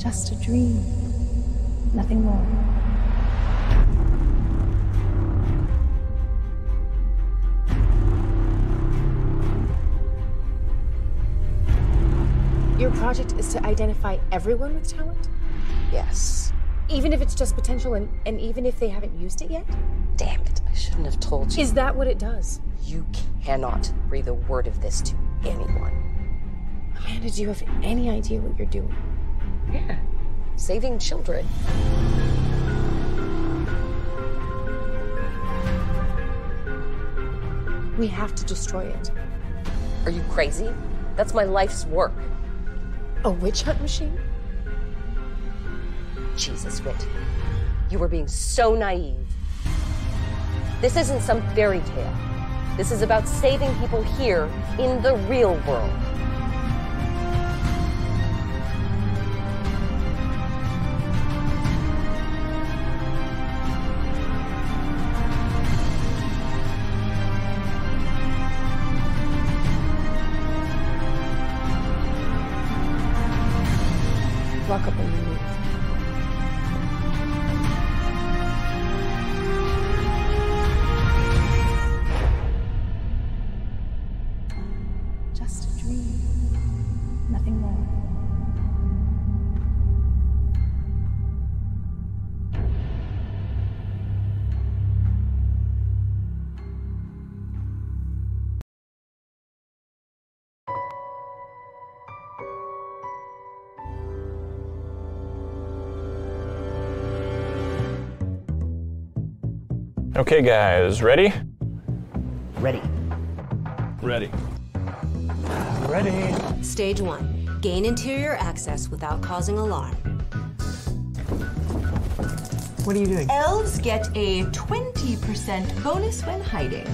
Just a dream. Nothing more. Your project is to identify everyone with talent? Yes. Even if it's just potential and, and even if they haven't used it yet? Damn it, I shouldn't have told you. Is that what it does? You cannot breathe a word of this to anyone. Amanda, do you have any idea what you're doing? Saving children. We have to destroy it. Are you crazy? That's my life's work. A witch hunt machine? Jesus, Whit. You were being so naive. This isn't some fairy tale. This is about saving people here in the real world. Okay, guys, ready? Ready. Ready. Ready. Stage one gain interior access without causing alarm. What are you doing? Elves get a 20% bonus when hiding.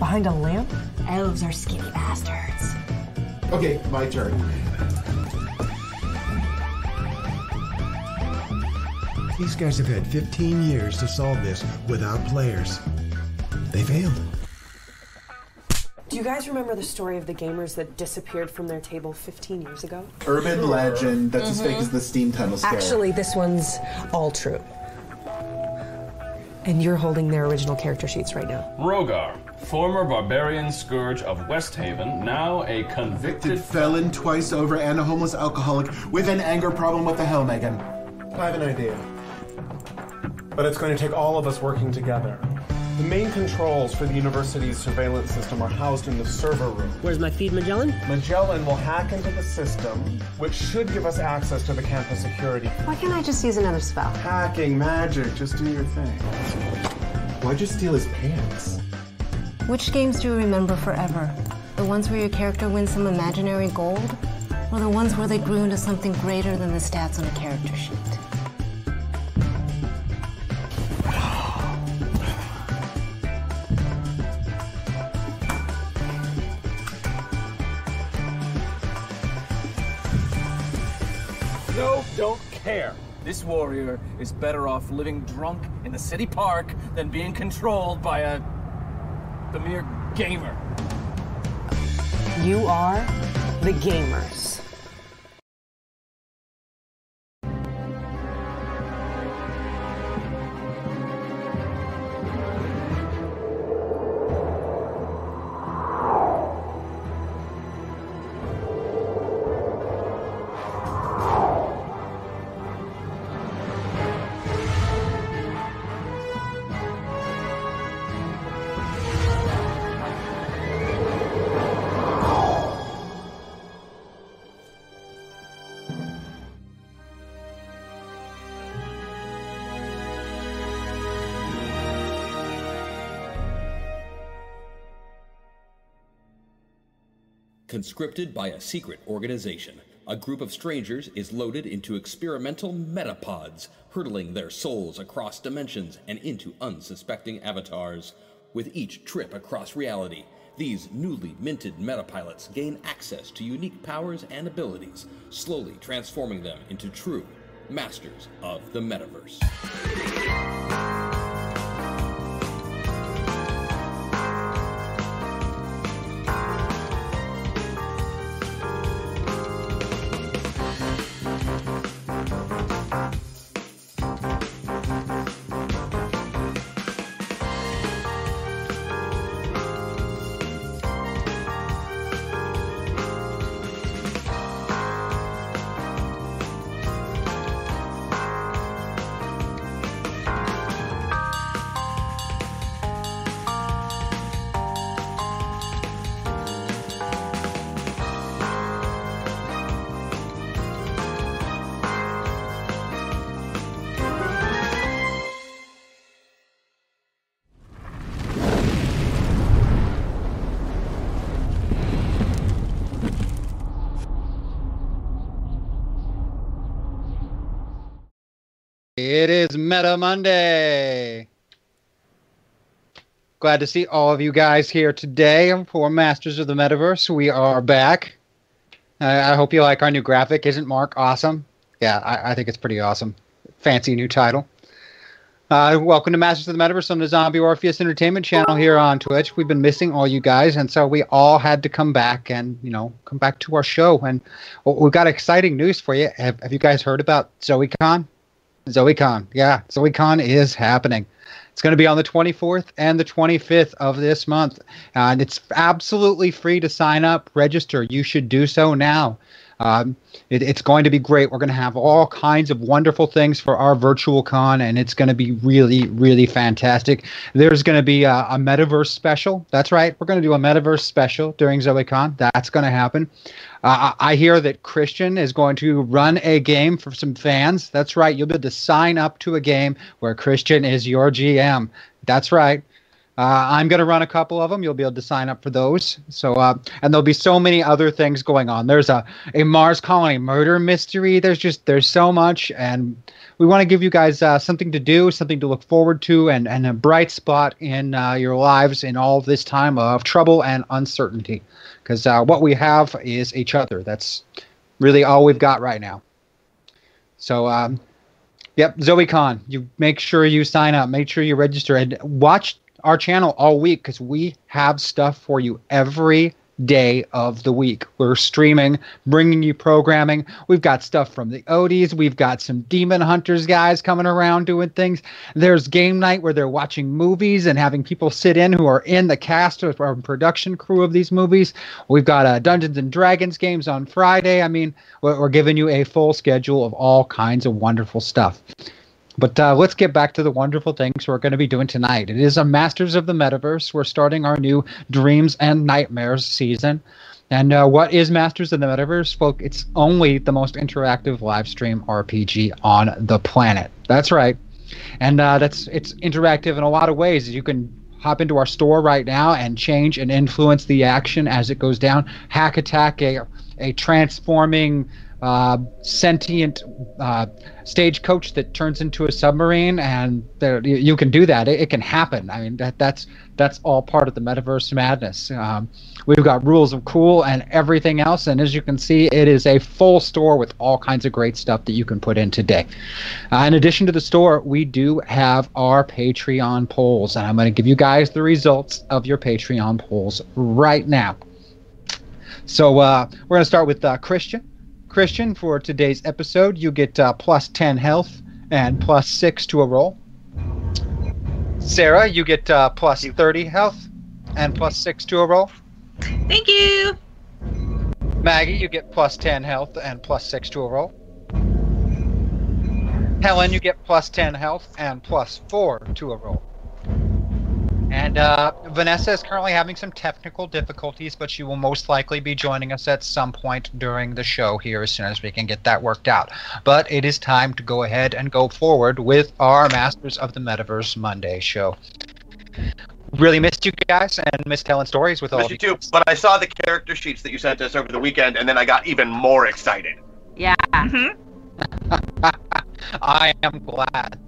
Behind a lamp? Elves are skinny bastards. Okay, my turn. These guys have had 15 years to solve this without players. They failed. Do you guys remember the story of the gamers that disappeared from their table 15 years ago? Urban legend that's as fake as the steam tunnel scare. Actually, this one's all true. And you're holding their original character sheets right now. Rogar, former barbarian scourge of West Haven, now a convicted. felon twice over and a homeless alcoholic with an anger problem. What the hell, Megan? I have an idea. But it's going to take all of us working together. The main controls for the university's surveillance system are housed in the server room. Where's my feed, Magellan? Magellan will hack into the system, which should give us access to the campus security. Why can't I just use another spell? Hacking, magic, just do your thing. Why'd you steal his pants? Which games do you remember forever? The ones where your character wins some imaginary gold? Or the ones where they grew into something greater than the stats on a character sheet? Don't care. This warrior is better off living drunk in the city park than being controlled by a. the mere gamer. You are the gamers. Conscripted by a secret organization, a group of strangers is loaded into experimental metapods, hurtling their souls across dimensions and into unsuspecting avatars. With each trip across reality, these newly minted metapilots gain access to unique powers and abilities, slowly transforming them into true masters of the metaverse. Is Meta Monday. Glad to see all of you guys here today for Masters of the Metaverse. We are back. I, I hope you like our new graphic. Isn't Mark awesome? Yeah, I, I think it's pretty awesome. Fancy new title. Uh, welcome to Masters of the Metaverse on the Zombie Orpheus Entertainment channel here on Twitch. We've been missing all you guys, and so we all had to come back and you know come back to our show. And well, we've got exciting news for you. Have, have you guys heard about ZoeCon? ZoeCon, yeah, ZoeCon is happening. It's going to be on the 24th and the 25th of this month, and it's absolutely free to sign up, register. You should do so now. Um, it, it's going to be great. We're going to have all kinds of wonderful things for our virtual con, and it's going to be really, really fantastic. There's going to be a, a metaverse special. That's right. We're going to do a metaverse special during ZoeCon. That's going to happen. Uh, I hear that Christian is going to run a game for some fans. That's right. You'll be able to sign up to a game where Christian is your GM. That's right. Uh, I'm going to run a couple of them. You'll be able to sign up for those. So, uh, and there'll be so many other things going on. There's a, a Mars colony murder mystery. There's just there's so much, and we want to give you guys uh, something to do, something to look forward to, and and a bright spot in uh, your lives in all this time of trouble and uncertainty. Because uh, what we have is each other. That's really all we've got right now. So. Um, Yep, ZoeCon. You make sure you sign up. Make sure you register and watch our channel all week because we have stuff for you every day of the week. We're streaming, bringing you programming. We've got stuff from the Odies. We've got some Demon Hunters guys coming around doing things. There's game night where they're watching movies and having people sit in who are in the cast or production crew of these movies. We've got uh, Dungeons and Dragons games on Friday. I mean, we're, we're giving you a full schedule of all kinds of wonderful stuff. But uh, let's get back to the wonderful things we're going to be doing tonight. It is a Masters of the Metaverse. We're starting our new Dreams and Nightmares season. And uh, what is Masters of the Metaverse? Well, it's only the most interactive live stream RPG on the planet. That's right. And uh, that's it's interactive in a lot of ways. You can hop into our store right now and change and influence the action as it goes down. Hack Attack, a, a transforming uh, sentient uh, stagecoach that turns into a submarine, and there, you, can do that. It, it, can happen. I mean, that that's that's all part of the metaverse madness. Um, we've got rules of cool and everything else, and as you can see, it is a full store with all kinds of great stuff that you can put in today. Uh, in addition to the store, we do have our Patreon polls, and I'm going to give you guys the results of your Patreon polls right now. So uh, we're going to start with uh, Christian. Christian, for today's episode, you get uh, plus 10 health and plus 6 to a roll. Sarah, you get uh, plus 30 health and plus 6 to a roll. Thank you. Maggie, you get plus 10 health and plus 6 to a roll. Helen, you get plus 10 health and plus 4 to a roll. And uh, Vanessa is currently having some technical difficulties, but she will most likely be joining us at some point during the show here as soon as we can get that worked out. But it is time to go ahead and go forward with our Masters of the Metaverse Monday show. Really missed you guys and missed telling stories with all missed of you. too, but I saw the character sheets that you sent us over the weekend, and then I got even more excited. Yeah. Mm-hmm. I am glad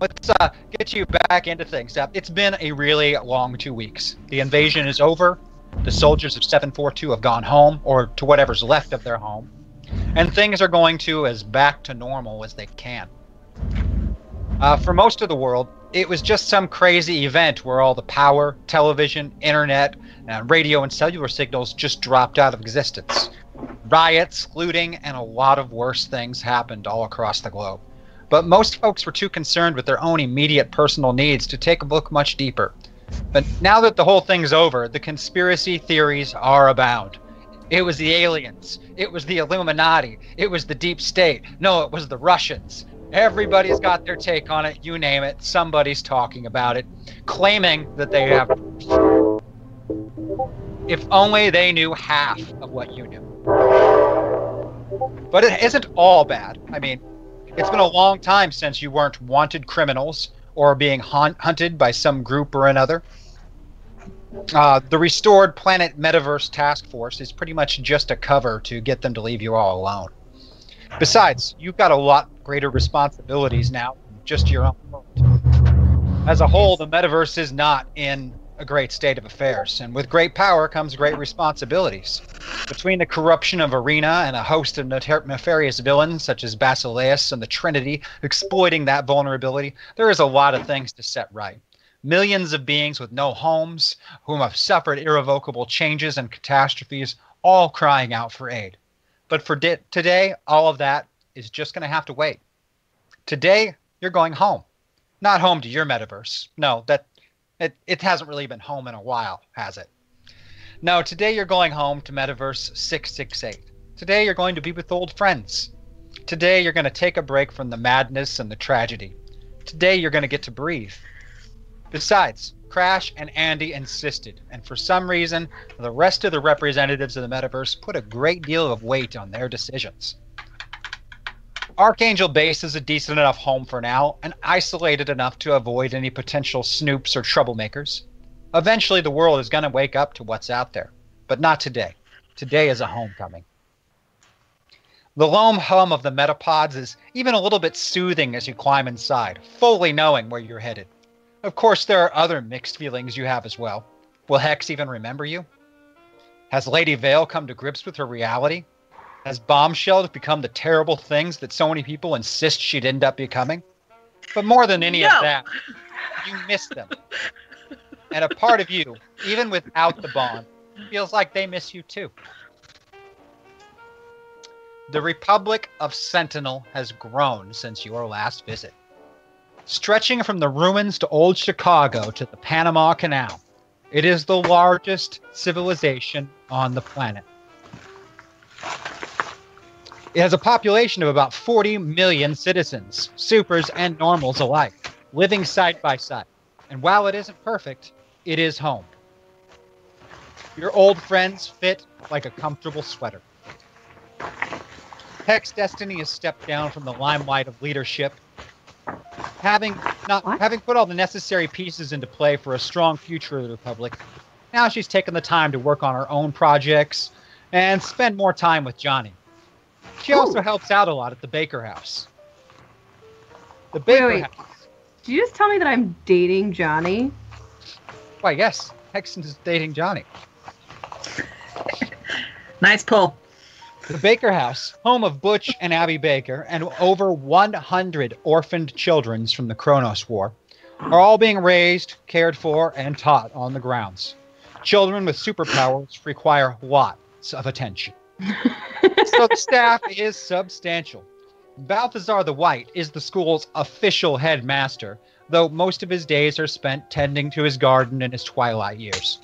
let's uh, get you back into things. It's been a really long two weeks. The invasion is over. The soldiers of 742 have gone home, or to whatever's left of their home. And things are going to as back to normal as they can. Uh, for most of the world, it was just some crazy event where all the power, television, internet, and radio and cellular signals just dropped out of existence. Riots, looting, and a lot of worse things happened all across the globe. But most folks were too concerned with their own immediate personal needs to take a look much deeper. But now that the whole thing's over, the conspiracy theories are abound. It was the aliens. It was the Illuminati. It was the deep state. No, it was the Russians. Everybody's got their take on it. You name it. Somebody's talking about it, claiming that they have. If only they knew half of what you knew. But it isn't all bad. I mean, it's been a long time since you weren't wanted criminals or being hunted by some group or another. Uh, the restored Planet Metaverse Task Force is pretty much just a cover to get them to leave you all alone. Besides, you've got a lot greater responsibilities now just your own world. As a whole, the metaverse is not in a great state of affairs, and with great power comes great responsibilities. Between the corruption of Arena and a host of nefarious villains such as Basileus and the Trinity exploiting that vulnerability, there is a lot of things to set right. Millions of beings with no homes, whom have suffered irrevocable changes and catastrophes, all crying out for aid. But for di- today, all of that is just going to have to wait. Today, you're going home. Not home to your metaverse. No, that it, it hasn't really been home in a while, has it? No, today you're going home to Metaverse 668. Today you're going to be with old friends. Today you're going to take a break from the madness and the tragedy. Today you're going to get to breathe. Besides, Crash and Andy insisted, and for some reason, the rest of the representatives of the metaverse put a great deal of weight on their decisions. Archangel Base is a decent enough home for now, and isolated enough to avoid any potential snoops or troublemakers. Eventually, the world is going to wake up to what's out there, but not today. Today is a homecoming. The lone hum of the metapods is even a little bit soothing as you climb inside, fully knowing where you're headed. Of course, there are other mixed feelings you have as well. Will Hex even remember you? Has Lady Vale come to grips with her reality? Has Bombshell become the terrible things that so many people insist she'd end up becoming? But more than any No. of that, you miss them. and a part of you, even without the bond, feels like they miss you too. The Republic of Sentinel has grown since your last visit. Stretching from the ruins to old Chicago to the Panama Canal, it is the largest civilization on the planet. It has a population of about 40 million citizens, supers and normals alike, living side by side. And while it isn't perfect, it is home. Your old friends fit like a comfortable sweater. Hex Destiny has stepped down from the limelight of leadership, having not having put all the necessary pieces into play for a strong future of the Republic. Now she's taken the time to work on her own projects and spend more time with Johnny. She also helps out a lot at the Baker House. The Baker wait. House. Did you just tell me that I'm dating Johnny? Why, yes, Hexen is dating Johnny. Nice pull. The Baker House, home of Butch and Abby Baker, and over 100 orphaned children from the Kronos War, are all being raised, cared for, and taught on the grounds. Children with superpowers require lots of attention. So the staff is substantial. Balthazar the White is the school's official headmaster, though most of his days are spent tending to his garden in his twilight years.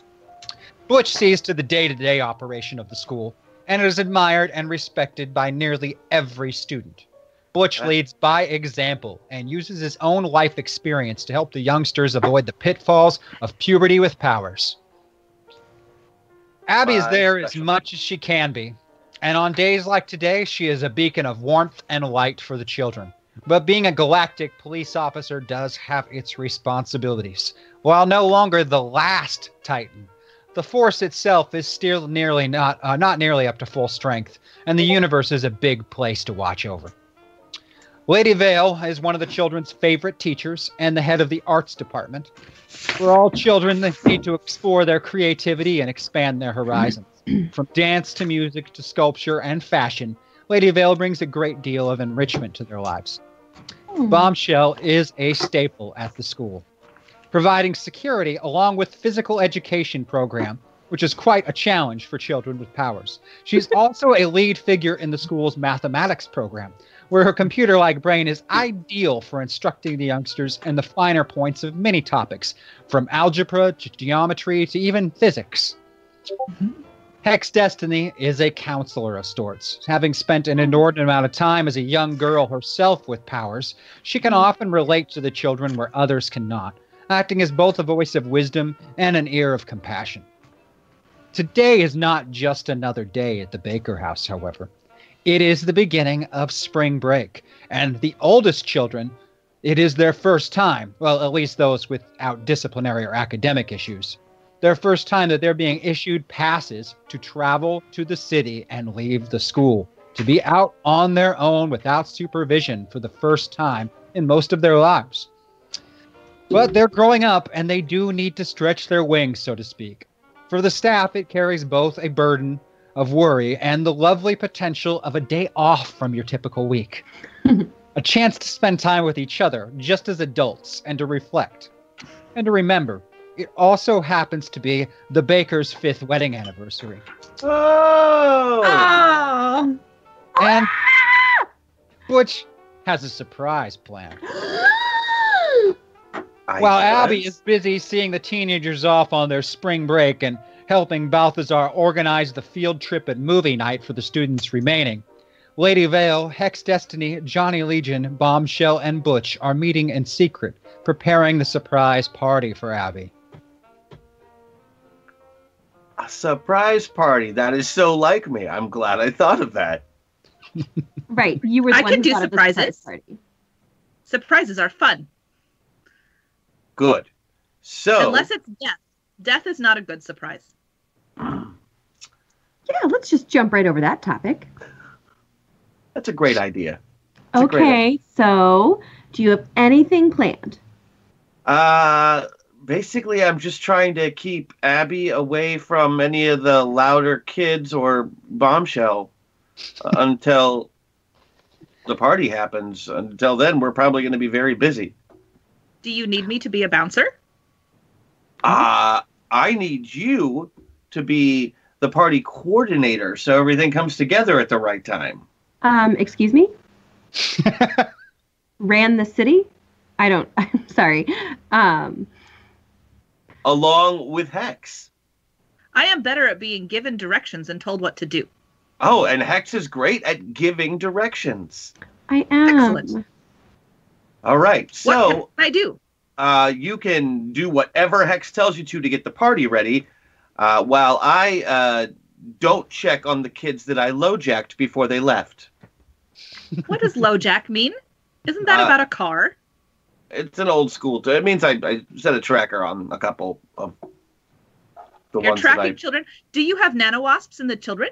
Butch sees to the day to day operation of the school and is admired and respected by nearly every student. Butch leads by example and uses his own life experience to help the youngsters avoid the pitfalls of puberty with powers. Abby is there as much as she can be, and on days like today, she is a beacon of warmth and light for the children. But being a galactic police officer does have its responsibilities. While no longer the last Titan, the Force itself is still nearly not uh, not nearly up to full strength, and the universe is a big place to watch over. Lady Vale is one of the children's favorite teachers and the head of the arts department. For all children, they need to explore their creativity and expand their horizons. From dance to music to sculpture and fashion, Lady Vale brings a great deal of enrichment to their lives. Hmm. Bombshell is a staple at the school, providing security along with physical education program, which is quite a challenge for children with powers. She's also a lead figure in the school's mathematics program, where her computer-like brain is ideal for instructing the youngsters in the finer points of many topics, from algebra to geometry to even physics. Mm-hmm. Hex Destiny is a counselor of sorts. Having spent an inordinate amount of time as a young girl herself with powers, she can mm-hmm. often relate to the children where others cannot, acting as both a voice of wisdom and an ear of compassion. Today is not just another day at the Baker House, however. It is the beginning of spring break, and the oldest children, it is their first time, well, at least those without disciplinary or academic issues, their first time that they're being issued passes to travel to the city and leave the school to be out on their own without supervision for the first time in most of their lives. But they're growing up and they do need to stretch their wings, so to speak. For the staff, it carries both a burden of worry and the lovely potential of a day off from your typical week. a chance to spend time with each other, just as adults, and to reflect. And to remember, it also happens to be the baker's fifth wedding anniversary. Oh! Oh. And ah! Butch has a surprise plan. While Abby is busy seeing the teenagers off on their spring break and helping Balthazar organize the field trip and movie night for the students remaining, Lady Vale, Hex Destiny, Johnny Legion, Bombshell, and Butch are meeting in secret, preparing the surprise party for Abby. A surprise party. That is so like me. I'm glad I thought of that. Right. You were the I one can who do thought of the surprise surprises. party. Surprises are fun. Good. So Unless it's death. Death is not a good surprise. Yeah, let's just jump right over that topic. that's a great idea. It's a great Okay, so do you have anything planned? Uh, basically, I'm just trying to keep Abby away from any of the louder kids or bombshell uh, until the party happens. Until then, we're probably going to be very busy. Do you need me to be a bouncer? Uh, I need you to be the party coordinator so everything comes together at the right time. Um, excuse me? Ran the city? I don't I'm sorry. Um Along with Hex. I am better at being given directions and told what to do. Oh, and Hex is great at giving directions. I am. Excellent. All right, so. what can I do? uh, you can do whatever Hex tells you to to get the party ready, uh, while I uh, don't check on the kids that I low-jacked before they left. What does low jack mean? Isn't that Uh, about a car? It's an old school. T- it means I, I set a tracker on a couple of the You're ones that tracking I. children. Do you have nano wasps in the children?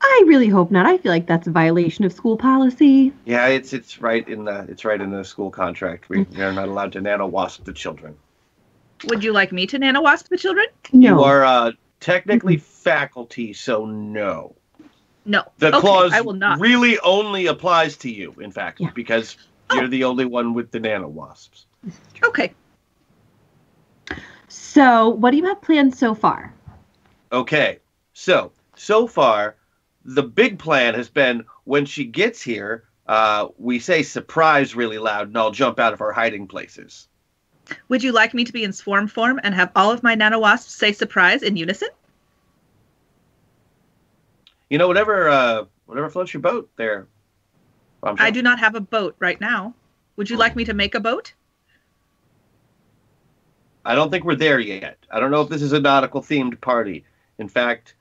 I really hope not. I feel like that's a violation of school policy. Yeah, it's it's right in the it's right in the school contract. We, we are not allowed to nano wasp the children. Would you like me to nano wasp the children? No. You are uh, technically faculty, so no. No. The okay, clause I will not. really only applies to you, in fact, because you're the only one with the nano wasps. Okay. So, what do you have planned so far? Okay, so so far, the big plan has been when she gets here, uh, we say surprise really loud, and I'll jump out of our hiding places. Would you like me to be in swarm form and have all of my nano wasps say surprise in unison? You know, whatever uh, whatever floats your boat there. Bombshell. I do not have a boat right now. Would you like me to make a boat? I don't think we're there yet. I don't know if this is a nautical themed party. In fact,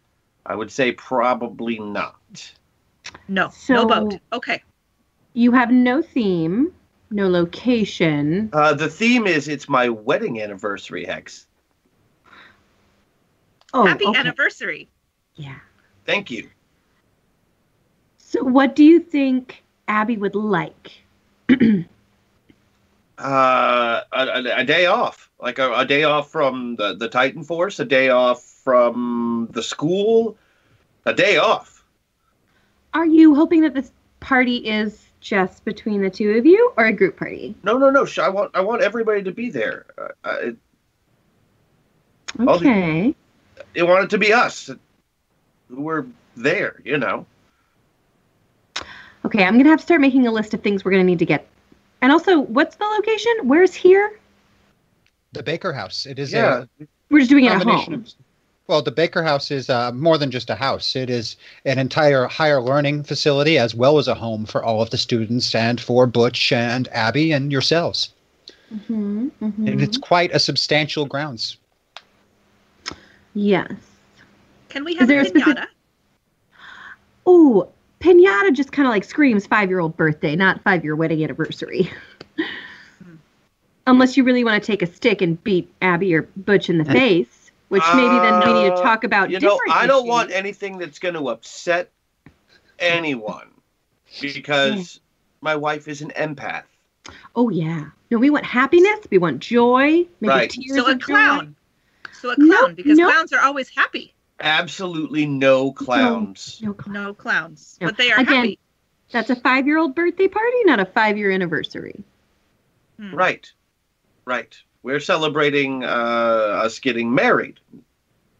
I would say probably not. No. So- no boat. Okay. You have no theme, no location. Uh, the theme is it's my wedding anniversary, Hex. Oh, Happy okay. anniversary. Yeah. Thank you. So, what do you think Abby would like? Uh, a, a, a day off, like a, a day off from the, the Titan Force, a day off from the school, a day off. Are you hoping that this party is just between the two of you or a group party? No, no, no. I want I want everybody to be there. Uh, I, All the- Okay. I want it to be us who were there. You know. Okay, I'm going to have to start making a list of things we're going to need to get. And also, what's the location? Where's here? The Baker House. It is Yeah. a We're just doing it at home. of- well, the Baker House is uh, more than just a house. It is an entire higher learning facility as well as a home for all of the students and for Butch and Abby and yourselves. Mm-hmm, mm-hmm. And it's quite a substantial grounds. Yes. Can we Is have there a a specific- pinata? Ooh, pinata just kind of like screams five year old birthday, not five year wedding anniversary. Unless you really want to take a stick and beat Abby or Butch in the face. Which maybe then we need to Uh, talk about You know, different I don't issues. want anything that's going to upset anyone because my wife is an empath. Oh yeah. No, we want happiness. We want joy. Maybe Right. tears So a of joy. clown. So a No, clown, because no. clowns are always happy. Absolutely no clowns. No, clown. No clowns, No. but they are Again, happy. That's a five-year-old birthday party, not a five-year anniversary. Hmm. Right. Right. We're celebrating uh, us getting married,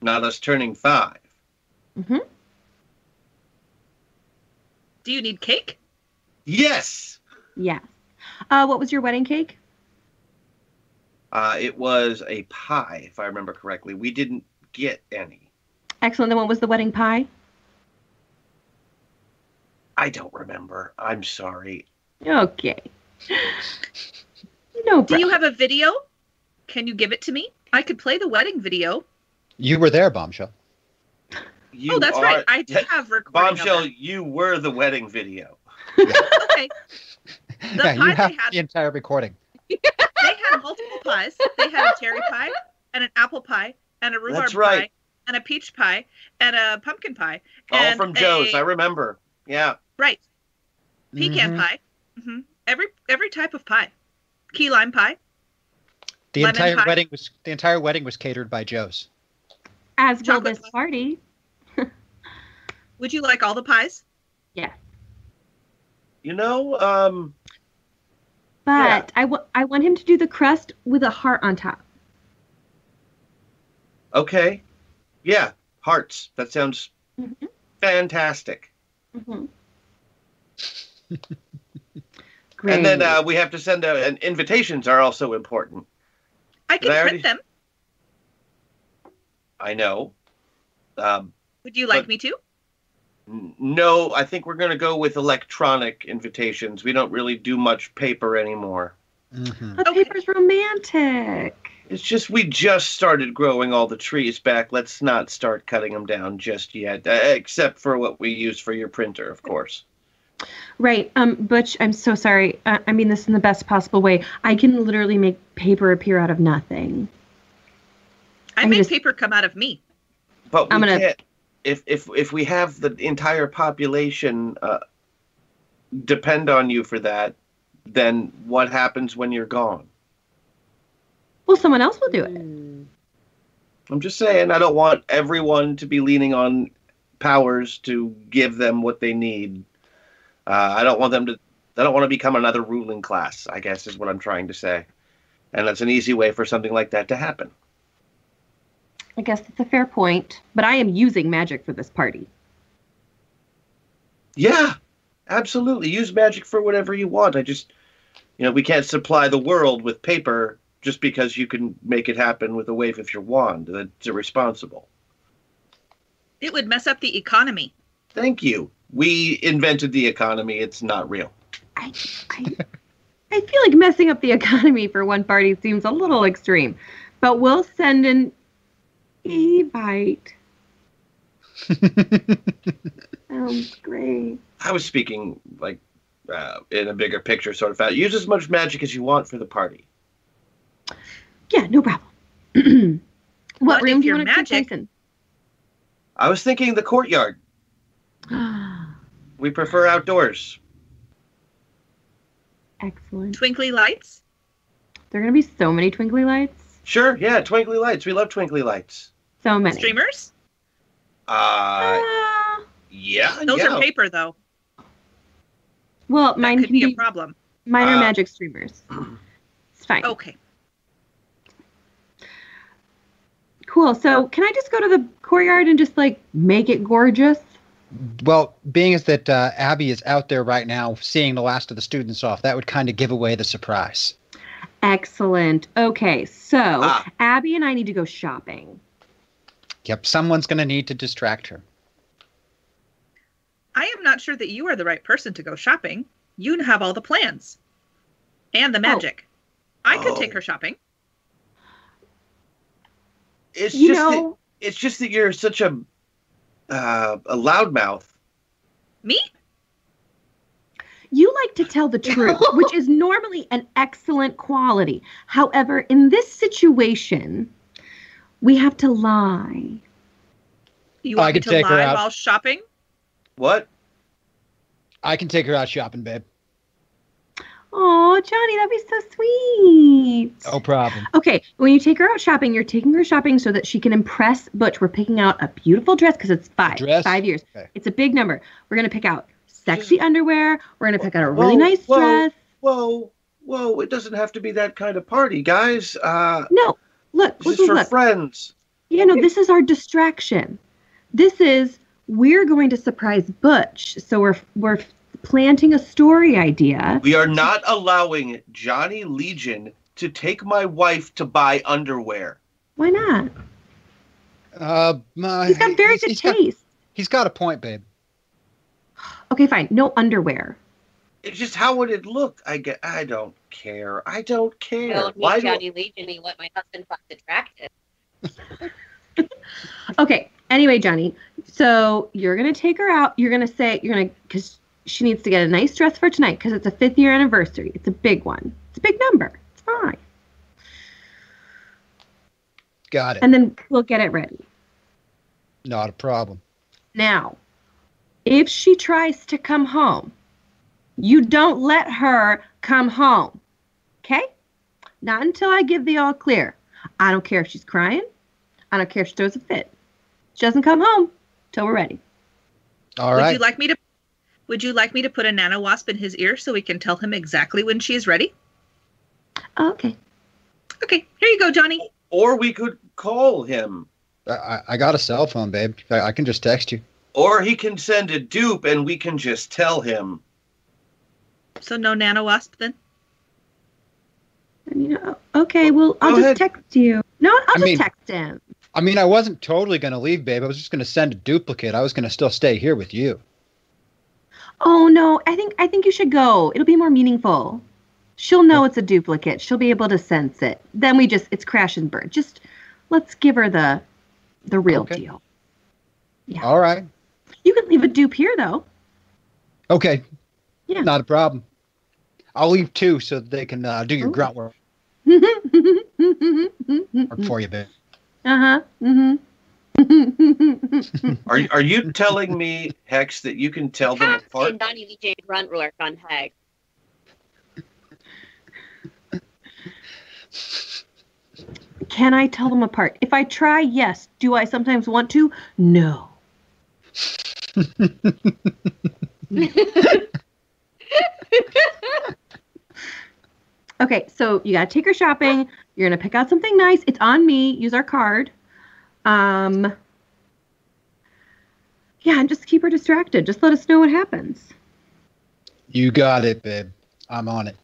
not us turning five. Mm-hmm. Do you need cake? Yes. Yeah. Uh, what was your wedding cake? Uh, it was a pie, if I remember correctly. We didn't get any. Excellent. Then what was the wedding pie? I don't remember. I'm sorry. Okay. No. Do you have a video? Can you give it to me? I could play the wedding video. You were there, Bombshell. You oh, that's are- right. I do have recording. Bombshell, Of you were the wedding video. that. Okay. The yeah, you have they had, the entire recording. they had multiple pies. They had a cherry pie and an apple pie and a rhubarb That's right. pie and a peach pie and a pumpkin pie. All and from Joe's. a- I remember. Yeah. Right. Pecan Mhm. pie. hmm Every every type of pie. Key lime pie. The Lemon entire pie. wedding was the entire wedding was catered by Joe's. As will Chocolate this party. Would you like all the pies? Yeah. You know, um, But I wa- I want him to do the crust with a heart on top. okay. Yeah, hearts. That sounds Mm-hmm. fantastic. Mhm. And then uh, we have to send out, and invitations are also important. I can print already- them. I know. Um, Would you like me to? no, I think we're going to go with electronic invitations. We don't really do much paper anymore. Mm-hmm. But paper's romantic. It's just we just started growing all the trees back. Let's not start cutting them down just yet, uh, except for what we use for your printer, of course. Right. Um, Butch, I'm so sorry. Uh, I mean this in the best possible way. I can literally make paper appear out of nothing. I I'm made just- paper come out of me. But we I'm gonna- can't. If if if we have the entire population uh, depend on you for that, then what happens when you're gone? Well, someone else will do it. I'm just saying, I don't want everyone to be leaning on powers to give them what they need. Uh, I don't want them to. I don't want to become another ruling class. I guess is what I'm trying to say, and that's an easy way for something like that to happen. I guess that's a fair point. But I am using magic for this party. Yeah, absolutely. Use magic for whatever you want. I just, you know, we can't supply the world with paper just because you can make it happen with a wave of your wand. That's irresponsible. It would mess up the economy. Thank you. We invented the economy. It's not real. I, I, I feel like messing up the economy for one party seems a little extreme. But we'll send an Evite. Sounds great. I was speaking like uh, in a bigger picture sort of fashion. Use as much magic as you want for the party. Yeah, no problem. what But room if do you want to take magic- place in? I was thinking the courtyard. We prefer outdoors. Excellent. Twinkly lights. There are going to be so many twinkly lights. Sure, yeah, twinkly lights. We love twinkly lights. So many. Streamers. Uh, yeah, Those yeah. are paper though. Well, That mine could can be be a problem. minor Uh, magic streamers. It's fine. Okay. Cool. So, can I just go to the courtyard and just like make it gorgeous? Well, being as that uh, Abby is out there right now seeing the last of the students off, that would kind of give away the surprise. Excellent. Okay, so Ah. Abby and I need to go shopping. Yep, someone's going to need to distract her. I am not sure that you are the right person to go shopping. You have all the plans and the magic. I could take Oh. her shopping. It's You just know- that, it's just that you're such a uh, a loudmouth. Me? You like to tell the truth, which is normally an excellent quality. However, in this situation, We have to lie. You I want me could to take her lie out. while shopping? What? I can take her out shopping, babe. Oh, Johnny, that'd be so sweet. No problem. Okay, when you take her out shopping, you're taking her shopping so that she can impress Butch. We're picking out a beautiful dress because it's five, Dress? five years. Okay. It's a big number. We're gonna pick out sexy underwear. We're gonna pick out a really Whoa, nice whoa, dress. Whoa, whoa! It doesn't have to be that kind of party, guys. Uh, No, look, this look, is for look. friends. Yeah, no, this is our distraction. This is we're going to surprise Butch. So we're we're planting a story idea. We are not allowing Johnny Legion to take my wife to buy underwear. Why not? Uh, uh, He's got very good he's got- taste. he's got a point, babe. Okay, fine. No underwear. It's just how would it look? I get. I don't care. I don't care. Don't meet Why do- Johnny Legion. He what my husband finds attractive. Okay. Anyway, Johnny, so you're gonna take her out. You're gonna say you're gonna because she needs to get a nice dress for tonight because it's a fifth year anniversary. It's a big one. It's a big number. It's fine. Got it. And then we'll get it ready. Not a problem. Now, if she tries to come home, you don't let her come home. Okay? Not until I give the all clear. I don't care if she's crying. I don't care if she throws a fit. She doesn't come home till we're ready. All would right. you like me to would you like me to put a nano wasp in his ear so we can tell him exactly when she is ready? Oh, okay. Okay, here you go, Johnny. Or we could call him. I- I, I got a cell phone, babe. I, I can just text you. Or he can send a dupe and we can just tell him. So no nano wasp then? I mean, okay, well, I'll Go just ahead. text you. No, I'll I just mean- text him. I mean, I wasn't totally going to leave, babe. I was just going to send a duplicate. I was going to still stay here with you. Oh no, I think I think you should go. It'll be more meaningful. She'll know it's a duplicate. She'll be able to sense it. Then we just it's crash and burn. Just let's give her the the real deal. Yeah. All right. You can leave a dupe here though. Okay. Yeah. Not a problem. I'll leave two so that they can uh, do your grunt work uh for you, babe. huh. Mhm. Are are you telling me, Hex, that you can tell them apart? Johnny Legion grunt work on Hag. Can I tell them apart? If I try, yes. Do I sometimes want to? No. Okay, so you gotta take her shopping. You're gonna pick out something nice. It's on me. Use our card. Um, yeah, and just keep her distracted. Just let us know what happens. You got it, babe. I'm on it.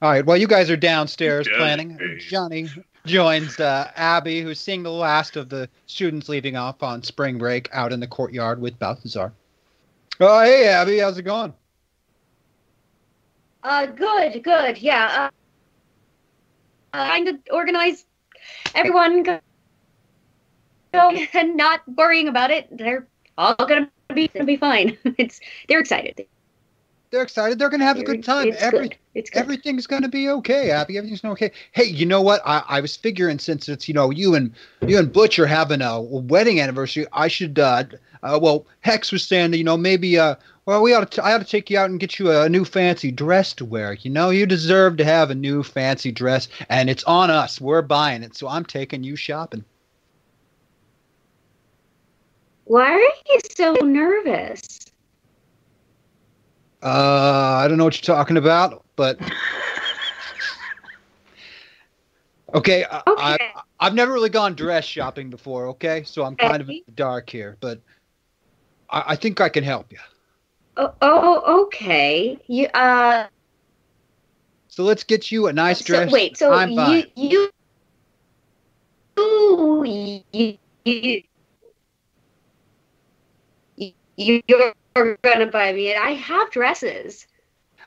All right. Well, you guys are downstairs Johnny, planning. Johnny joins uh, Abby, who's seeing the last of the students leaving off on spring break out in the courtyard with Balthazar. Oh, hey, Abby. How's it going? Uh, good, good. Yeah. Trying to organize everyone go, go and not worrying about it. They're all gonna be gonna be fine. It's they're excited. They're excited. They're going to have a good time. It's Every, good. It's good. Everything's going to be okay, Abby. Everything's okay. Hey, you know what? I, I was figuring since it's you know you and you and Butch are having a wedding anniversary, I should. Uh, uh, well, Hex was saying that you know maybe uh, well we ought to. I ought to take you out and get you a new fancy dress to wear. You know, you deserve to have a new fancy dress, and it's on us. We're buying it, so I'm taking you shopping. Why are you so nervous? Uh, I don't know what you're talking about, but okay. I, I, I've never really gone dress shopping before. Okay, so I'm kind of in the dark here, but I, I think I can help you. Oh, oh okay. You uh. So let's get you a nice So, dress. wait. So I'm you you you you you you're gonna buy me it. I have dresses.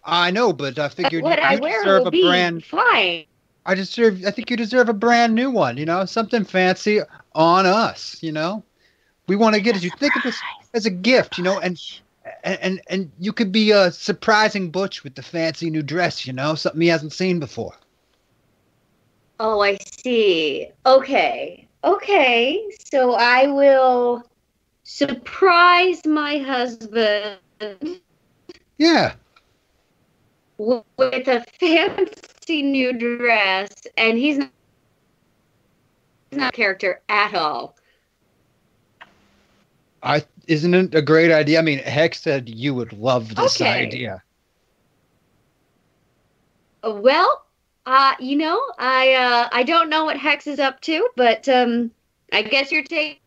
I know, but I figured what you, I deserve a brand. fine. I deserve. I think you deserve a brand new one. You know, something fancy on us. You know, we want to get it. You think of this as a gift. You know, and And, and and you could be a surprising Butch with the fancy new dress, you know, something he hasn't seen before. Oh, I see. Okay. Okay. So I will surprise my husband Yeah. with a fancy new dress, and he's not, he's not a character at all. I isn't it a great idea? I mean, Hex said you would love this Okay. idea. Well, uh, you know, I uh, I don't know what Hex is up to, but um, I guess you're taking.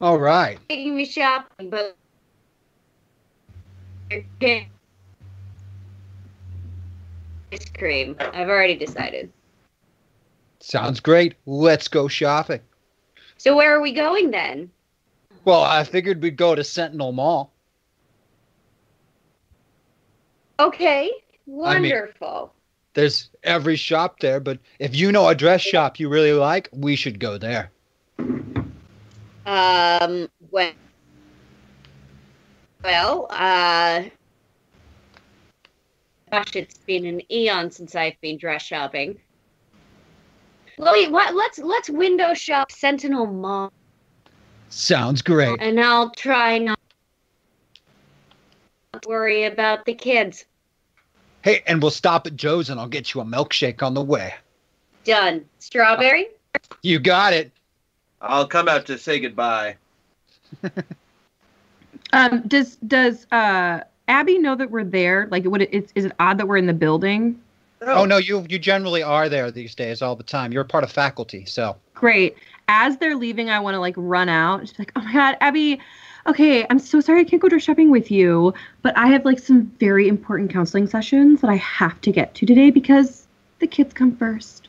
All right. taking me shopping, but ice cream. I've already decided. Sounds great. Let's go shopping. So where are we going then? Well, I figured we'd go to Sentinel Mall. Okay, mean- wonderful. There's every shop there, but if you know a dress shop you really like, we should go there. Um, well, well, uh, gosh, it's been an eon since I've been dress shopping. Wait, what? Let's let's window shop Sentinel Mall, Sounds great. and I'll try not to worry about the kids. Hey, and we'll stop at Joe's and I'll get you a milkshake on the way. Done. Strawberry. You got it. I'll come out to say goodbye. Um, does does uh Abby know that we're there? Like, would it, it's, is it odd that we're in the building? Oh no, you you generally are there these days all the time. You're part of faculty, so Great. As they're leaving, I want to like run out. be like, oh my god, Abby. Okay, I'm so sorry I can't go dress shopping with you, but I have like some very important counseling sessions that I have to get to today because the kids come first.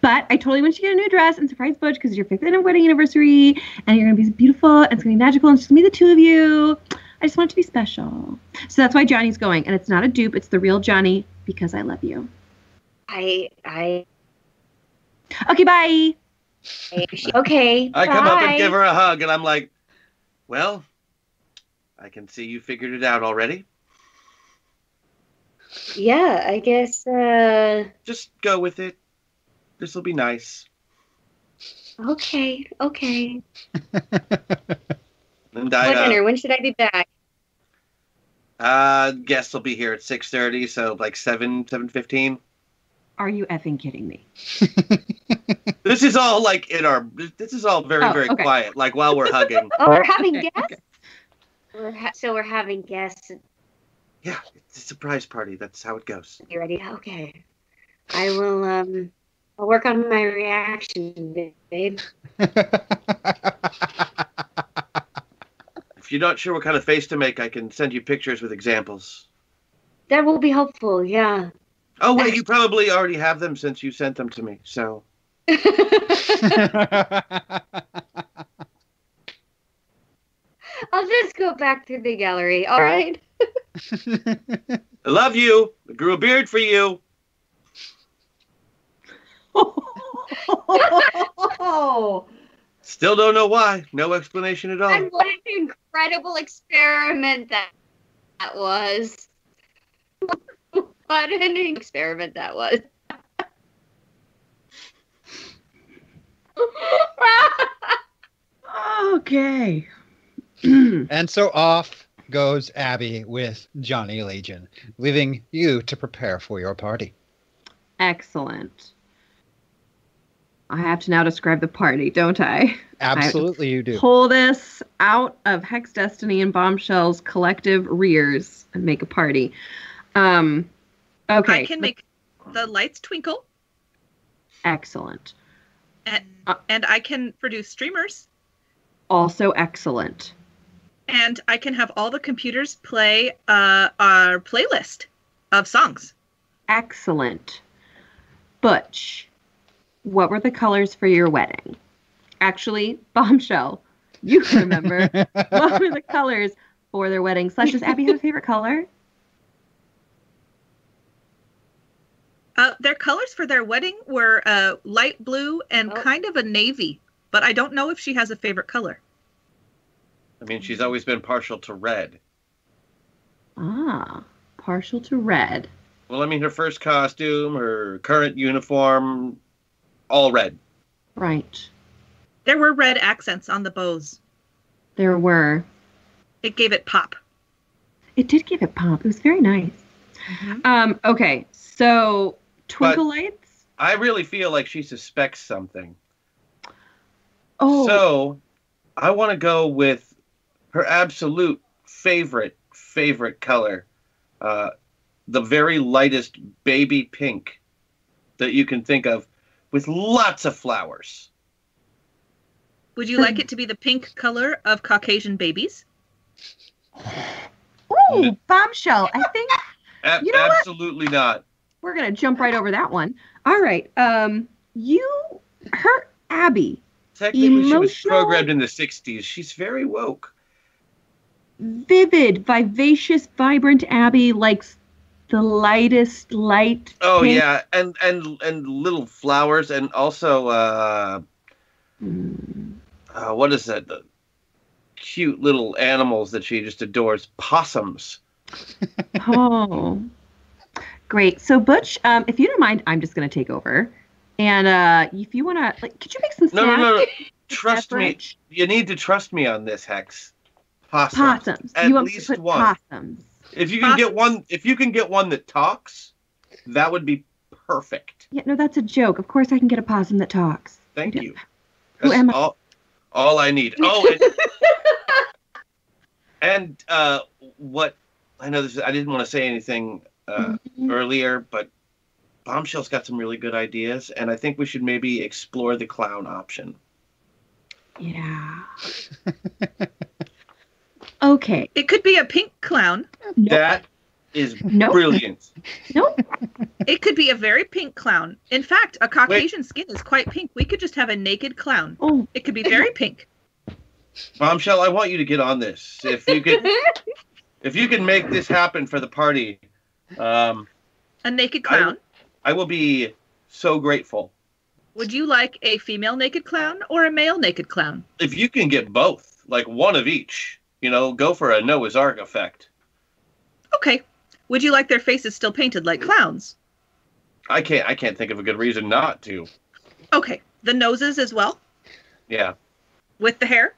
But I totally want you to get a new dress and surprise Butch because it's your fifth wedding anniversary and you're gonna be beautiful and it's gonna be magical and it's just gonna be the two of you. I just want it to be special. So that's why Johnny's going, and it's not a dupe, it's the real Johnny because I love you. I I Okay, bye. Okay. I come up and give her a hug, and I'm like, well, I can see you figured it out already. Yeah, I guess. uh Just go with it. This will be nice. Okay, okay. And What I, dinner? uh, When should I be back? uh, guests will be here at 6.30, so like 7, 7.15. Are you effing kidding me? This is all like in our, this is all very, Oh, very okay. quiet, like while we're hugging. Oh, we're having Okay, guests. We're ha- so we're having guests. Yeah, it's a surprise party. That's how it goes. You ready? Okay. I will. Um. I'll work on my reaction, babe. If you're not sure what kind of face to make, I can send you pictures with examples. That will be helpful. Yeah. Oh, wait, you probably already have them since you sent them to me, so. I'll just go back to the gallery. All right. I love you. I grew a beard for you. Oh. Still don't know why. No explanation at all. And what an incredible experiment that that was. what an experiment that was. Okay. and so off goes Abby with Johnny Legion, leaving you to prepare for your party. Excellent. I have to now describe the party, don't I? I Absolutely, you do. Pull this out of Hex Destiny and Bombshell's collective rears and make a party. Um, okay. I can make the lights twinkle, excellent. And, and I can produce streamers, Also excellent. and I can have all the computers play uh, our playlist of songs. Excellent. Butch, what were the colors for your wedding? Actually, Bombshell, you can remember. what were the colors for their wedding? Slash, does Abby have a favorite color? Uh, their colors for their wedding were uh, light blue and Oh. kind of a navy, but I don't know if she has a favorite color. I mean, she's always been partial to red. Ah, partial to red. Well, I mean, her first costume, her current uniform, all red. Right. There were red accents on the bows. There were. It gave it pop. It did give it pop. It was very nice. Um, okay, so twinkle lights. I really feel like she suspects something. Oh. So, I want to go with her absolute favorite, favorite color. Uh, the very lightest baby pink that you can think of with lots of flowers. Would you like it to be the pink color of Caucasian babies? Ooh, bombshell. I think A- You know what? absolutely not. We're gonna jump right over that one. All right. Um, you, her, Abby. Technically, she was programmed in the 60s. She's very woke. Vivid, vivacious, vibrant Abby likes the lightest light. Oh pink. yeah, and and and little flowers, and also uh, uh what is that? The cute little animals that she just adores, possums. Oh, great. So Butch, um, if you don't mind, I'm just gonna take over. And uh, if you wanna, like, could you make some No, no, no, no. Trust me. You need to trust me on this, Hex. Possums. Possums. At you want least to one. possums? If you can get one, if you can get one that talks, that would be perfect. Yeah, no, that's a joke. Of course, I can get a possum that talks. Thank you. Who am I? all, all I need. Oh, and, and uh, what I know this. I didn't want to say anything uh, Mm-hmm. earlier, but Bombshell's got some really good ideas, and I think we should maybe explore the clown option. Yeah. okay. It could be a pink clown. That is Nope. brilliant. Nope. It could be a very pink clown. In fact, a Caucasian skin is quite pink. We could just have a naked clown. Oh. It could be very pink. Bombshell, I want you to get on this. If you could, if you can make this happen for the party, um, A naked clown. I will be so grateful. Would you like a female naked clown or a male naked clown? If you can get both, like one of each, you know, go for a Noah's Ark effect. Okay. Would you like their faces still painted like clowns? I can't. I can't think of a good reason not to. Okay. The noses as well Yeah. with the hair?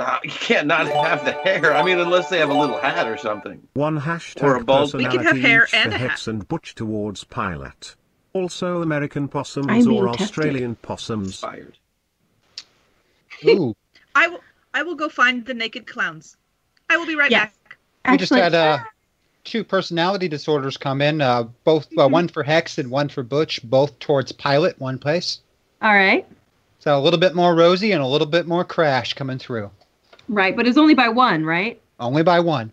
Uh, you can't not have the hair. I mean, unless they have a little hat or something. One hashtag Or a bald- We personality could have hair each and for a Hex and Butch towards Pilot. Also American possums I'm being or tested. Australian possums. Fired. Ooh. I will I will go find the naked clowns. I will be right Yes. back. We just had uh, two personality disorders come in, uh, both uh, one for Hex and one for Butch, both towards Pilot, one place. All right. So a little bit more rosy and a little bit more Crash coming through. Right, but it's only by one, right? Only by one.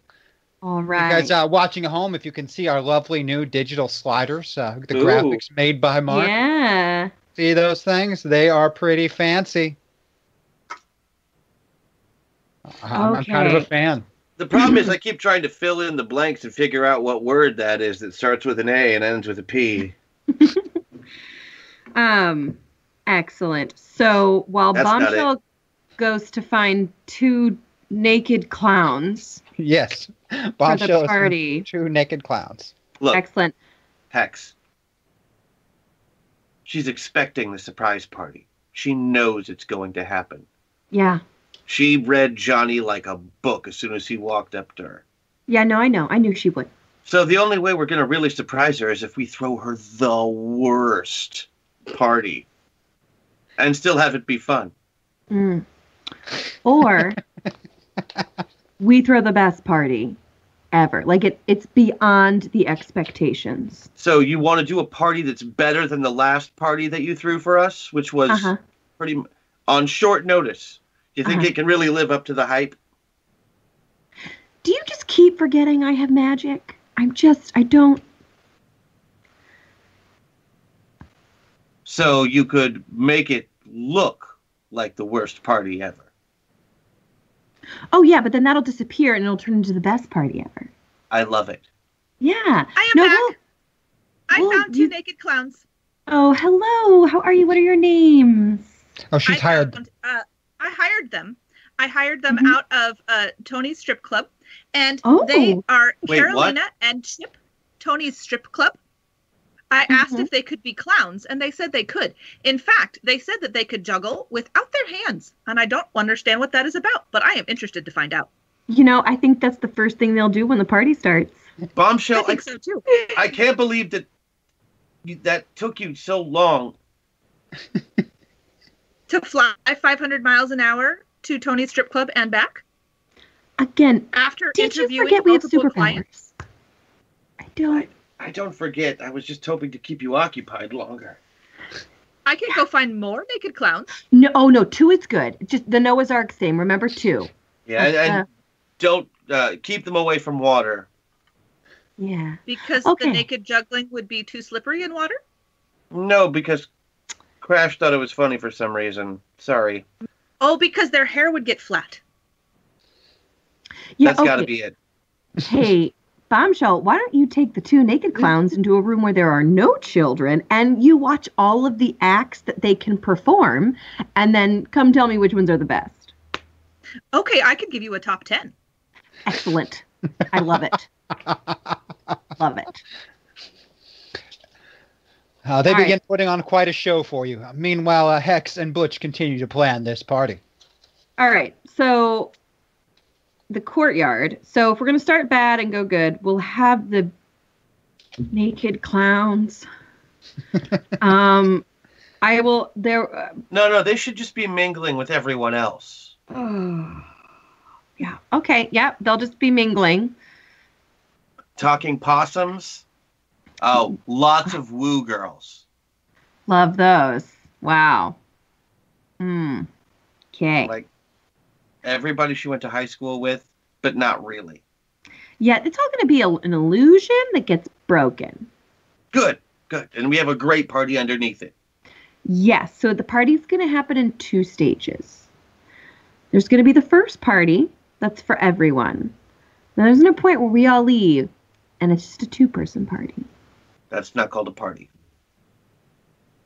All right. You guys uh, watching at home, if you can see our lovely new digital sliders, uh, the Ooh. graphics made by Mark. Yeah. See those things? They are pretty fancy. I'm, I'm kind of a fan. The problem is, I keep trying to fill in the blanks and figure out what word that is that starts with an A and ends with a P. Um, excellent. So while That's not Bombshell goes to find two naked clowns, Yes. Bombshell is party. two naked clowns. Look, excellent. Hex. She's expecting the surprise party. She knows it's going to happen. Yeah. She read Johnny like a book as soon as he walked up to her. Yeah, no, I know. I knew she would. So the only way we're going to really surprise her is if we throw her the worst party and still have it be fun. Mm. Or we throw the best party ever. Like it it's beyond the expectations. So you want to do a party that's better than the last party that you threw for us, which was Uh-huh. pretty on short notice. Do You think Uh-huh. it can really live up to the hype? Do you just keep forgetting I have magic? I'm just I don't So you could make it look like the worst party ever. Oh yeah, but then that'll disappear and it'll turn into the best party ever. I love it. Yeah. I am No, back. we'll- I well, found two you- naked clowns. Oh, hello. How are you? What are your names? Oh, she's I hired. found, uh, I hired them. I hired them Mm-hmm. out of uh, Tony's strip club, and Oh. they are Wait, Carolina what? and Chip, Tony's strip club. I asked mm-hmm. if they could be clowns, and they said they could. In fact, they said that they could juggle without their hands, and I don't understand what that is about, but I am interested to find out. You know, I think that's the first thing they'll do when the party starts. Bombshell. I think so too. I can't believe that you, that took you so long. To fly 500 miles an hour to Tony's strip club and back Again, after did you forget we have multiple superpowers? clients. I don't. I don't forget. I was just hoping to keep you occupied longer. I can go find more naked clowns. No, oh no, two is good. Just the Noah's Ark theme. Remember two. Yeah, and, and Uh, don't uh, keep them away from water. Yeah. Because Okay. the naked juggling would be too slippery in water? No, because Crash thought it was funny for some reason. Sorry. Oh, because their hair would get flat. Yeah. That's got to be it. hey, Bombshell, why don't you take the two naked clowns into a room where there are no children and you watch all of the acts that they can perform and then come tell me which ones are the best? Okay, I could give you a top 10. Excellent. I love it. love it. Uh, they All begin right. putting on quite a show for you. Meanwhile, uh, Hex and Butch continue to plan this party. All right. So the courtyard. So if we're going to start bad and go good, we'll have the naked clowns. um I will there uh, No, no, they should just be mingling with everyone else. yeah. Okay. Yeah, they'll just be mingling. Talking possums. Oh, lots of woo girls. Love those. Wow. Hmm. Okay. Like everybody she went to high school with, but not really. Yeah, it's all going to be a, an illusion that gets broken. Good, good. And we have a great party underneath it. Yes. So the party's going to happen in two stages. There's going to be the first party that's for everyone. Then there's no point where we all leave, and it's just a two-person party. That's not called a party.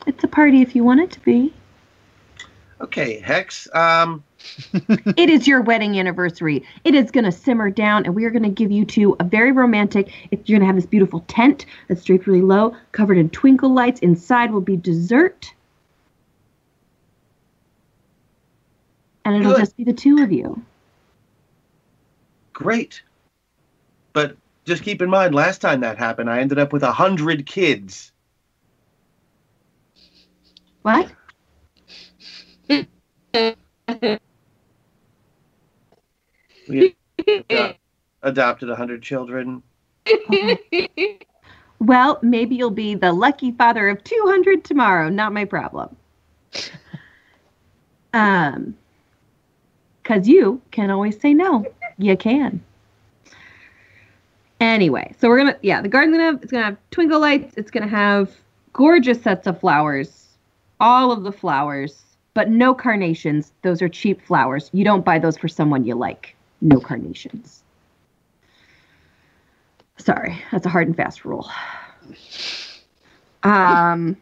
It's a party if you want it to be. Okay, Hex. Um, it is your wedding anniversary. It is going to simmer down, and we are going to give you two a very romantic. If you're going to have this beautiful tent that's draped really low, covered in twinkle lights. Inside will be dessert, and it'll Good. just be the two of you. great. But just keep in mind, last time that happened, I ended up with a hundred kids. What? We adopted a hundred children. Well, maybe you'll be the lucky father of 200 tomorrow. Not my problem. Um, because you can always say no. You can. Anyway, so we're gonna yeah, the garden's gonna have it's gonna have twinkle lights. It's gonna have gorgeous sets of flowers, all of the flowers, but no carnations. Those are cheap flowers. You don't buy those for someone you like. No carnations. Sorry, that's a hard and fast rule. Um,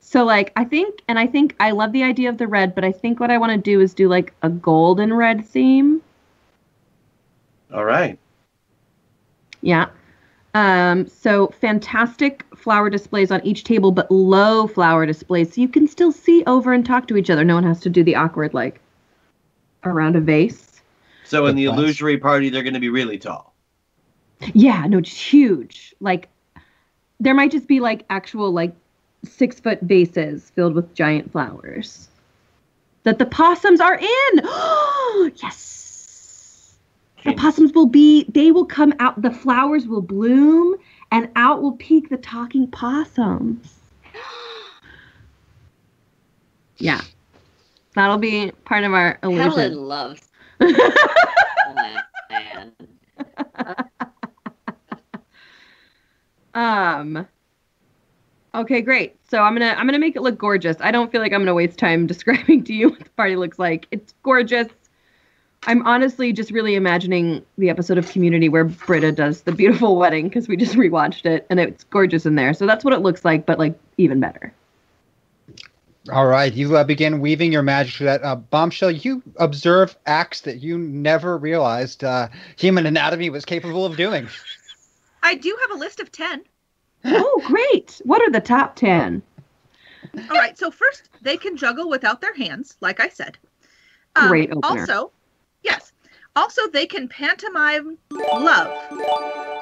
so like I think, and I think I love the idea of the red, but I think what I want to do is do like a golden red theme. All right. Yeah. Um, so fantastic flower displays on each table, but low flower displays, so you can still see over and talk to each other. No one has to do the awkward like around a vase. So in the illusory party, they're going to be really tall. Yeah, no, just huge. Like there might just be like actual like six foot vases filled with giant flowers that the possums are in. yes. The possums will be, they will come out, the flowers will bloom, and out will peek the talking possums. Yeah. That'll be part of our illusion. Helen loves. Um. Okay, great. So I'm gonna I'm gonna make it look gorgeous. I don't feel like I'm gonna waste time describing to you what the party looks like. It's gorgeous. I'm honestly just really imagining the episode of Community where Britta does the beautiful wedding because we just rewatched it and it's gorgeous in there. So that's what it looks like, but like even better. All right, you uh, begin weaving your magic through that uh, bombshell. You observe acts that you never realized uh, human anatomy was capable of doing. I do have a list of 10. Oh, great. What are the top 10? All right, so first, they can juggle without their hands, like I said. Um, Great opener. Also, yes. Also, they can pantomime love.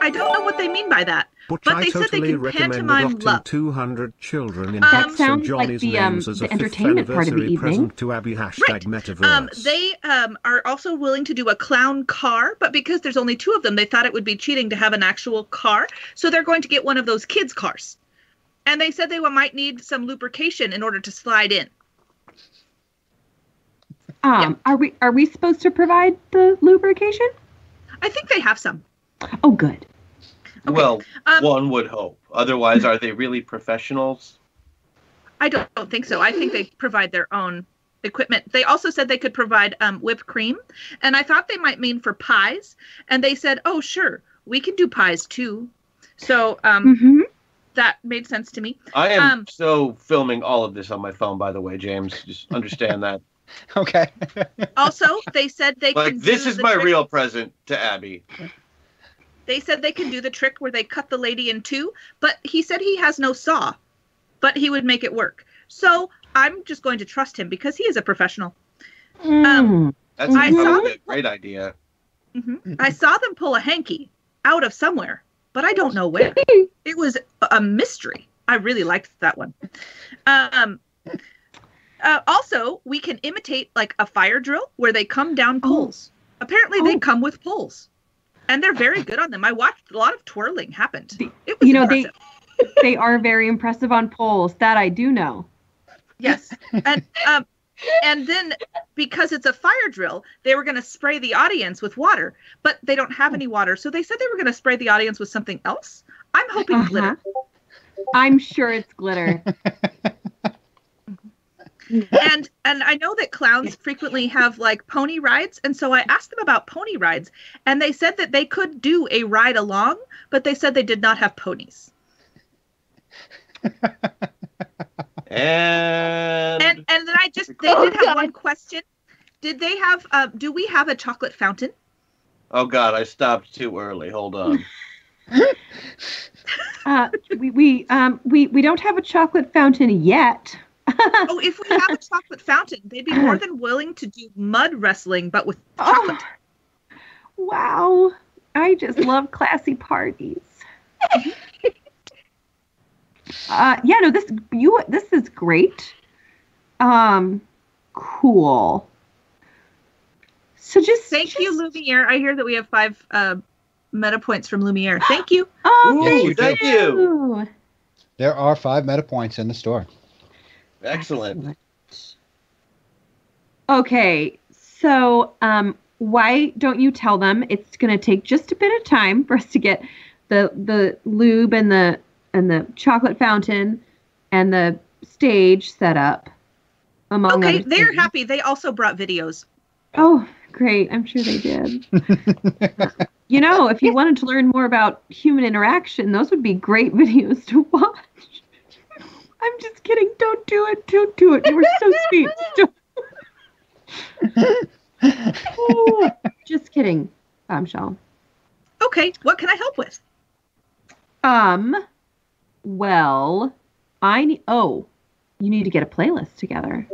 I don't know what they mean by that, But, but I they said totally they can recommend pantomime love. 200 children in That St. sounds like Johnny's the, um, names as the a fifth entertainment part of the anniversary evening. present to Abby hashtag metaverse. Um, they um, are also willing to do a clown car, but because there's only two of them, they thought it would be cheating to have an actual car. So they're going to get one of those kids' cars. And they said they might need some lubrication in order to slide in. Um, are we are we supposed to provide the lubrication? I think they have some. Oh, good. Well, Um, one would hope. Otherwise, are they really professionals? I don't, don't think so. I think they provide their own equipment. They also said they could provide um, whipped cream, and I thought they might mean for pies. And they said, "Oh, sure, we can do pies too." So um, Mm-hmm. that made sense to me. I am Um, so filming all of this on my phone, by the way, James. Just understand that. Okay. Also, they said they like, can. this do is the my trick- real present to Abby. They said they can do the trick where they cut the lady in two, but he said he has no saw, but he would make it work. So I'm just going to trust him because he is a professional. Um, That's I saw probably a great idea. Mhm. I saw them pull a hanky out of somewhere, but I don't know where. it was a mystery. I really liked that one. Um, uh, also, we can imitate like a fire drill where they come down poles. Apparently, they come with poles, and they're very good on them. I watched a lot of twirling happened. It was You know impressive. they they are very impressive on poles. That I do know. Yes, and um, and then because it's a fire drill, they were going to spray the audience with water, but they don't have any water, so they said they were going to spray the audience with something else. I'm hoping Uh-huh. glitter. I'm sure it's glitter. and and I know that clowns frequently have like pony rides, and so I asked them about pony rides, and they said that they could do a ride along, but they said they did not have ponies. And And and then I just they did have one question. Did they have? Uh, do we have a chocolate fountain? oh god, I stopped too early. Hold on. Uh, we we um we we don't have a chocolate fountain yet. oh, if we have a chocolate fountain, they'd be more than willing to do mud wrestling, but with chocolate. Wow, I just love classy parties. uh, yeah, no, this you this is great. Um, cool. So just thank you, Lumiere. I hear that we have five uh, meta points from Lumiere. Thank you. Oh, Yes, you thank do. you. There are five meta points in the store. Excellent. Okay, so um, why don't you tell them it's going to take just a bit of time for us to get the the lube and the and the chocolate fountain and the stage set up. Among Okay, they're things. happy. They also brought videos. Oh, great! I'm sure they did. you know, if you wanted to learn more about human interaction, those would be great videos to watch. I'm just kidding. Don't do it. Don't do it. You were so sweet. Don't- Oh, just kidding, bombshell. Okay, what can I help with? Um, well, I need. Oh, you need to get a playlist together.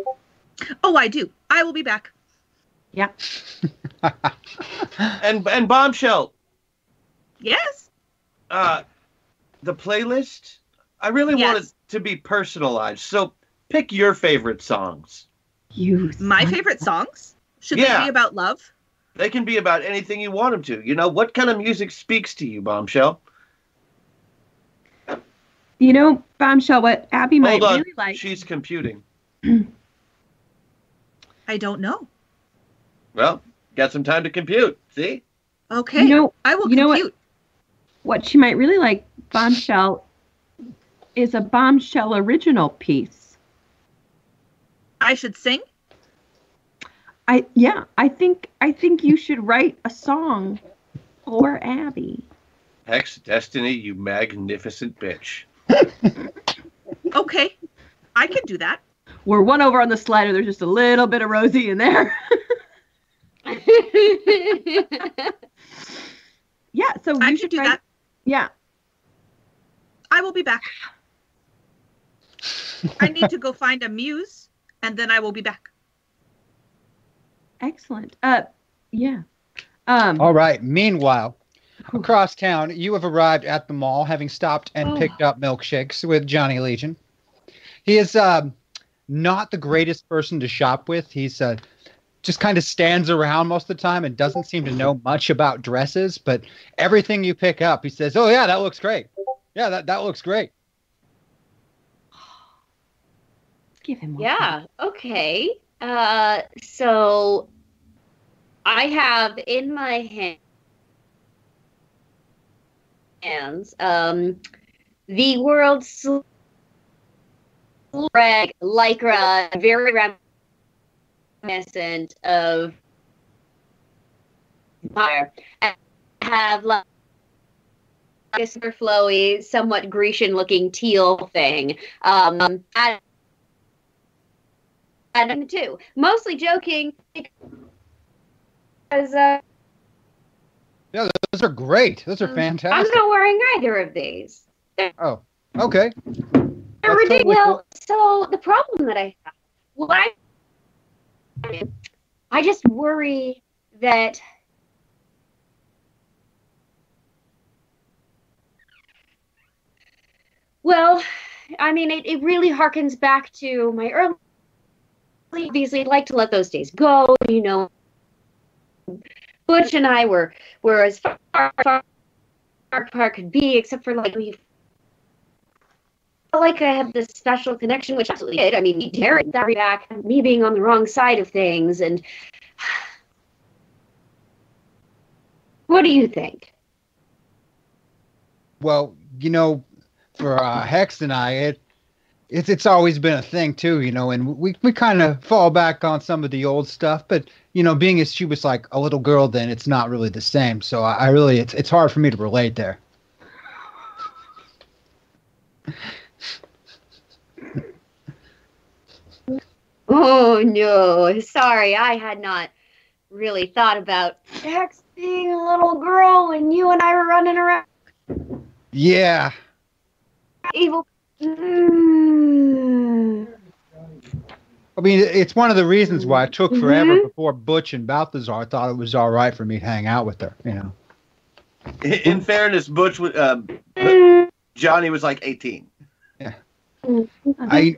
Oh, I do. I will be back. Yeah. And and bombshell. Yes. Uh, the playlist. I really want Yes. it to be personalized. So pick your favorite songs. You. My favorite songs? Should Yeah. they be about love? They can be about anything you want them to. You know what kind of music speaks to you, bombshell? You know, bombshell. What Abby might on, really like. she's computing. I don't know. Well, got some time to compute. See? Okay. You know, I will you know compute. what? What she might really like, bombshell, is a bombshell original piece. I should sing? I yeah. I think I think you should write a song for Abby. Hex Destiny, you magnificent bitch. Okay. I can do that. We're one over on the slider. There's just a little bit of Rosie in there. yeah, so I should should do try- that. Yeah. I will be back. I need to go find a muse, and then I will be back. Excellent. Uh, yeah. Um, All right. Meanwhile, across town, you have arrived at the mall, having stopped and Oh. picked up milkshakes with Johnny Legion. He is um, not the greatest person to shop with. He's uh, just kind of stands around most of the time and doesn't seem to know much about dresses. But everything you pick up, he says, "Oh yeah, that looks great. Yeah, that that looks great." Give him one. Yeah. Okay. Uh, so I have in my hand hands um the world's rag lycra very reminiscent of fire I have like a super flowy somewhat grecian looking teal thing um and two. Mostly joking because uh, Yeah, those are great. Those are fantastic. I'm not wearing either of these. They're Oh, okay. they're That's ridiculous. totally Well, so the problem that I have, what I, I just worry that Well, I mean, it, it really harkens back to my early. Obviously, like to let those days go. You know, Butch and I were were as far far apart could be, except for like we felt like I had this special connection, which I absolutely did. I mean, Darren that back, me being on the wrong side of things, and what do you think? Well, you know, for uh, Hex and I, it it's it's always been a thing too, you know, and we we kind of fall back on some of the old stuff, but you know, being as she was like a little girl, then it's not really the same. So I, I really, it's it's hard for me to relate there. Oh no, sorry, I had not really thought about Hex being a little girl when you and I were running around Yeah, evil. Mm. I mean, it's one of the reasons why it took forever Mhm. before Butch and Balthazar thought it was all right for me to hang out with her. You know. In, in fairness, Butch, wa- uh, Johnny was like 18. Yeah. I,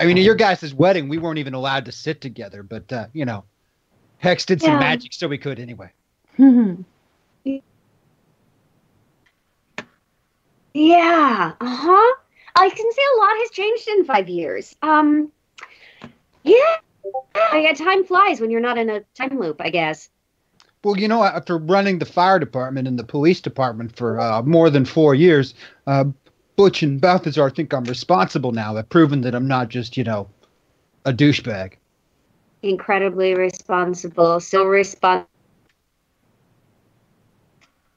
I mean, at your guys' wedding, we weren't even allowed to sit together, but uh, you know, Hex did some Yeah. magic, so we could anyway. Yeah, uh huh. I can see a lot has changed in five years. Um, yeah, I guess time flies when you're not in a time loop. I guess. Well, you know, after running the fire department and the police department for uh, more than four years, uh, Butch and Balthazar think I'm responsible now. I've proven that I'm not just, you know, a douchebag. Incredibly responsible, so respon-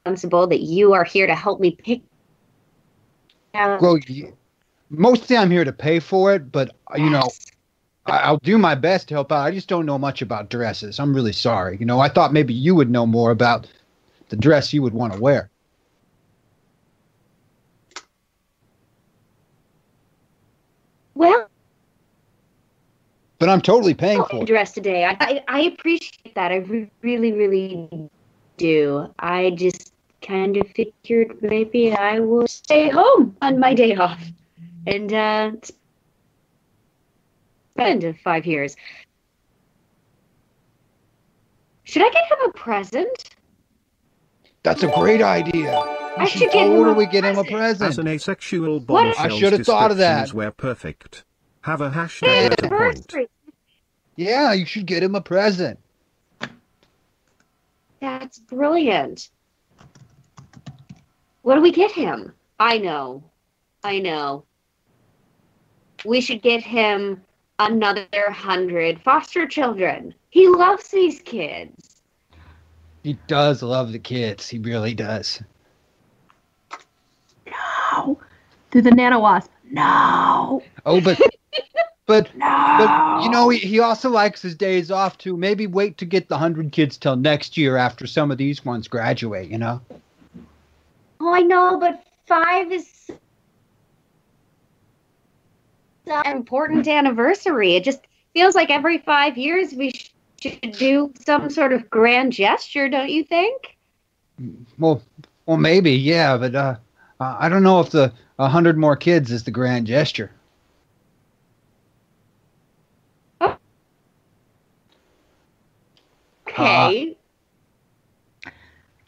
responsible that you are here to help me pick. Out- Well, mostly I'm here to pay for it, but you know, I'll do my best to help out. I just don't know much about dresses. I'm really sorry. You know, I thought maybe you would know more about the dress you would want to wear. well, But I'm totally paying for it. dress today. I, I I appreciate that. I re- really really do. I just kind of figured maybe I will stay home on my day off and uh, spend five years. Should I get him a present? That's a great idea. I should get him a totally get him a present. As an asexual What? I should have thought of that. descriptions were perfect. Have a hashtag at a point. Yeah, you should get him a present. That's brilliant. What do we get him? I know. I know. We should get him another hundred foster children. He loves these kids. He does love the kids. He really does. No. Through the nano wasp. No. Oh, but But, but you know, he, he also likes his days off to maybe wait to get the hundred kids till next year after some of these ones graduate. You know. Oh, I know, but five is an important anniversary. It just feels like every five years we should do some sort of grand gesture, don't you think? Well, well, maybe, yeah, but uh, uh, I don't know if the a hundred more kids is the grand gesture. Okay.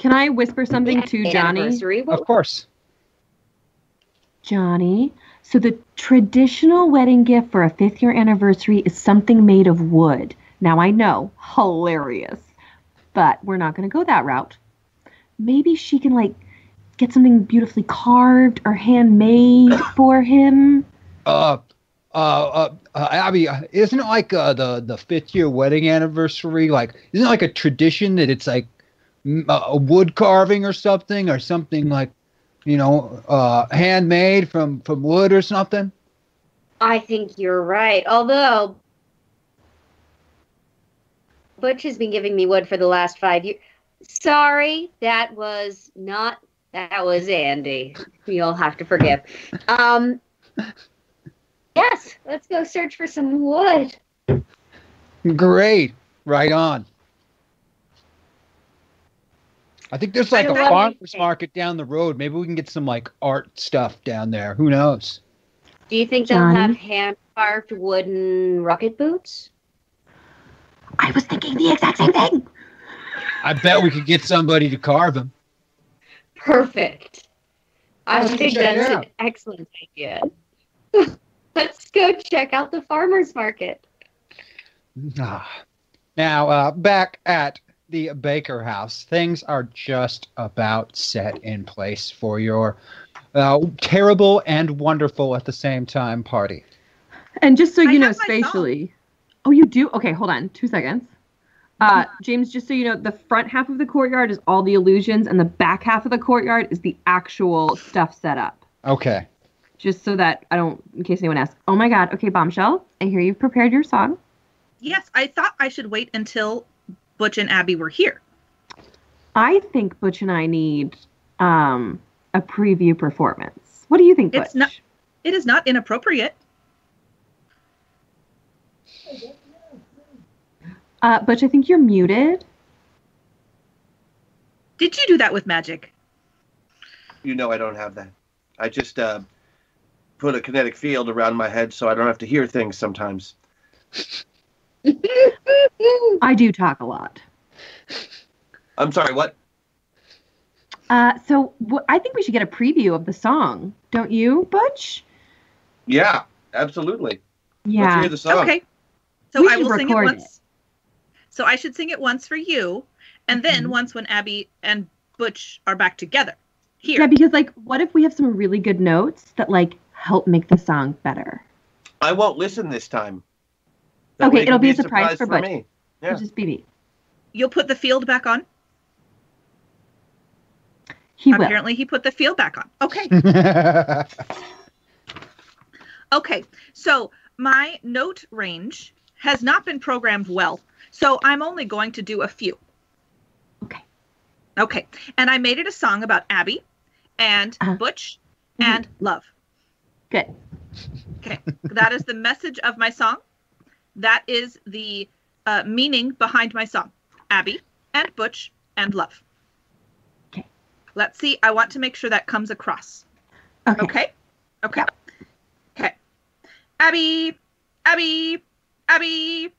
Can I whisper something to Johnny? Of course. Johnny, so the traditional wedding gift for a fifth year anniversary is something made of wood. Now I know, hilarious, but we're not going to go that route. Maybe she can like get something beautifully carved or handmade for him. Uh, uh, uh, uh Abby, uh, isn't it like uh, the the fifth year wedding anniversary? Like, isn't it like a tradition that it's like a wood carving or something, or something like, you know, uh, handmade from from wood or something? I think you're right. Although Butch has been giving me wood for the last five years. Sorry, that was not that was Andy. You'll have to forgive. Um Yes, let's go search for some wood. Great, right on. I think there's like I a love farmers market down the road. Maybe we can get some like art stuff down there. Who knows? Do you think Johnny? they'll have hand carved wooden rocket boots? I was thinking the exact same thing. I bet we could get somebody to carve them. Perfect. I Let's think that's an excellent idea. Let's go check out the farmer's market. Ah. Now, uh, back at the Baker House, things are just about set in place for your uh, terrible and wonderful at the same time party. And just so I you know, have my spatially. Oh, you do? Okay, hold on. Two seconds. Uh, James, just so you know, the front half of the courtyard is all the illusions, and the back half of the courtyard is the actual stuff set up. Okay. Just so that I don't, in case anyone asks. Oh my God. Okay, Bombshell, I hear you've prepared your song. Yes, I thought I should wait until Butch and Abby were here. I think Butch and I need um, a preview performance. What do you think, Butch? It's not. It is not inappropriate. Uh, Butch, I think you're muted. Did you do that with magic? You know I don't have that. I just uh, put a kinetic field around my head so I don't have to hear things sometimes. I do talk a lot. I'm sorry, what? Uh, so wh- I think we should get a preview of the song, don't you, Butch? Yeah, absolutely. Yeah. Let's hear the song. Okay. So We I will sing it record once. So I should sing it once for you, and then once when Abby and Butch are back together. Here. Yeah, because like, what if we have some really good notes that like help make the song better? I won't listen this time. That Okay, it it'll be a surprise for Butch. me. Yeah. Just be me. You'll put the field back on. He will. Apparently, he put the field back on. Okay. Okay, so my note range has not been programmed well, so I'm only going to do a few. Okay. Okay, and I made it a song about Abby and uh-huh. Butch mm-hmm. and love. Good. Okay, that is the message of my song. That is the uh, meaning behind my song Abby and Butch and love. Okay. Let's see, I want to make sure that comes across. Okay. Okay. Okay. Okay. Abby, Abby, Abby.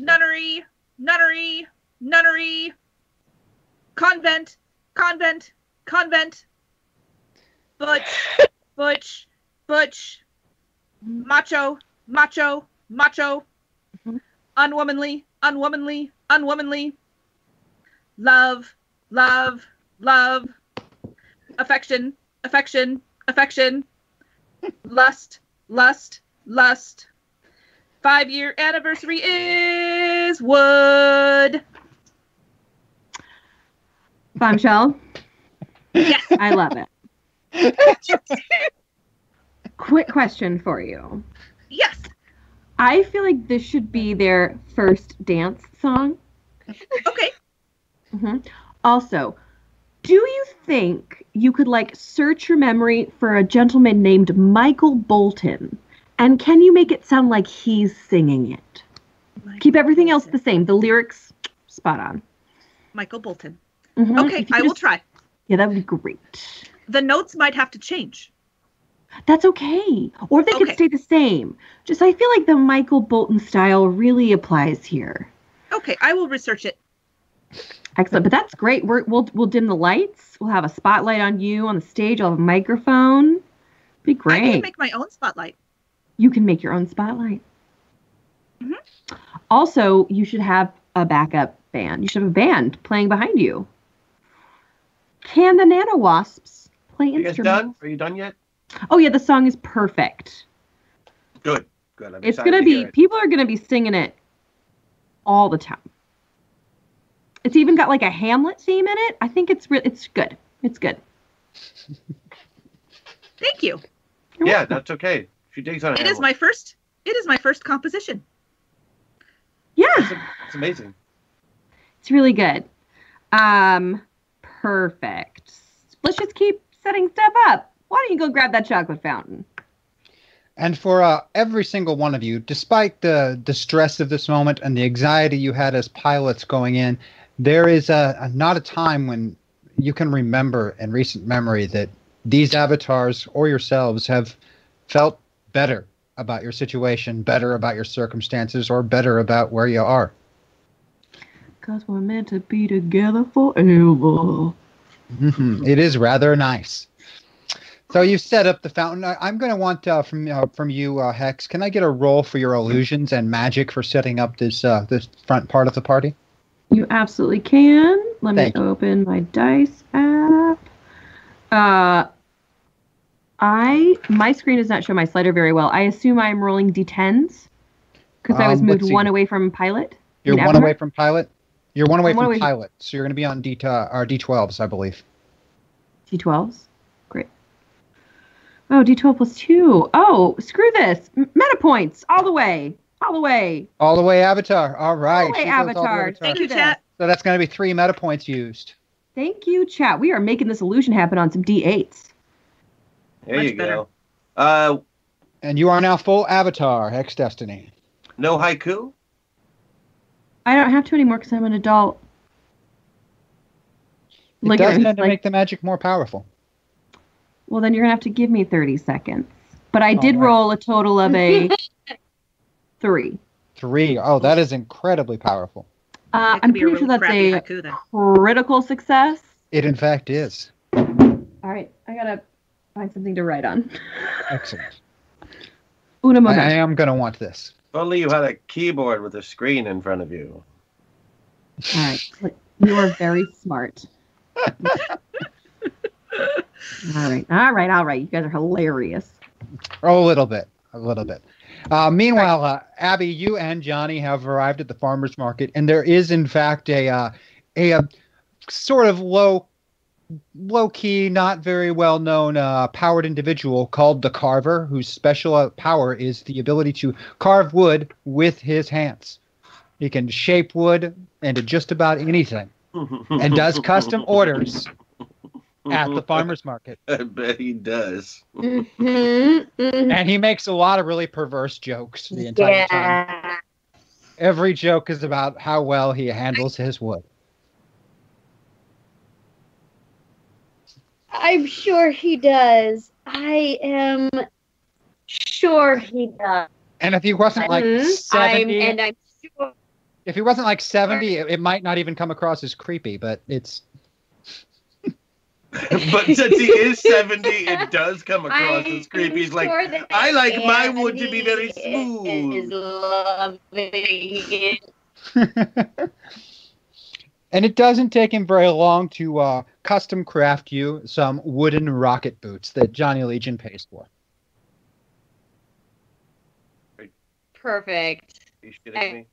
Nunnery, nunnery, nunnery. Convent, convent, convent. Butch, butch, butch. Macho, macho, macho. Unwomanly, unwomanly, unwomanly. Love, love, love. Affection, affection, affection. Lust, lust, lust. Five year anniversary is wood. Bombshell. Yes. I love it. Quick question for you. I feel like this should be their first dance song. Okay. hmm Also, do you think you could like search your memory for a gentleman named Michael Bolton? And can you make it sound like he's singing it? Keep everything else the same. The lyrics spot on. Michael Bolton. Mhm. Okay, I will try. Yeah, that would be great. The notes might have to change. That's okay. Or they could stay the same. Just I feel like the Michael Bolton style really applies here. Okay, I will research it. Excellent, but that's great. We're, we'll we'll dim the lights. We'll have a spotlight on you on the stage. I'll have a microphone. Be great. I can make my own spotlight. you can make your own spotlight. Mm-hmm. Also, you should have a backup band. You should have a band playing behind you. Can the Nano Wasps play You guys instruments? done? Are you done yet? Oh yeah, the song is perfect. Good. Good. I'm It's gonna to be it. people are gonna be singing it all the time. It's even got like a Hamlet theme in it. I think it's re- it's good. It's good. Thank you. Yeah, that's okay. She digs on it. It is my first. It is my first composition. Yeah, It's amazing. it's really good. Um, perfect. Let's just keep setting stuff up. Why don't you go grab that chocolate fountain? And for uh, every single one of you, despite the, the stress of this moment and the anxiety you had as pilots going in, there is a, a not a time when you can remember in recent memory that these avatars or yourselves have felt better about your situation, better about your circumstances, or better about where you are. Cause we're meant to be together forever. Mhm. It is rather nice. So you set up the fountain. I, I'm going to want uh, from uh, from you, uh, Hex. Can I get a roll for your illusions and magic for setting up this uh, this front part of the party? You absolutely can. Let Thank me you. open my dice app. Uh, I my screen does not show my slider very well. I assume I'm rolling d10s because I was Um, moved one away from pilot. You're one away from pilot. You're one away I'm one from away- pilot, so you're going to be on D uh, or D12s, I believe. D12s. Great. Oh, D12 plus two. Oh, screw this. M- meta points all the way, all the way. All the way Avatar. All right. way she goes all the way Avatar. Thank you, chat. So that's going to be three meta points used. Thank you, chat. We are making this illusion happen on some D8s. There Much you better. go. Uh, and you are now full Avatar, Hex Destiny. No haiku. I don't have to anymore because I'm an adult. It Look does at tend to like, make the magic more powerful. Well, then you're gonna have to give me 30 seconds. But I did All right. roll a total of a three. Three. Oh, that is incredibly powerful. Uh, I'm pretty sure that's a haiku critical success. It in fact is. All right, I gotta find something to write on. Excellent. Una I. I am going to want this. If only you had a keyboard with a screen in front of you. All right, you are very smart. all right, all right, all right. You guys are hilarious. Oh, a little bit. A little bit. Uh, meanwhile, uh, Abby, you and Johnny have arrived at the farmer's market, and there is, in fact, a, uh, a, a sort of low, low key, not very well known uh, powered individual called the Carver, whose special uh, power is the ability to carve wood with his hands. He can shape wood into just about anything, and does custom orders at the farmer's market. I bet he does. and he makes a lot of really perverse jokes the entire time. Every joke is about how well he handles his wood. I'm sure he does. I am sure he does. And if he wasn't like Mhm. I'm, 70, and I'm sure. if he wasn't like 70, it, it might not even come across as creepy, but it's but since he is 70, it does come across as creepy. He's like, sure that I like my wood to be very smooth. Is loving it. and it doesn't take him very long to uh, custom craft you some wooden rocket boots that Johnny Legion pays for. Perfect. You shitting me?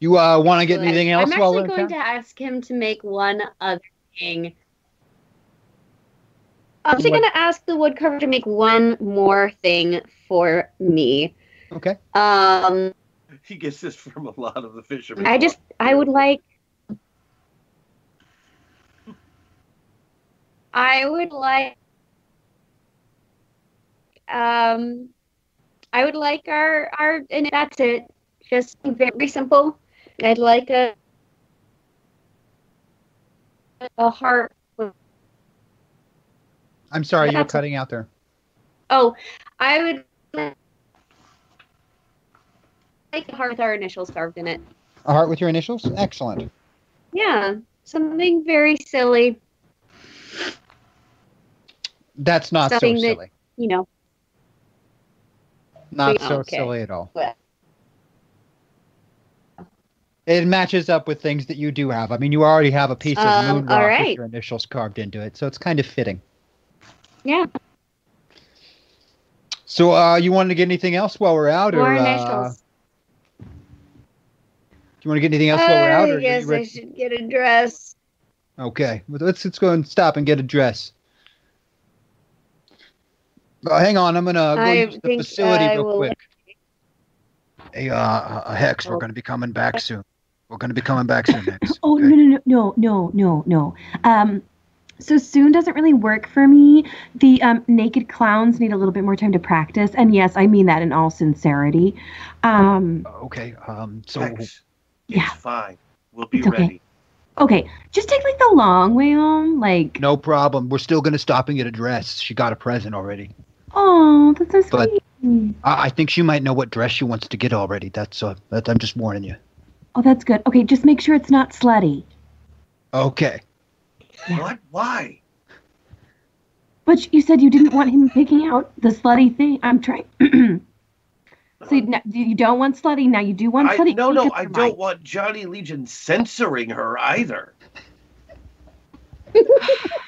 You uh, want to get anything else I'm while actually we're in going town? to ask him to make one other thing. I'm actually going to ask the woodcarver to make one more thing for me. Okay. Um, He gets this from a lot of the fishermen. I just, I would like. I would like. Um, I would like our our, and that's it. Just very simple. I'd like a a heart. I'm sorry, you're cutting out there. Oh, I would like a heart with our initials carved in it. A heart with your initials? Excellent. Yeah, something very silly. That's not so something that silly. you know. Not so okay. silly at all. It matches up with things that you do have. I mean, you already have a piece of Um, moon rock all with your initials carved into it, so it's kind of fitting. yeah. So, uh, you wanted to get anything else while we're out, or More uh, initials. do you want to get anything else while we're out? Or I guess I should get a dress. Okay, well, let's let's go and stop and get a dress. Uh, hang on, I'm gonna go I use the facility I real will- quick. Hey, uh, uh, Hex, we're gonna be coming back soon. We're gonna be coming back soon, Hex. Oh no no no no no no no. Um, so soon doesn't really work for me. The um, naked clowns need a little bit more time to practice, and yes, I mean that in all sincerity. Um, Okay, um, so Hex, yeah. It's fine. We'll be It's okay. ready. Okay, just take like the long way home. Like, no problem. We're still gonna stop and get a dress. She got a present already. oh, that's so But- sweet. I, I think she might know what dress she wants to get already. That's uh, that, I'm just warning you. Oh, that's good. Okay, just make sure it's not slutty. Okay. What? Why? But you said you didn't want him picking out the slutty thing. I'm trying. so uh, you, you don't want slutty now. You do want I, slutty. no, no, I don't mic. want Johnny Legion censoring her either.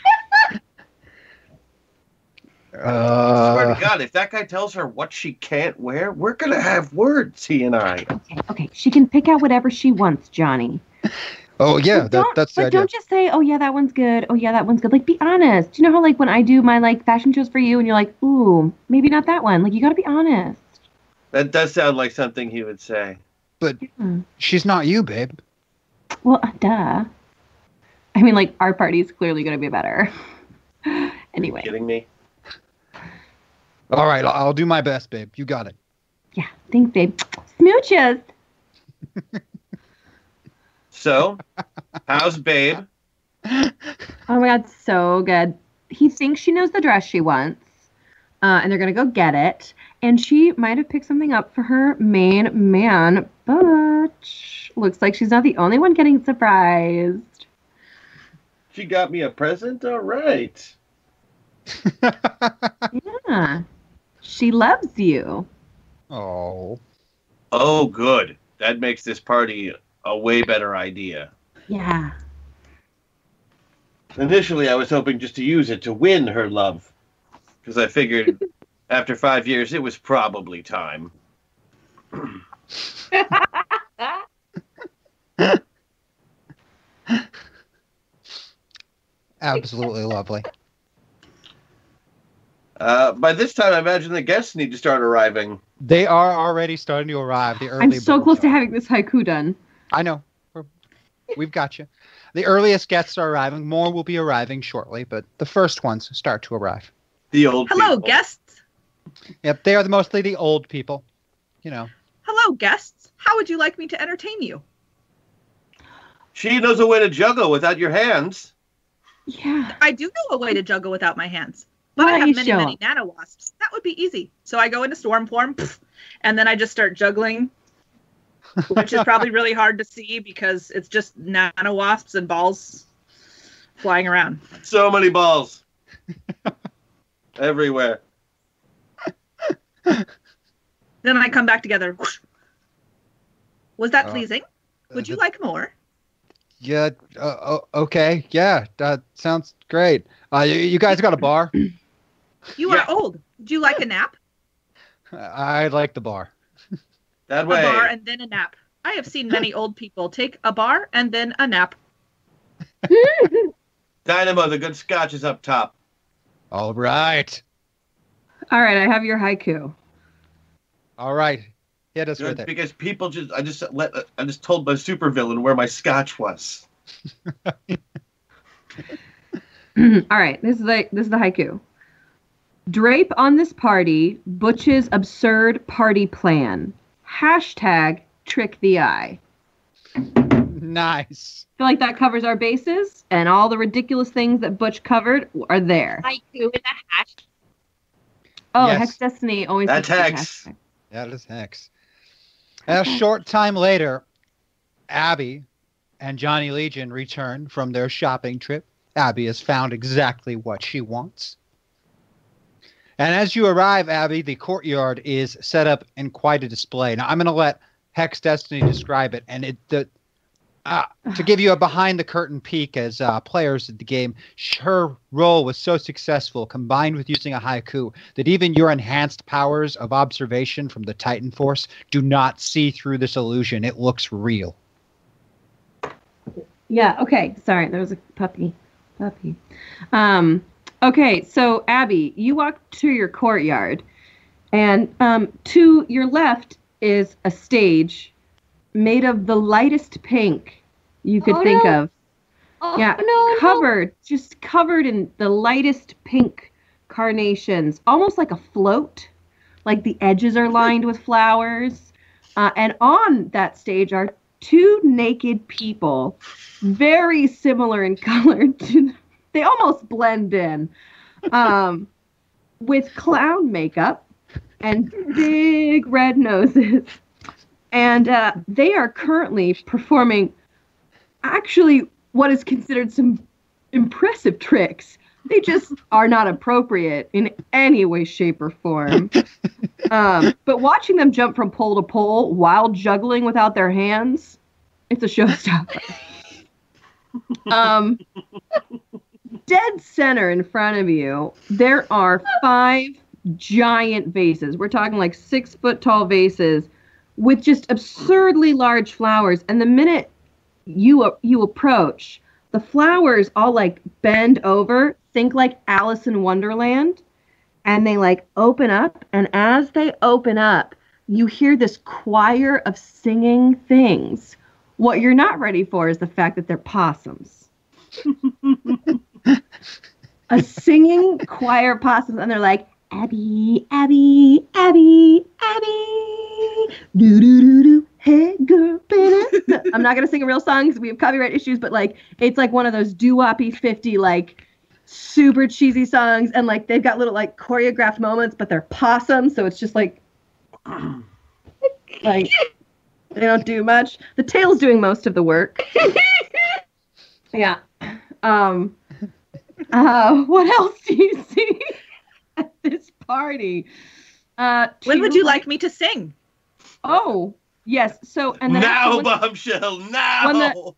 swear Uh, to God, if that guy tells her what she can't wear, we're gonna have words, he and I. Okay, okay. she can pick out whatever she wants, Johnny. oh yeah, that, Don't- that's the but idea. don't just say, "Oh yeah, that one's good." Oh yeah, that one's good. Like, be honest. You know how like when I do my like fashion shows for you, and you're like, "Ooh, maybe not that one." Like, you got to be honest. That does sound like something he would say. But she's not you, babe. Well, uh, duh. I mean, like our party's clearly gonna be better. anyway, Kidding me? All right, I'll, I'll do my best, babe. You got it. yeah. Thanks, babe. Smooches. So, how's Babe? Oh my god, so good. He thinks she knows the dress she wants, uh, and they're gonna go get it. And she might have picked something up for her main man, but looks like she's not the only one getting surprised. She got me a present? All right. Yeah, she loves you. Oh. Oh, good. That makes this party a way better idea. Yeah. Initially, I was hoping just to use it to win her love. Because I figured after five years, it was probably time. Absolutely lovely. Uh, by this time, I imagine the guests need to start arriving. They are already starting to arrive. The early I'm so close are. to having this haiku done. I know. We're- We've got you. The earliest guests are arriving. More will be arriving shortly, but the first ones start to arrive. The old Hello, guests. Yep, they are mostly the old people. You know. Hello, guests. How would you like me to entertain you? She knows a way to juggle without your hands. Yeah. I do know a way to juggle without my hands. But Why I have many, many us? nano wasps. That would be easy. So I go into storm form, and then I just start juggling, which is probably really hard to see because it's just nano wasps and balls flying around. So many balls. Everywhere. Then I come back together. Was that Uh, pleasing? Would you like more? Yeah. Uh, okay. Yeah. That sounds great. Uh, you, you guys got a bar? You are old. Do you like a nap? I like the bar. That way. A bar and then a nap. I have seen many old people take a bar and then a nap. Dynamo, the good scotch is up top. All right. All right, I have your haiku. All right. Hit us Good, with it. because people just I just let I just told my supervillain where my scotch was. All right, this is the this is the haiku. Drape on this party, Butch's absurd party plan. Hashtag trick the eye. Nice. feel like that covers our bases, and all the ridiculous things that Butch covered are there. Haiku with a hash. Oh, Yes. Hex Destiny always. That's Hex. That is Hex. A short time later, Abby and Johnny Legion return from their shopping trip. Abby has found exactly what she wants. And as you arrive, Abby, the courtyard is set up in quite a display. Now, I'm going to let Hex Destiny describe it. And it the uh, to give you a behind the curtain peek as uh, players of the game, her role was so successful, combined with using a haiku, that even your enhanced powers of observation from the Titan Force do not see through this illusion. It looks real. Yeah. Okay. Sorry, there was a puppy. Puppy. Um. Okay. So Abby, you walk to your courtyard, and um, to your left is a stage made of the lightest pink you could Oh, think no. of. Oh, yeah. no, no. Covered, just covered in the lightest pink carnations, almost like a float. Like the edges are lined with flowers. Uh, and on that stage are two naked people, very similar in color. To, they almost blend in, um, with clown makeup and big red noses. And uh, they are currently performing actually what is considered some impressive tricks. They just are not appropriate in any way, shape, or form. um, but watching them jump from pole to pole while juggling without their hands, it's a showstopper. um, dead center in front of you, there are five giant vases. We're talking like six foot tall vases with just absurdly large flowers. And the minute you you approach, the flowers all like bend over, think like Alice in Wonderland, and they like open up. And as they open up, you hear this choir of singing things. What you're not ready for is the fact that they're possums. a singing choir of possums, and they're like, Abby, Abby, Abby, Abby, do do do do, hey girl, baby. I'm not gonna sing a real song because we have copyright issues, but like it's like one of those doo-woppy 50 like super cheesy songs, and like they've got little like choreographed moments, but they're possums, so it's just like like they don't do much. The tail's doing most of the work. yeah. Um. Uh, what else do you see at this party? Uh, When would you like right- me to sing? Oh, yes. So and then now, when- bombshell, now. when the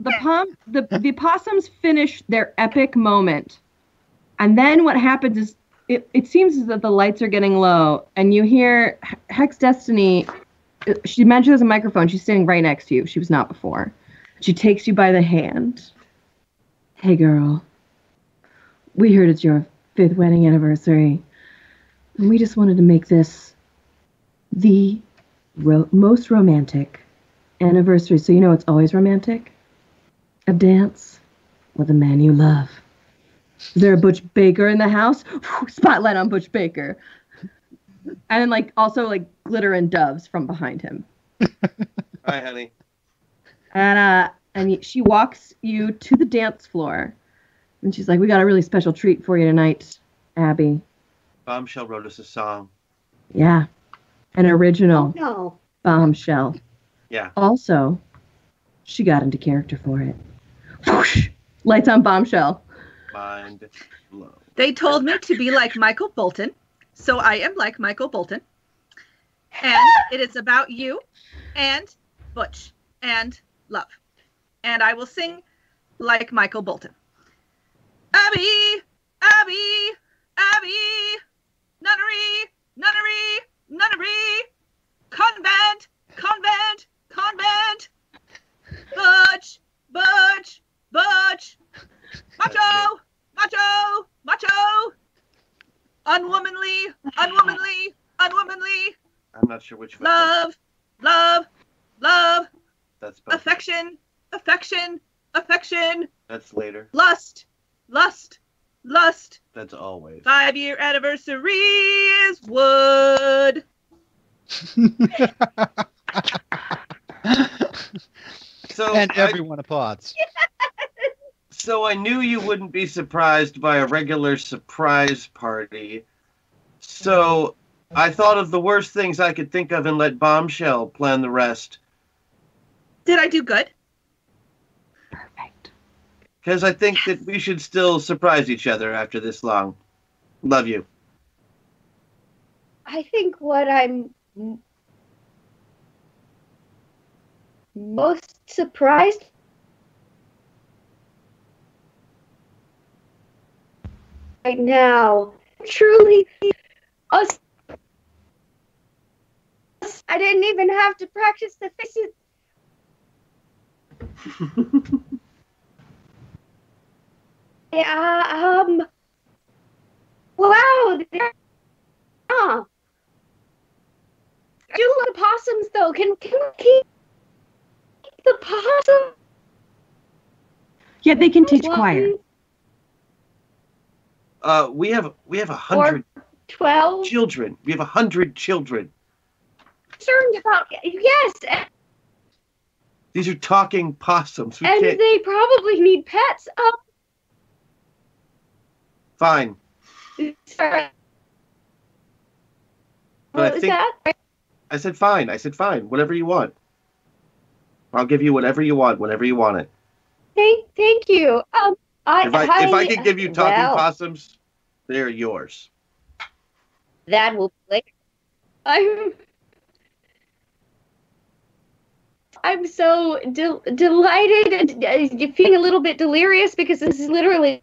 the pom the the possums finish their epic moment, and then what happens is it, it seems as that the lights are getting low, and you hear Hex Destiny. uh, She mentions a microphone. She's standing right next to you. She was not before. She takes you by the hand. Hey, girl. We heard it's your fifth wedding anniversary, and we just wanted to make this the ro- most romantic anniversary. So you know it's always romantic. A dance with a man you love. Is there a Butch Baker in the house? Spotlight on Butch Baker. And then like also like glitter and doves from behind him. Hi, honey. And uh and she walks you to the dance floor. And she's like, "We got a really special treat for you tonight, Abby." Bombshell wrote us a song. Yeah. An original oh, No. bombshell. Yeah. Also, she got into character for it. Whoosh! Lights on bombshell. Mind blown. They told me to be like Michael Bolton, so I am like Michael Bolton. And it is about you and Butch and love. And I will sing like Michael Bolton. Abby, Abby, Abby, nunnery, nunnery, nunnery, convent, convent, convent, Butch, Butch, Butch, macho, macho, macho, unwomanly, unwomanly, unwomanly, I'm not not sure which. Love, love, love, That's both. affection, affection, affection, That's later. lust, lust, lust. That's always. Five year anniversary is wood. So and I- everyone applauds. So I knew you wouldn't be surprised by a regular surprise party. So I thought of the worst things I could think of and let Bombshell plan the rest. Did I do good? Because I think that we should still surprise each other after this long. Love you. I think what I'm most surprised right now, truly, us. I didn't even have to practice the faces. yeah, um. Wow. they're- Uh, do the possums though. Can can we keep the possum? Yeah, they can teach choir. Uh, we have we have a hundred Twelve. children. We have a hundred children. Concerned about yes, These are talking possums. We and can't. they probably need pets. Um, Fine. sorry. But I What was that? I said fine. I said fine. Whatever you want. I'll give you whatever you want. Whenever you want it. Thank, thank you. Um, I, If I if I could give you talking well, possums, they're yours. That will be later. I'm. I'm so del- delighted and uh, feeling a little bit delirious because this is literally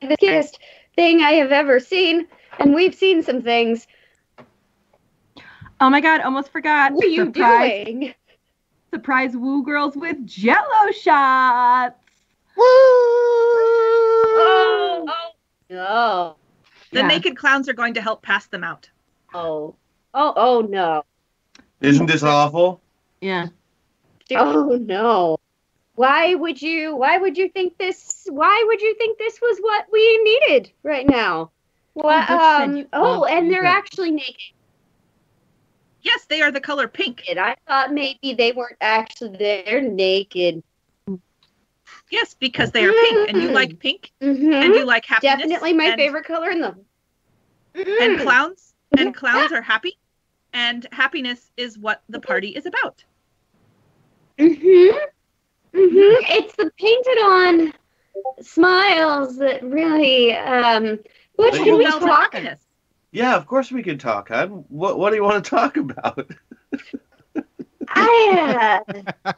the cutest thing I have ever seen, and we've seen some things. Oh my god, almost forgot. What are you surprise, doing? Surprise woo girls with jello shots. Oh, oh no! The Yeah. naked clowns are going to help pass them out. Oh, oh, oh no! Isn't this awful? Yeah. Oh no! Why would you? Why would you think this? Why would you think this was what we needed right now? What? Butch said Um. Oh, and they're actually naked. Yes, they are the color pink. And I thought maybe they weren't actually. There. They're naked. Yes, because they are pink, and you like pink, and you like happiness. Definitely my and- favorite color in them. And clowns, and clowns are happy, and happiness is what the party is about. Mm-hmm. Mm-hmm. It's the painted on smiles that really um what can we talk. Yeah, of course we can talk. Hun. What What do you want to talk about? I uh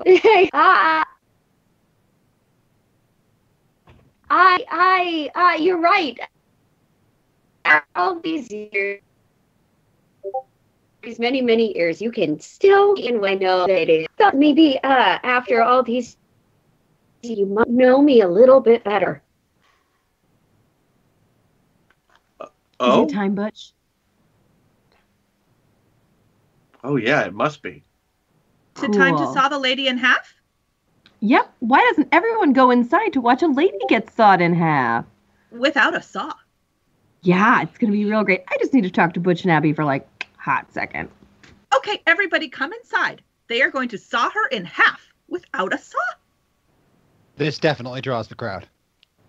I I I uh you're right. All these years these many, many years, you can still in I know that it thought maybe uh after all these you might know me a little bit better. Oh, Is it time, Butch? oh yeah, it must be. Is it time to saw the lady in half? Yep. Why doesn't everyone go inside to watch a lady get sawed in half? Without a saw. Yeah, it's gonna be real great. I just need to talk to Butch and Abby for like hot second. Okay, everybody come inside. They are going to saw her in half without a saw. This definitely draws the crowd.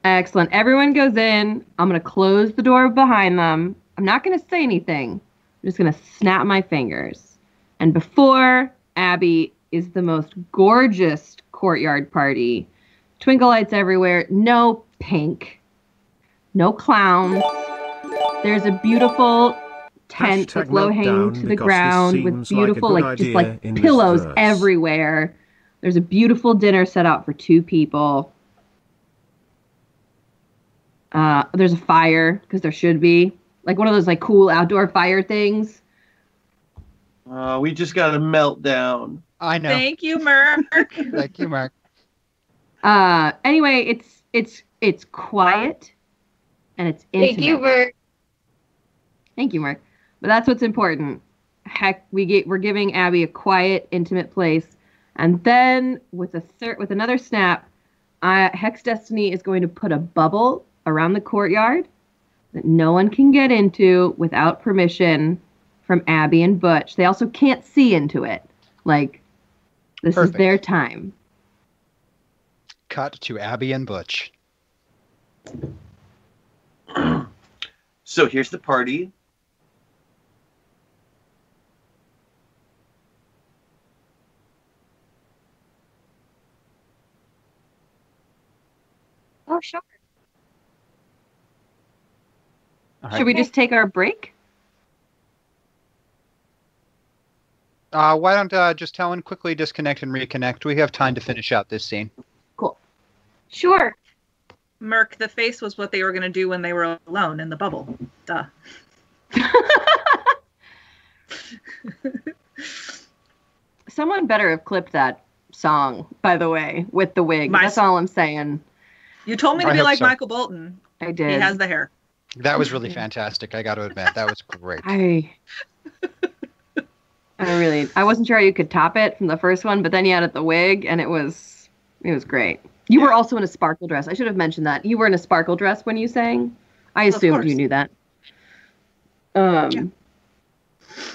Excellent. Everyone goes in. I'm gonna close the door behind them. I'm not gonna say anything. I'm just gonna snap my fingers. And before Abby is the most gorgeous courtyard party. Twinkle lights everywhere. No pink. No clowns. There's a beautiful tent Hashtag with low hanging to the ground with seems like beautiful, like, just like pillows everywhere. There's a beautiful dinner set out for two people. Uh, there's a fire because there should be like one of those like cool outdoor fire things. Uh, we just got a meltdown. I know. Thank you, Mark. Thank you, Mark. Uh, anyway, it's it's it's quiet and it's intimate. Thank you, Mark. Thank you, Mark. But that's what's important. Heck, we get we're giving Abby a quiet, intimate place, and then with a third with another snap, uh, Hex Destiny is going to put a bubble around the courtyard that no one can get into without permission from Abby and Butch. They also can't see into it. Like this Perfect. is their time. Cut to Abby and Butch. So here's the party. Oh, sure. All Should we just take our break? Uh, why don't uh, just Helen quickly disconnect and reconnect? We have time to finish out this scene. Cool. Sure. Merc, the face was what they were going to do when they were alone in the bubble. Duh. Someone better have clipped that song, by the way, with the wig. My- That's all I'm saying. You told me to I be like so. Michael Bolton. I did. He has the hair. That was really fantastic. I got to admit, that was great. I I really I wasn't sure you could top it from the first one, but then you added the wig and it was it was great. You were also in a sparkle dress. I should have mentioned that. You were in a sparkle dress when you sang. I Of assumed you knew that. Um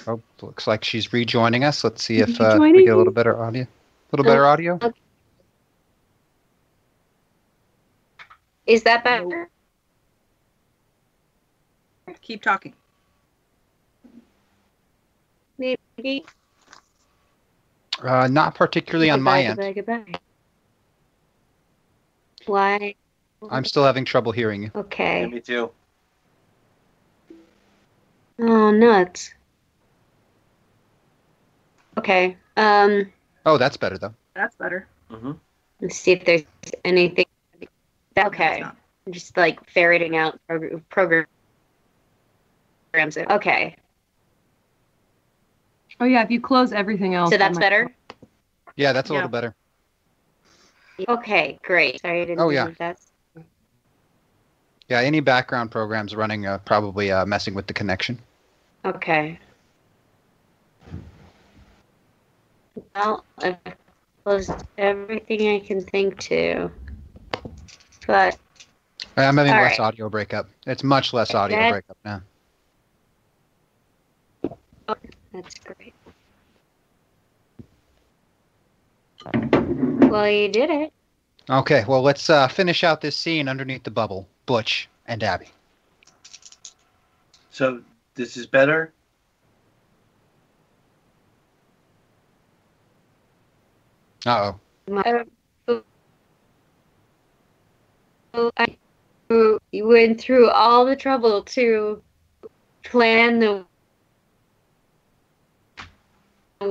Oh, looks like she's rejoining us. Let's see if uh, we get a little better audio. A little better audio. Is that better? Keep talking. Maybe. Uh, not particularly on my end. Goodbye, goodbye. Why? I'm still having trouble hearing you. Okay. Me too. Oh, nuts. Okay. Um, Oh, that's better though. That's better. Mm-hmm. let's see if there's anything. Okay. I'm just like ferreting out prog- programs. Okay. Oh yeah, if you close everything else. So that's might- better? Yeah, that's a Yeah. little better. Okay, great. Sorry, I didn't Oh, yeah. if that's. Yeah, any background programs running uh, probably uh, messing with the connection. Okay. Well, I've closed everything I can think to. But I'm having less right. audio breakup. It's much less audio That- breakup now. that's great. Well, you did it. Okay, well, let's uh, finish out this scene underneath the bubble. Butch and Abby. So this is better. Uh Uh, oh, I you went through all the trouble to plan the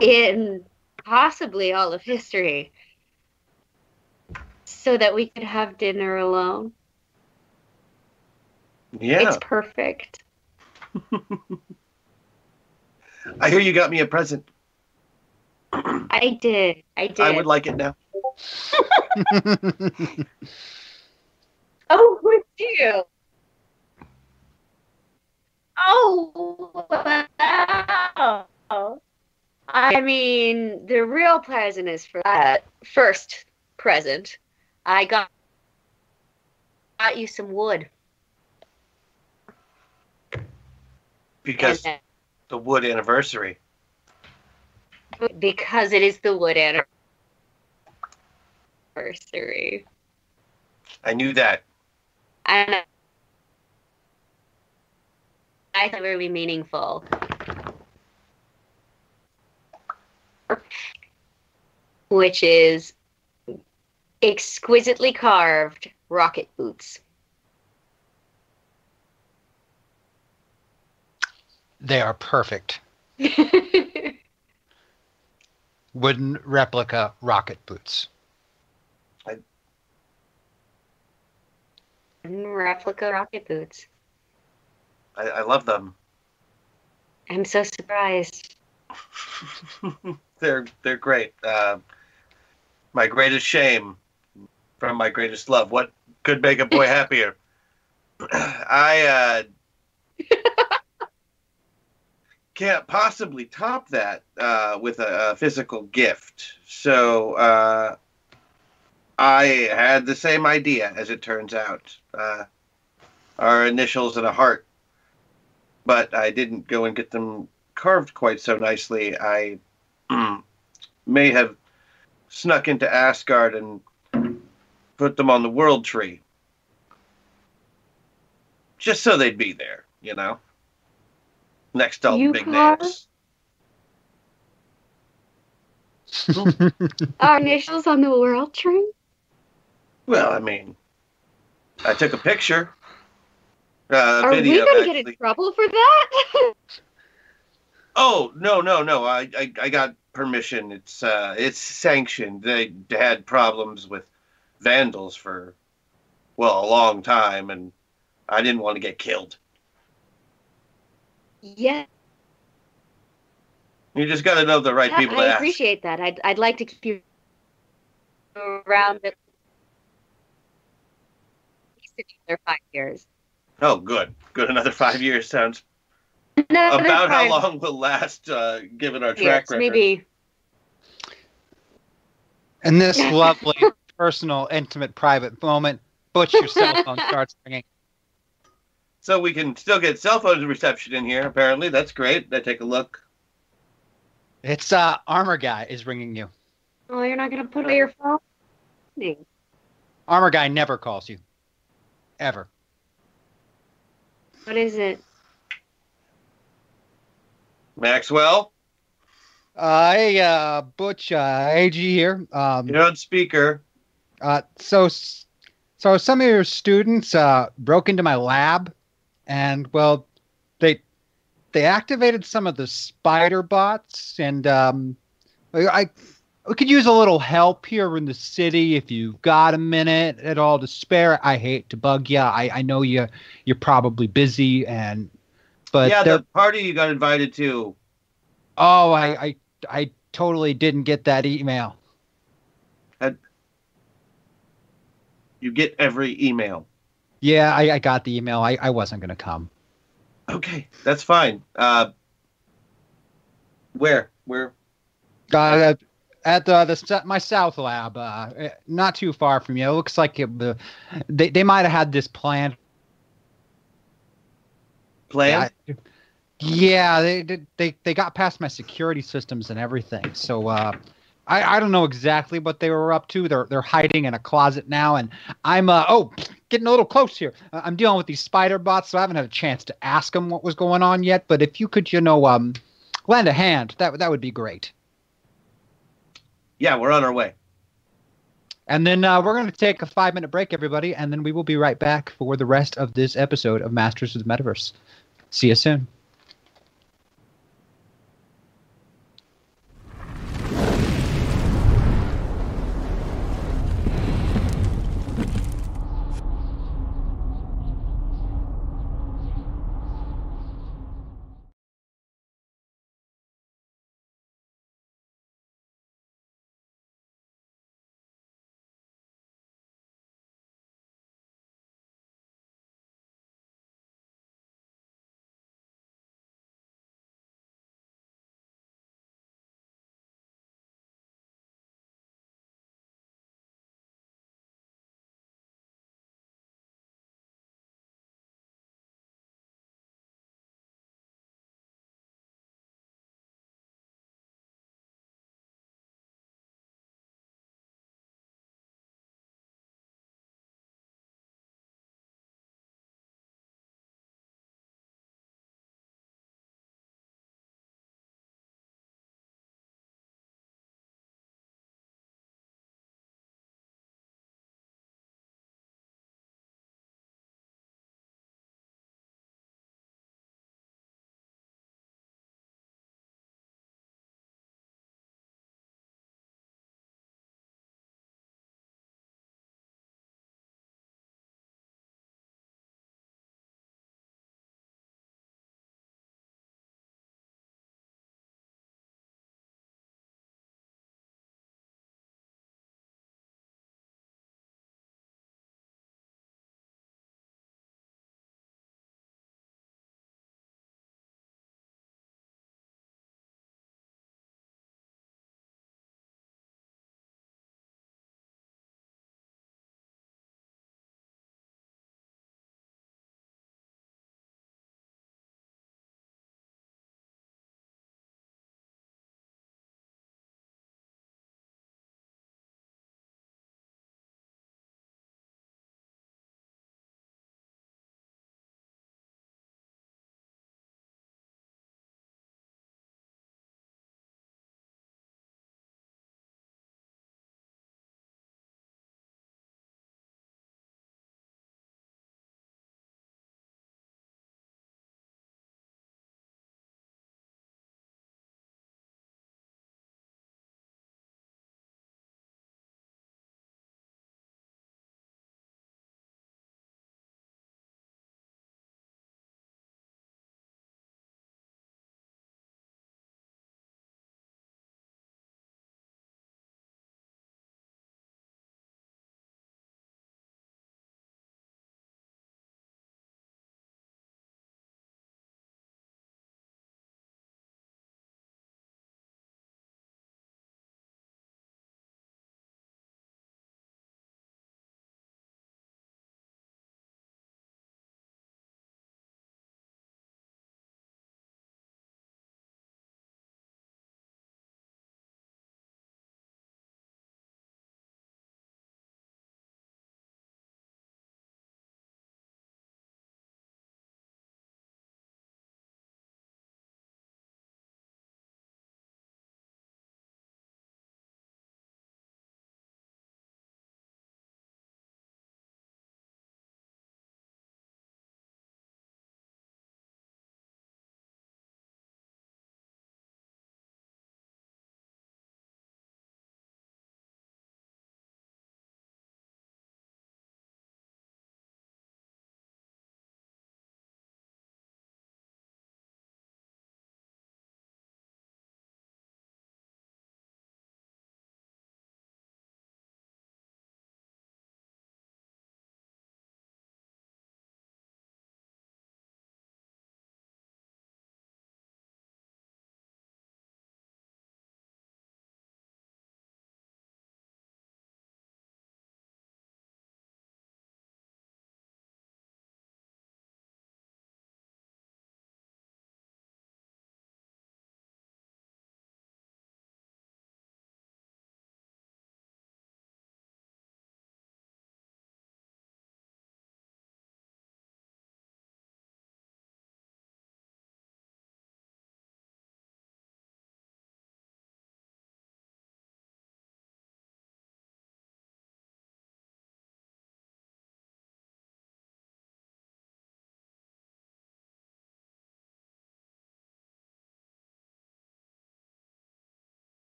in possibly all of history so that we could have dinner alone. Yeah. It's perfect. I hear you got me a present. I did. I did. I would like it now. Oh, would you? Oh, wow. I mean, the real present is for that first present. I got got you some wood. Because And uh, the wood anniversary. because it is the wood anniversary. I knew that. And I thought it would be meaningful. Which is exquisitely carved rocket boots. They are perfect. Wooden replica rocket boots. Replica rocket boots. I, I love them. I'm so surprised. They're they're great. Uh, my greatest shame from my greatest love. What could make a boy happier? I uh, can't possibly top that uh, with a, a physical gift. So uh, I had the same idea, as it turns out. Uh, our initials and a heart. But I didn't go and get them carved quite so nicely. I mm, may have snuck into Asgard and put them on the world tree. Just so they'd be there, you know? Next to all the big carved- names. Our initials on the world tree? Well, I mean, I took a picture. Uh, Are we going to get in trouble for that? Oh no no no! I, I I got permission. It's uh it's sanctioned. They had problems with vandals for well a long time, and I didn't want to get killed. yeah, You just got to know the right people to I ask. appreciate that. I'd, I'd like to keep you around at least another five years. Oh, good, good. Another five years sounds Another about how five long will last, uh, given our years, track record. Maybe In this lovely, personal, intimate, private moment, Butch, your cell phone starts ringing. So we can still get cell phone reception in here. Apparently, that's great. I take a look. It's uh, Armor Guy is ringing you. Oh, you're not going to put away your phone? Armor Guy never calls you, ever. What is it? Maxwell, Uh, hey, uh, Butch, uh, AG here. Um, you're on speaker. Uh, so, so some of your students uh, broke into my lab, and well, they they activated some of the spider bots, and um, I, I we could use a little help here in the city if you've got a minute at all to spare. I hate to bug you. I, I know you you're probably busy, and but yeah, the party you got invited to. oh, I, I I totally didn't get that email. And You get every email. Yeah, I, I got the email. I, I wasn't gonna come. Okay, that's fine. Uh, where? Where? Uh, at the, the my south lab, uh, eh, not too far from you. It looks like it, the they they might have had this planned. Plan? Yeah, yeah, they they- they they got past my security systems and everything. So uh, I I don't know exactly what they were up to. They're they're hiding in a closet now, and I'm uh oh getting a little close here. I'm dealing with these spider bots, so I haven't had a chance to ask them what was going on yet. But if you could, you know, um, lend a hand, that that would be great. Yeah, we're on our way. And then uh, we're going to take a five minute break, everybody, and then we will be right back for the rest of this episode of Masters of the Metaverse. See you soon.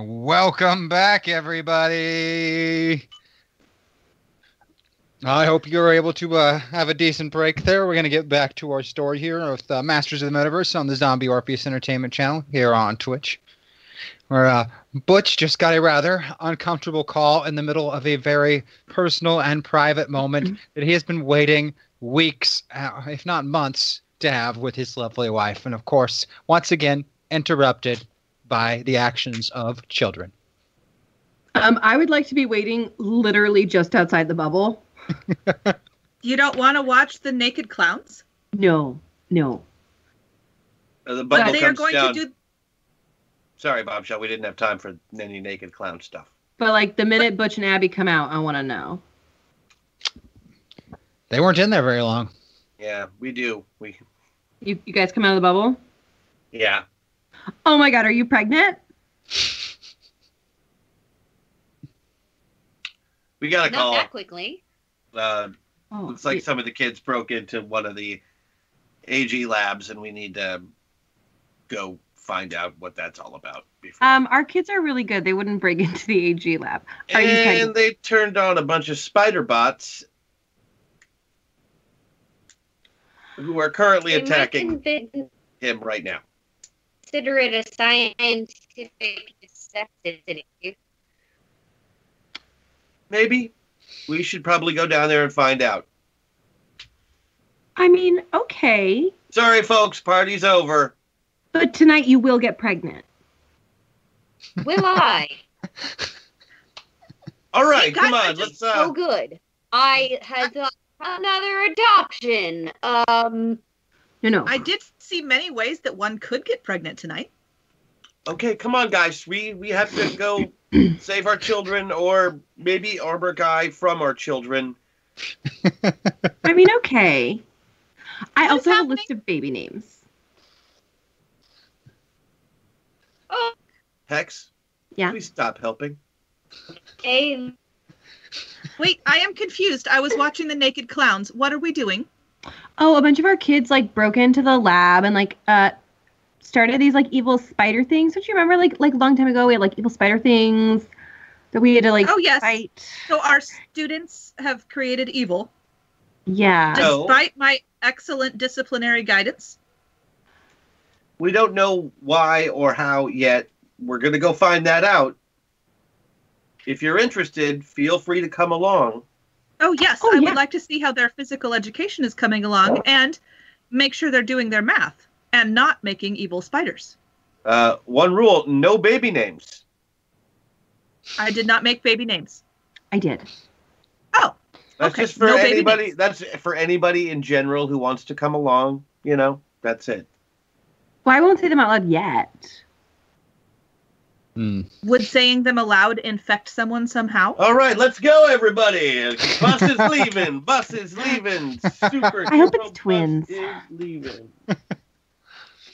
Welcome back, everybody. I hope you were able to uh, have a decent break there. We're going to get back to our story here with uh, Masters of the Metaverse on the Zombie Orpheus Entertainment channel here on Twitch. Where uh, Butch just got a rather uncomfortable call in the middle of a very personal and private moment that he has been waiting weeks, uh, if not months, to have with his lovely wife. And of course, once again, interrupted by the actions of children. Um, I would like to be waiting literally just outside the bubble. You don't want to watch the naked clowns? No, no. Uh, the But bubble they are comes going down. to do. Sorry, Bombshell. We didn't have time for any naked clown stuff. But like the minute Butch and Abby come out, I want to know. They weren't in there very long. Yeah, we do. We You, you guys come out of the bubble? yeah. Oh my god, are you pregnant? We got a Not call. that quickly. Uh, Oh, looks like yeah. some of the kids broke into one of the AG labs, and we need to go find out what that's all about. Before. Um, our kids are really good. They wouldn't break into the AG lab. Are you and pregnant? they turned on a bunch of spider bots who are currently attacking convi- him right now. Consider it a scientific necessity. Maybe we should probably go down there and find out. I mean, okay, Sorry, folks, party's over. but tonight you will get pregnant. Will I? All right, guys, come I on, let's. Uh, so good. I had thought another adoption. Um, No, no. I did see many ways that one could get pregnant tonight. Okay, come on, guys. We we have to go save our children, or maybe armor guy from our children. I mean, okay. I also have a list of baby names. oh, Hex, Yeah. please stop helping. a Wait, I am confused. I was watching the naked clowns. What are we doing? Oh, a bunch of our kids like broke into the lab and like uh started these like evil spider things. Don't you remember like like a long time ago we had like evil spider things that we had to like Oh, yes. fight. So our students have created evil, Yeah. No. despite my excellent disciplinary guidance. We don't know why or how yet. We're gonna go find that out. If you're interested, feel free to come along. Oh yes, Oh, I yeah. would like to see how their physical education is coming along and make sure they're doing their math and not making evil spiders. Uh, one rule: no baby names. I did not make baby names. I did. Oh, That's Okay, just for no anybody. That's for anybody in general who wants to come along. You know, that's it. Well, I won't say them out loud yet. Hmm. would saying them aloud infect someone somehow? All right, let's go, everybody. Bus is leaving. Bus is leaving. Super. I hope it's twins. Bus is leaving.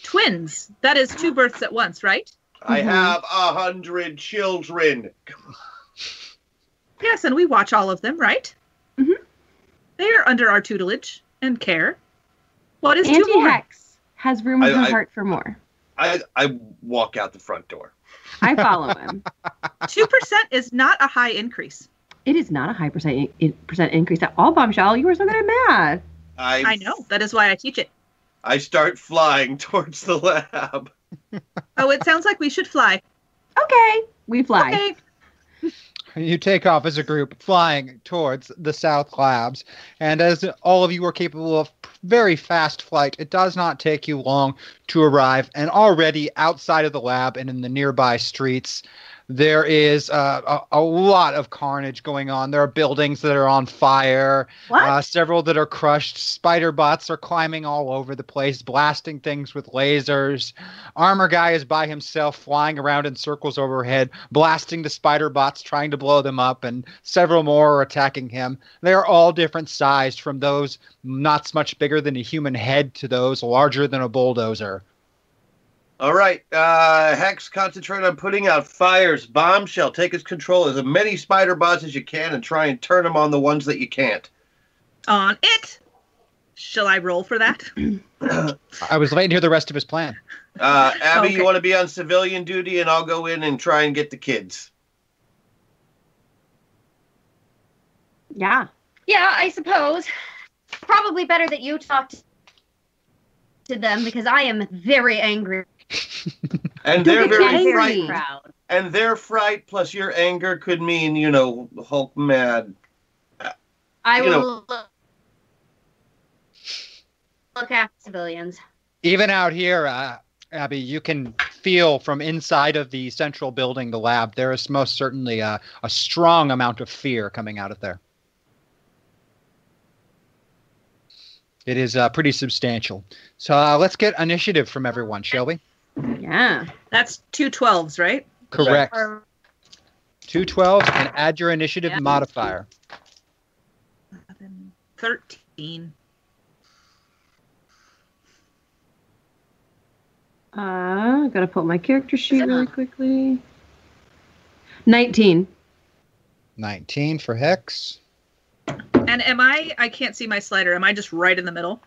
Twins. That is two births at once, right? I Mhm. have a hundred children. Yes, and we watch all of them, right? Mhm. They are under our tutelage and care. What is two Auntie more? Hex has room in I- her I- heart for more. I I walk out the front door. I follow him. Two percent is not a high increase. It is not a high percent in, percent increase at all, bombshell. You were so good at math. I I know. That is why I teach it. I start flying towards the lab. Oh, it sounds like we should fly. Okay, we fly. Okay. You take off as a group, flying towards the South Labs. And as all of you are capable of very fast flight, it does not take you long to arrive. And already outside of the lab and in the nearby streets, there is uh, a, a lot of carnage going on. There are buildings that are on fire? Uh, several that are crushed. Spider bots are climbing all over the place, blasting things with lasers. Armor guy is by himself, flying around in circles overhead, blasting the spider bots, trying to blow them up, and several more are attacking him. They are all different sized, from those not much bigger than a human head to those larger than a bulldozer. All right, uh, Hex, concentrate on putting out fires. Bombshell, take its control as many spider bots as you can and try and turn them on the ones that you can't. On it. Shall I roll for that? I was waiting to hear the rest of his plan. Uh, Abby, Okay. you want to be on civilian duty, and I'll go in and try and get the kids. Yeah. Yeah, I suppose. Probably better that you talked to them because I am very angry. And they're very Angry. frightened. Proud. And their fright plus your anger could mean, you know, Hulk mad. I You will know- look, look after civilians. Even out here, uh, Abby, you can feel from inside of the central building, the lab, there is most certainly a, a strong amount of fear coming out of there. It is uh, pretty substantial. So uh, let's get initiative from everyone, shall we? Yeah. That's two 12s, right? Correct. Two 12s and add your initiative modifier. 13. Uh, gotta pull my character sheet really quickly. 19. 19 for Hex. And am I, I can't see my slider. Am I just right in the middle?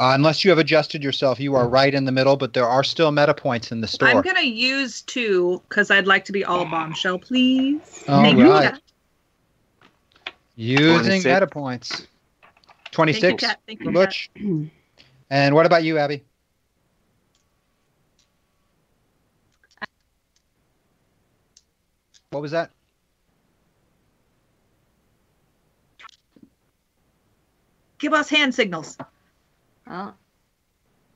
Uh, unless you have adjusted yourself, you are right in the middle, but there are still meta points in the store. I'm going to use two because I'd like to be all bombshell, please. All Thank right. Kat. Using 26. meta points. 26 Thank you, for Kat. Butch. And what about you, Abby? What was that? Give us hand signals. Oh.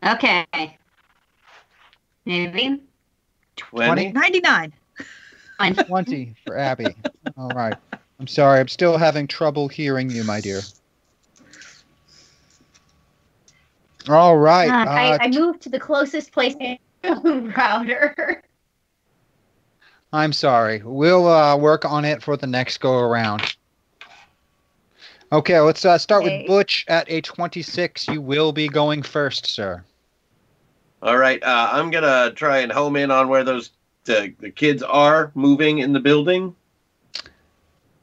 Okay. Maybe. 20? 99. 20 for Abby. All right. I'm sorry. I'm still having trouble hearing you, my dear. All right. God, uh, I, I moved to the closest place router. I'm sorry. We'll uh, work on it for the next go around. Okay, let's uh, start Okay. with Butch at a 26. You will be going first, sir. All right, uh, I'm gonna try and home in on where those the, the kids are moving in the building.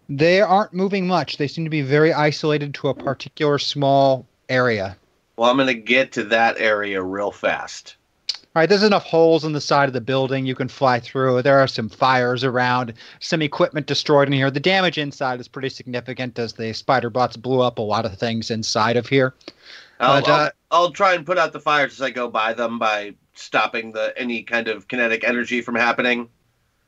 They aren't moving much. They seem to be very isolated to a particular small area. Well, I'm gonna get to that area real fast. All right, there's enough holes in the side of the building you can fly through. There are some fires around, some equipment destroyed in here. The damage inside is pretty significant as the spider bots blew up a lot of things inside of here. I'll, But, uh, I'll, I'll try and put out the fires as I go by them by stopping the any kind of kinetic energy from happening.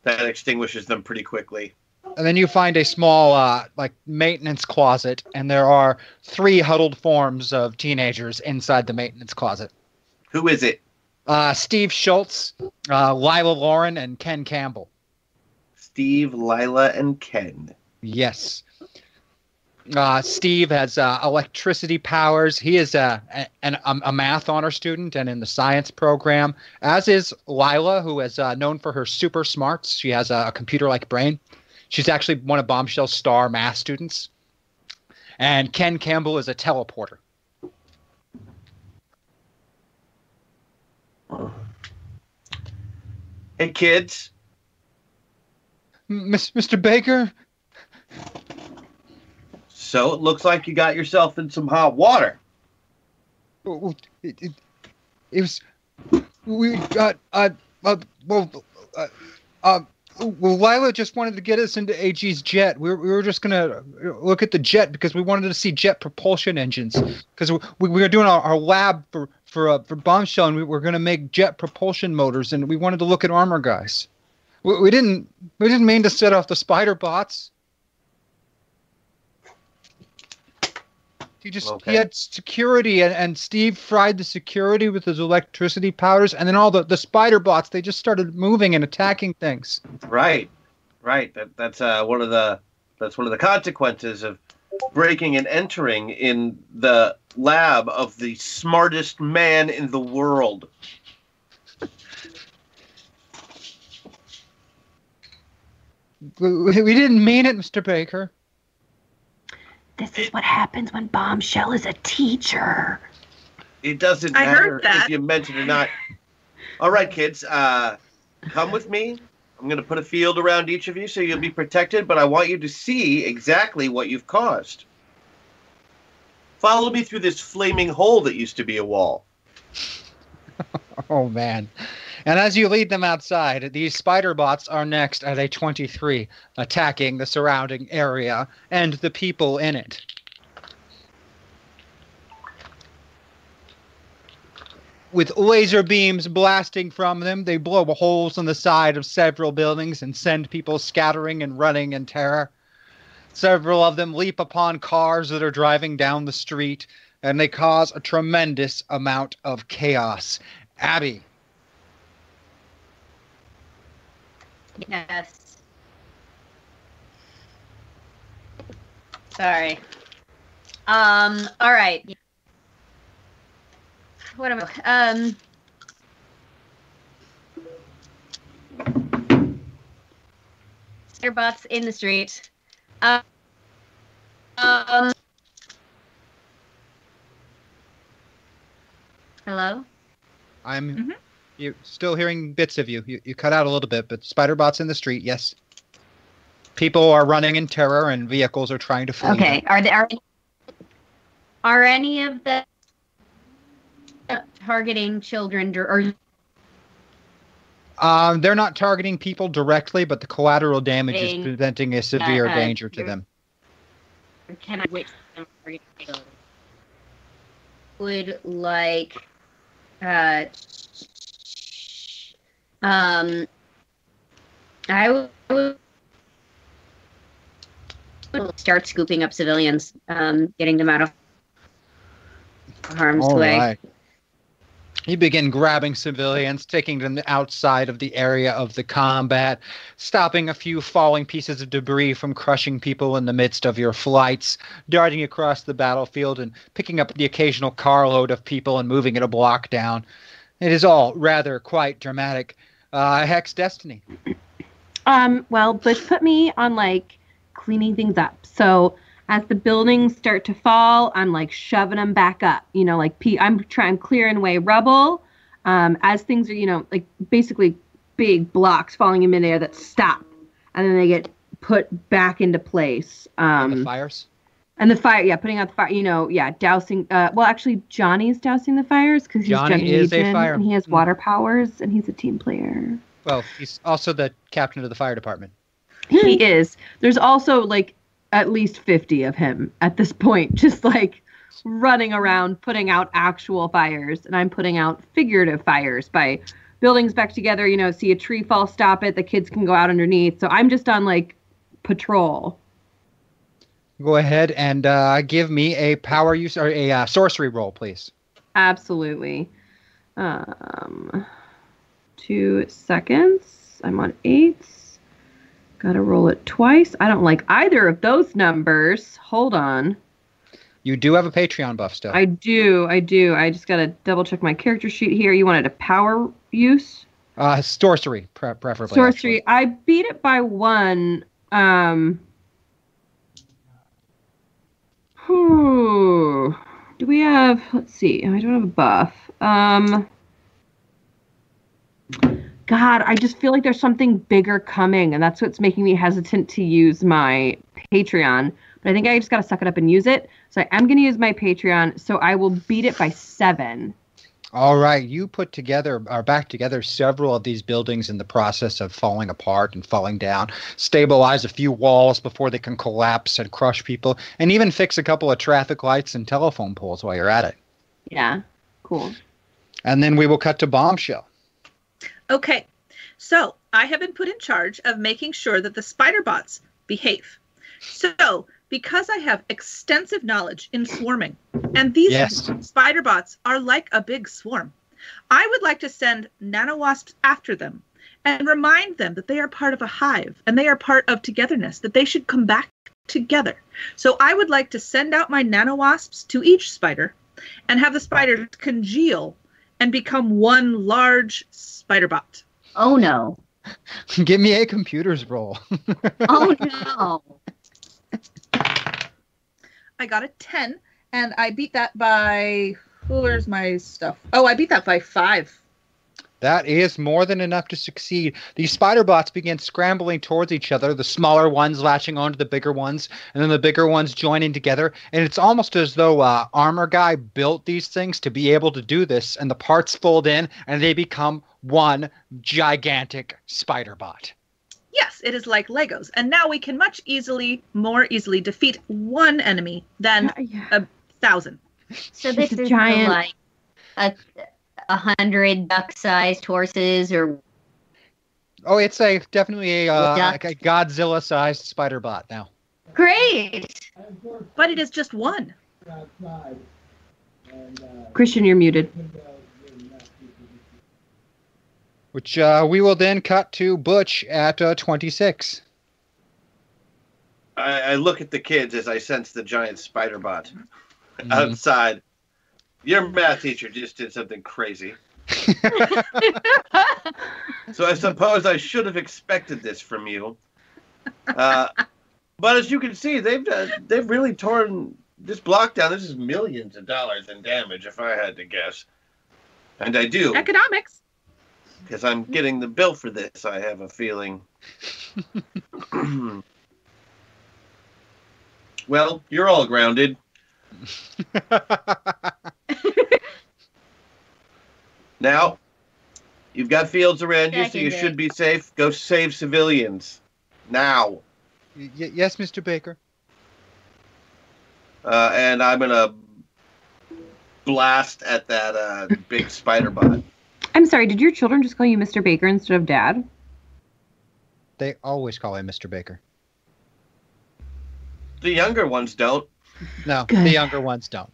That extinguishes them pretty quickly. And then you find a small, uh, like, maintenance closet, and there are three huddled forms of teenagers inside the maintenance closet. Who is it? Uh, Steve Schultz, uh, Lila Lauren, and Ken Campbell. Steve, Lila, and Ken. Yes. Uh, Steve has uh, electricity powers. He is a, a, a, a math honor student and in the science program, as is Lila, who is uh, known for her super smarts. She has a, a computer like brain. She's actually one of Bombshell's star math students. And Ken Campbell is a teleporter. Hey, kids. Miss, Mr. Baker? So it looks like you got yourself in some hot water. It, it, it was. We got. Uh, uh, well, uh, uh, well, Lila just wanted to get us into AG's jet. We were, we were just gonna look at the jet because we wanted to see jet propulsion engines because we, we were doing our, our lab for for uh, for bombshell and we were gonna make jet propulsion motors and we wanted to look at armor guys. We, we didn't we didn't mean to set off the spider bots. He just Okay. he had security and, and Steve fried the security with his electricity powders and then all the, the spider bots they just started moving and attacking things. Right, right. That that's uh, one of the that's one of the consequences of breaking and entering in the lab of the smartest man in the world. We, we didn't mean it, Mr. Baker. This is what happens when Bombshell is a teacher. It doesn't I matter heard that. if you mention it or not. All right, kids, uh, come with me. I'm going to put a field around each of you so you'll be protected, but I want you to see exactly what you've caused. Follow me through this flaming hole that used to be a wall. Oh man. And as you lead them outside, these spider bots are next at a 23, attacking the surrounding area and the people in it. With laser beams blasting from them, they blow holes in the side of several buildings and send people scattering and running in terror. Several of them leap upon cars that are driving down the street, and they cause a tremendous amount of chaos. Abby, Yes. Sorry. Um. All right. What am I? Um. Bots in the street. Um. um hello. I'm you still hearing bits of you. you. You cut out a little bit, but spider bots in the street, yes. People are running in terror, and vehicles are trying to flee. Okay. Are there are, are any of the targeting children or Um, they're not targeting people directly, but the collateral damage is presenting a severe uh, danger to you're- them. can I wait? for them to target children? Would like uh um I would- start scooping up civilians, um, getting them out of harm's All way. right. You begin grabbing civilians, taking them outside of the area of the combat, stopping a few falling pieces of debris from crushing people in the midst of your flights, darting across the battlefield and picking up the occasional carload of people and moving it a block down. It is all rather quite dramatic. Uh, Hex Destiny. Um, well, Butch put me on like cleaning things up. So as the buildings start to fall, I'm like shoving them back up. You know, like I'm trying clearing away rubble. Um, as things are, you know, like basically big blocks falling in midair that stop, and then they get put back into place. Um, the fires. And the fire, yeah, putting out the fire. You know, yeah, dousing. Uh, well, actually, Johnny's dousing the fires because he's Johnny Johnny is a Legion, fire- and he has water powers, and he's a team player. Well, he's also the captain of the fire department. He is. There's also like at least 50 of him at this point, just like running around putting out actual fires. And I'm putting out figurative fires by buildings back together. You know, see a tree fall, stop it. The kids can go out underneath. So I'm just on like patrol. Go ahead and uh, give me a power use or a uh, sorcery roll, please. Absolutely. Um, two seconds. I'm on eights. Gotta roll it twice. I don't like either of those numbers. Hold on. You do have a Patreon buff still. I do. I do. I just gotta double check my character sheet here. You wanted a power use? Uh, sorcery, pre- preferably. Sorcery. I beat it by one. Um. Whew. Do we have? Let's see. I don't have a buff. Um. God, I just feel like there's something bigger coming, and that's what's making me hesitant to use my Patreon. But I think I just gotta suck it up and use it. So I am gonna use my Patreon. So I will beat it by seven. All right, you put together or back together several of these buildings in the process of falling apart and falling down. Stabilize a few walls before they can collapse and crush people, and even fix a couple of traffic lights and telephone poles while you're at it. Yeah. Cool. And then we will cut to bombshell. Okay, so I have been put in charge of making sure that the spider bots behave. So, because I have extensive knowledge in swarming, and these Yes. spider bots are like a big swarm, I would like to send nanowasps after them and remind them that they are part of a hive and they are part of togetherness, that they should come back together. So, I would like to send out my nanowasps to each spider and have the spiders congeal and become one large spider bot. Oh no. Give me a computers roll. Oh no. I got a 10 and I beat that by where's my stuff? Oh, I beat that by 5. That is more than enough to succeed. These spider bots begin scrambling towards each other, the smaller ones latching onto the bigger ones, and then the bigger ones joining together. And it's almost as though uh, Armor Guy built these things to be able to do this, and the parts fold in and they become one gigantic spider bot. Yes, it is like Legos, and now we can much easily, more easily defeat one enemy than a thousand. So this is giant- like a, a hundred duck-sized horses, or Oh, it's a definitely a, uh, like a Godzilla-sized spider bot now. great. But it is just one. Christian, you're muted. Which uh, we will then cut to Butch at uh, 26. I, I look at the kids as I sense the giant spider bot outside. Your math teacher just did something crazy. so I suppose I should have expected this from you. Uh, but as you can see, they've uh, they've really torn this block down. This is millions of dollars in damage, if I had to guess. And I do, Economics. Because I'm getting the bill for this. I have a feeling. well, you're all grounded. now, you've got fields around you, so you Seconded. should be safe. Go save civilians. Now. Y- yes, Mr. Baker. Uh, and I'm gonna blast at that uh, big spider bot. I'm sorry, did your children just call you Mr. Baker instead of Dad? They always call him Mr. Baker. The younger ones don't. No, Good. the younger ones don't.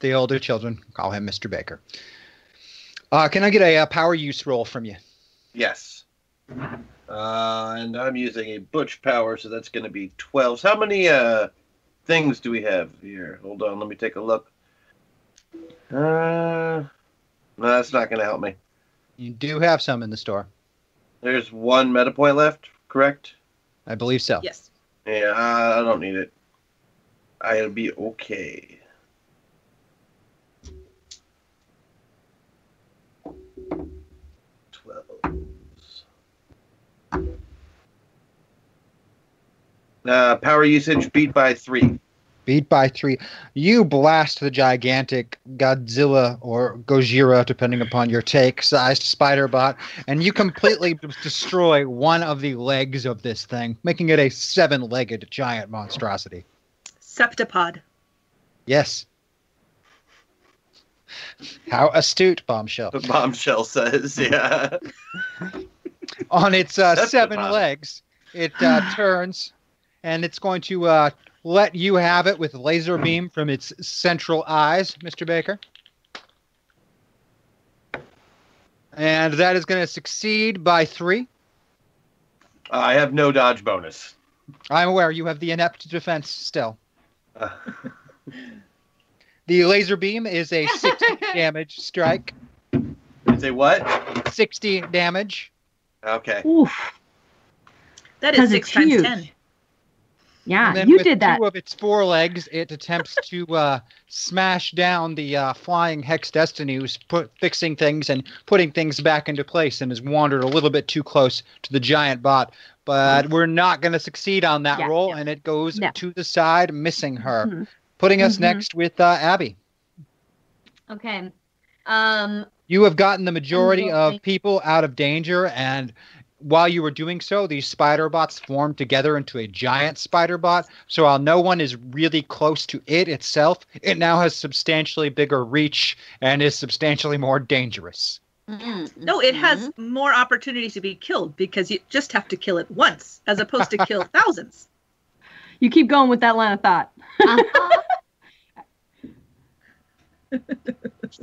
The older children call him Mr. Baker. Uh, can I get a, uh power use roll from you? Yes. Uh, and I'm using a butch power, so that's going to be 12. How many uh, things do we have here? Hold on, let me take a look. Uh, no, that's not going to help me. You do have some in the store. There's one meta point left, correct? I believe so. Yes. Yeah, I don't need it. I'll be okay. Twelve. Uh, power usage beat by three. Beat by three. You blast the gigantic Godzilla or Gojira, depending upon your take, sized spider bot, and you completely destroy one of the legs of this thing, making it a seven legged giant monstrosity. Septipod. Yes. How astute, bombshell. The bombshell says, yeah. On its uh, seven legs, it uh, turns and it's going to uh, let you have it with laser beam from its central eyes, Mr. Baker. And that is going to succeed by three. I have no dodge bonus. I'm aware you have the inept defense still. Uh, The laser beam is a 60 damage strike. Say what? 60 damage. Okay. Oof. That 'Cause is it's six times huge. ten. Yeah, And then you with did that. Two of its four legs, it attempts to uh, smash down the uh, flying Hex Destiny, who's put, fixing things and putting things back into place, and has wandered a little bit too close to the giant bot. But we're not going to succeed on that Yeah, roll, and it goes No. to the side, missing her, Mhm. putting us Mhm. next with uh, Abby. Okay. Um. You have gotten the majority of people out of danger, and while you were doing so, these spider bots formed together into a giant spider bot. So while no one is really close to it itself, it now has substantially bigger reach and is substantially more dangerous. Mm-hmm. No, it has mm-hmm. more opportunity to be killed because you just have to kill it once as opposed to kill thousands. You keep going with that line of thought. Uh-huh.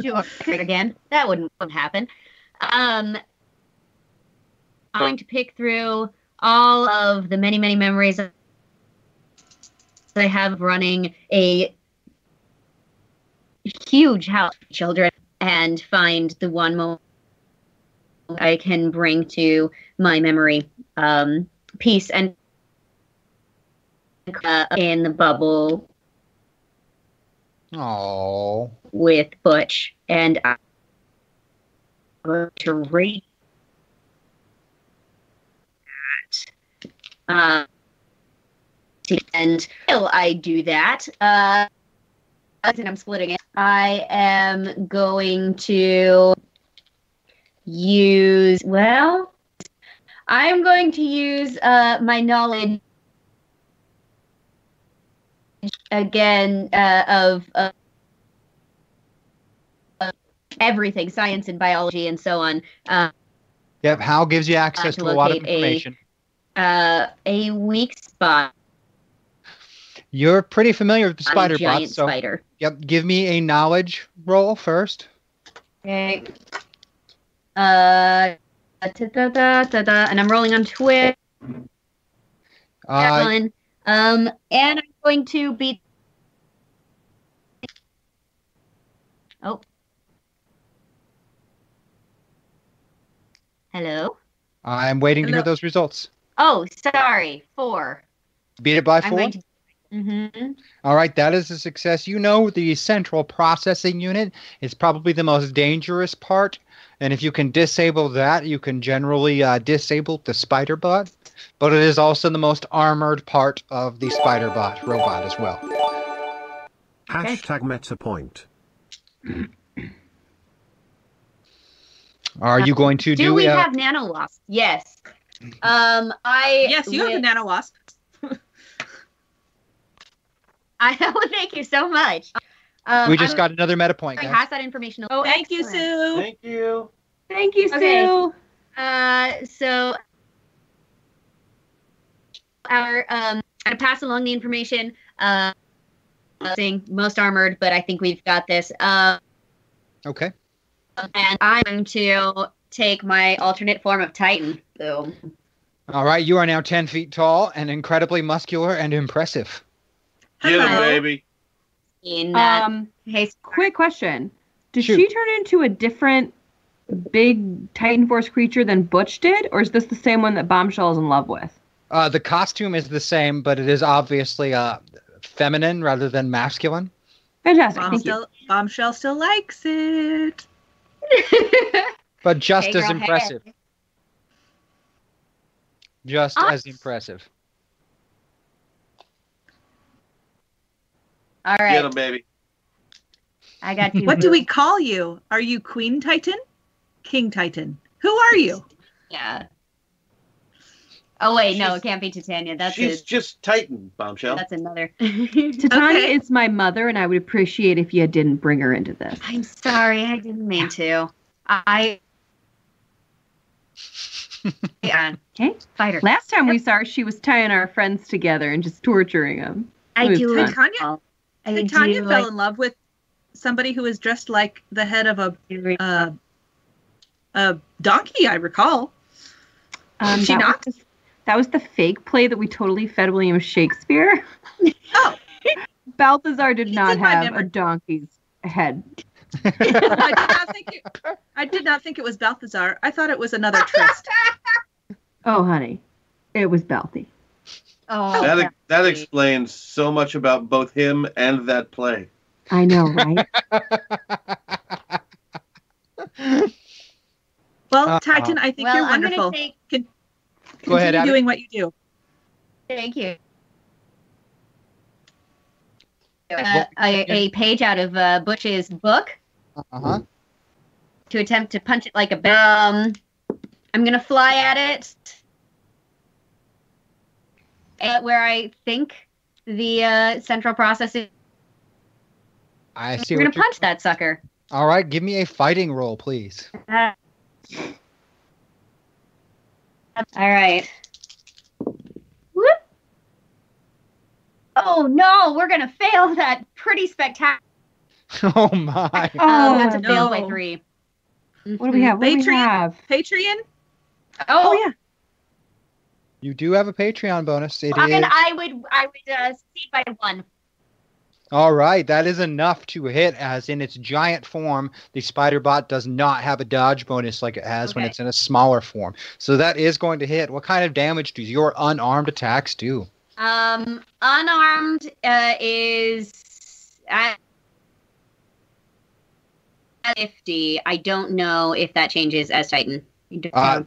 Sure. Again, that wouldn't, wouldn't happen. Um, I'm going to pick through all of the many, many memories that I have running a huge house for children and find the one moment I can bring to my memory um, peace and uh, in the bubble Oh. with Butch, and I, to rate Um, and while I do that, uh, and I'm splitting it. I am going to use well. I'm going to use uh, my knowledge again uh, of, of of everything, science and biology and so on. Uh, Yep. Hal gives you access to to a lot of information. Uh, a weak spot. You're pretty familiar with the on a spider giant bots, so spider. yep. Give me a knowledge roll first. Okay. Uh, da, da, da, da, da, and I'm rolling on Twitch. Uh, one. Um, and I'm going to beat. Oh. Hello. I'm waiting to hear those results. Oh, sorry. Four. Beat it by four. to. Mm-hmm. All right, that is a success. You know the central processing unit is probably the most dangerous part, and if you can disable that, you can generally uh, disable the spider bot. But it is also the most armored part of the spider bot robot as well. Hashtag MetaPoint. Are you going to do? Do we uh, have nano wasp? Yes. Um, I Yes, you have a nano wasp. I oh, thank you so much. Um, we just I'm- got another meta point, I guys. has that information. Oh, Thank you. Sue. Thank you. Thank you, Okay. Sue. Uh, so our um, I'm pass along the information. Uh, saying most armored, but I think we've got this. Uh, Okay. and I'm going to take my alternate form of Titan. Boom. All right, you are now 10 feet tall and incredibly muscular and impressive. Get him, baby. In that Um, hey, quick question: Did Shoot. she turn into a different big Titan Force creature than Butch did, or is this the same one that Bombshell is in love with? Uh, the costume is the same, but it is obviously uh, feminine rather than masculine. Fantastic. Thank you. Bombshell, Bombshell still likes it. But just Hey, as girl, hey. impressive. Just ah. as impressive. All right. Get him, baby. I got you. What do we call you? Are you Queen Titan? King Titan? Who are you? Yeah. Oh wait, no, it can't be Titania. That's She's a, just Titan, bombshell. that's another. Titania Okay. is my mother, and I would appreciate if you didn't bring her into this. I'm sorry, I didn't mean to. I. yeah. Okay. Fighter. Last time we saw her, she was tying our friends together and just torturing them. I It was do. fun. like- Tanya, I Did Tanya do fell like- in love with somebody who was dressed like the head of a uh, a donkey. I recall. Um, She that was the- that was the fake play that we totally fed William Shakespeare. Oh, Balthazar did not in my have a donkey's head. I did not think it. I did not think it was Balthazar. I thought it was another tryst. Oh, honey, it was Balthy. Oh, that yeah. that explains so much about both him and that play. I know, right? Well, Uh-uh. Titan, I think well, you're I'm wonderful. take. Con- Go ahead, continue Abby. doing what you do. Thank you. Uh, a, a page out of uh, Butch's book Uh-huh. to attempt to punch it like a um. I'm gonna fly at it. At where I think the uh, central processing. I see We're gonna punch that sucker. All right, give me a fighting roll, please. Uh, all right. Whoop. Oh no, we're gonna fail that pretty spectacular. Oh my! Oh, oh that's a no. fail three. Mm-hmm. What do we mm-hmm. have? What Patreon. We have? Patreon. Oh. oh. yeah. You do have a Patreon bonus. It I, I would I would uh, see by one. All right, that is enough to hit. As in its giant form, the spider bot does not have a dodge bonus like it has okay. when it's in a smaller form. So that is going to hit. What kind of damage do your unarmed attacks do? Um, unarmed uh, is I, 50. I don't know if that changes as Titan. Uh,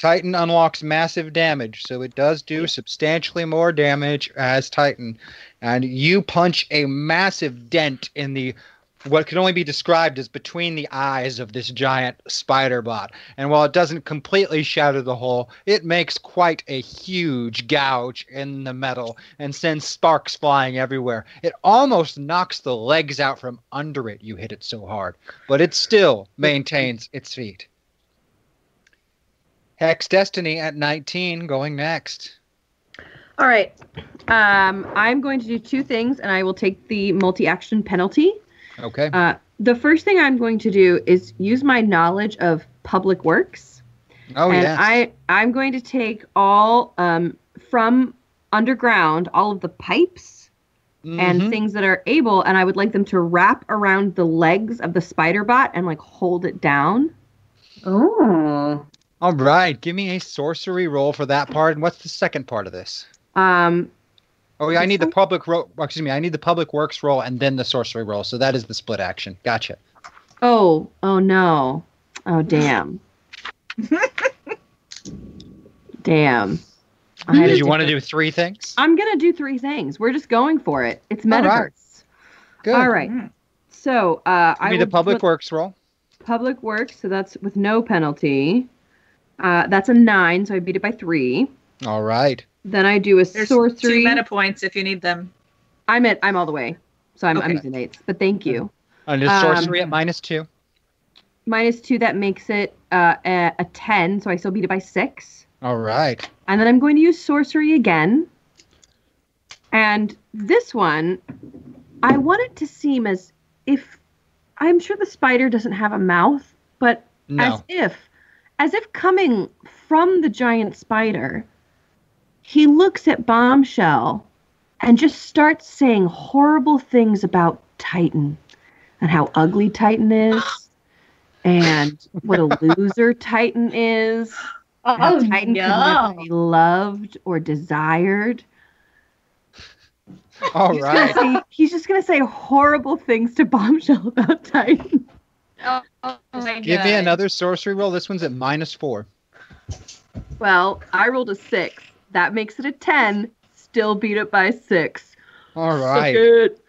Titan unlocks massive damage, so it does do substantially more damage as Titan. And you punch a massive dent in the what can only be described as between the eyes of this giant spider bot. And while it doesn't completely shatter the hole, it makes quite a huge gouge in the metal and sends sparks flying everywhere. It almost knocks the legs out from under it, you hit it so hard. But it still maintains its feet. Hex Destiny at 19 going next. All right. Um, I'm going to do two things, and I will take the multi-action penalty. Okay. Uh, the first thing I'm going to do is use my knowledge of public works. Oh, and yes. I I'm going to take all um, from underground, all of the pipes and Mhm. things that are able, and I would like them to wrap around the legs of the spider bot and like hold it down. Oh. All right. Give me a sorcery roll for that part. And what's the second part of this? Um, Oh, yeah, I need the public role. excuse me, I need the public works role and then the sorcery role. So that is the split action. Gotcha. oh, oh no. Oh damn. damn. I Did you want to do three things? I'm gonna do three things. We're just going for it. It's All metaverse. right. Good. All right. So uh, Give I me will the public works role. public works. So that's with no penalty. Uh, that's a nine. So I beat it by three. All right. Then I do a There's sorcery. two meta points if you need them. I'm at. I'm all the way. So I'm, I'm using eights. But thank you. And the Um, sorcery at minus two. Minus two. That makes it uh, a, a ten. So I still beat it by six. All right. And then I'm going to use sorcery again. And this one, I want it to seem as if I'm sure the spider doesn't have a mouth, but as if as if coming from the giant spider, he looks at Bombshell and just starts saying horrible things about Titan and how ugly Titan is and what a loser Titan is. Oh, how Oh, Titan no. can never be loved or desired. All He's right. gonna say- he's just gonna say horrible things to Bombshell about Titan. Oh, oh my Give me another sorcery roll. This one's at minus four. Well, I rolled a six. That makes it a ten. Still beat it by six. All right. Suck it.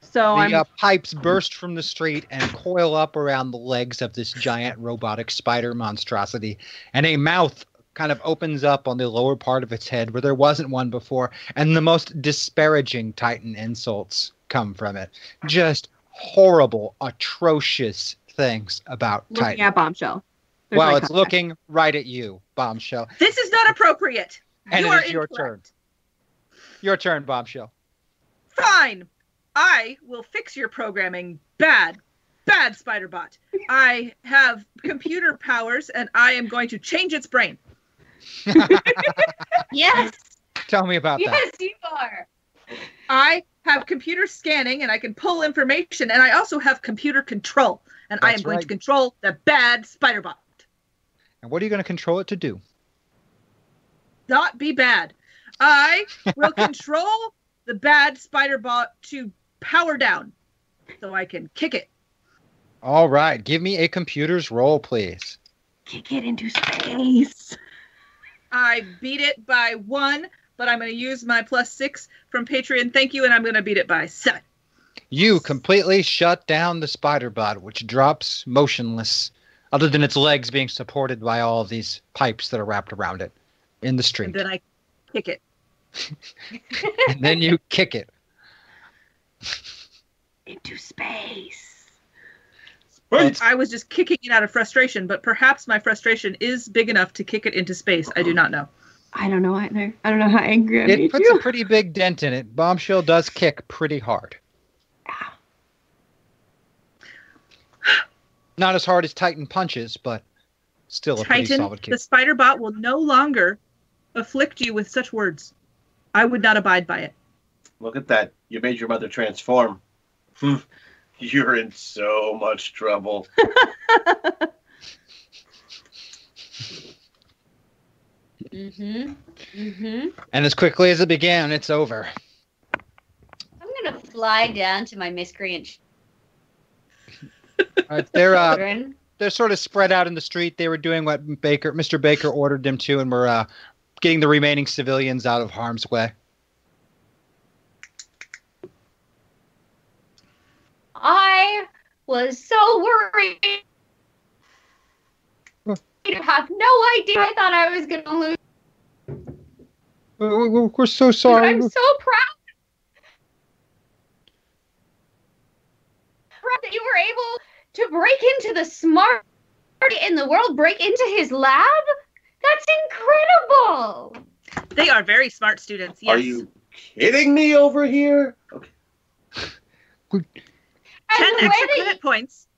So the I'm uh, pipes burst from the street and coil up around the legs of this giant robotic spider monstrosity, and a mouth kind of opens up on the lower part of its head where there wasn't one before, and the most disparaging Titan insults come from it. Just horrible, atrocious things about looking Titan. at Bombshell. There's Well, it's contact. looking right at you, Bombshell. This is not appropriate. And you it are is your turn. Your turn, Bombshell. Fine. I will fix your programming. Bad. Bad Spiderbot. I have computer powers and I am going to change its brain. Yes. Tell me about that. Yes, you are. I have computer scanning and I can pull information and I also have computer control. And I am That's going to control the bad Spiderbot. And what are you going to control it to do? Not be bad. I will control the bad Spiderbot to power down so I can kick it. All right, give me a computer's roll, please. Kick it into space. I beat it by one, but I'm going to use my plus six from Patreon. Thank you, and I'm going to beat it by seven. You completely shut down the spider bot, which drops motionless, other than its legs being supported by all these pipes that are wrapped around it in the stream. And then I kick it. and then you kick it. Into space. I was just kicking it out of frustration, but perhaps my frustration is big enough to kick it into space. I do not know. I don't know either. I don't know how angry I It made puts you. a pretty big dent in it. Bombshell does kick pretty hard. Not as hard as Titan punches, but still a pretty solid kick. the spider bot will no longer afflict you with such words. I would not abide by it. Look at that. You made your mother transform. Hmm. You're in so much trouble. Mm-hmm. Mm-hmm. And as quickly as it began, it's over. I'm gonna fly down to my miscreant. sh- Uh, they're uh, they're sort of spread out in the street. They were doing what Baker, Mr. Baker, ordered them to, and were uh, getting the remaining civilians out of harm's way. I was so worried. You have no idea. I thought I was going to lose. We- we- We're so sorry. I'm so proud. Proud that you were able to break into the smart in the world, break into his lab. That's incredible. They are very smart students. Yes. Are you kidding me over here? Ten I'm extra ready. credit points.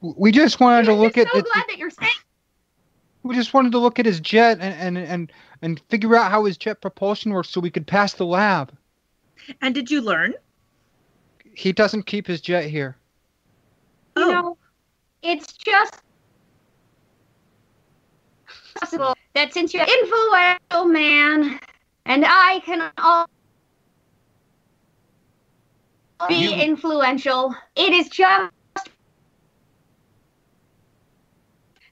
We just wanted to look at so the, glad that you're safe. we just wanted to look at his jet and, and and and figure out how his jet propulsion works so we could pass the lab. And did you learn? He doesn't keep his jet here. Oh. Know, it's just possible that since you're influential man, and I can all be You- influential, it is just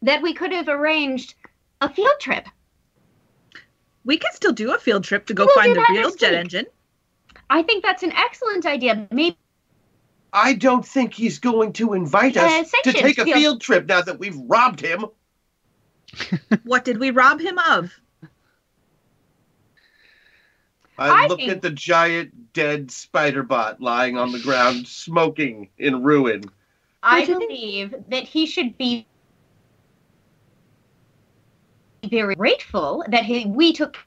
that we could have arranged a field trip. We can still do a field trip to go We'll find the real jet week. engine. I think that's an excellent idea. Maybe I don't think he's going to invite us Uh, to take a field- field trip now that we've robbed him. what did we rob him of? I, I look think- at the giant dead spider bot lying on the ground, smoking in ruin. I believe that he should be very grateful that he, we took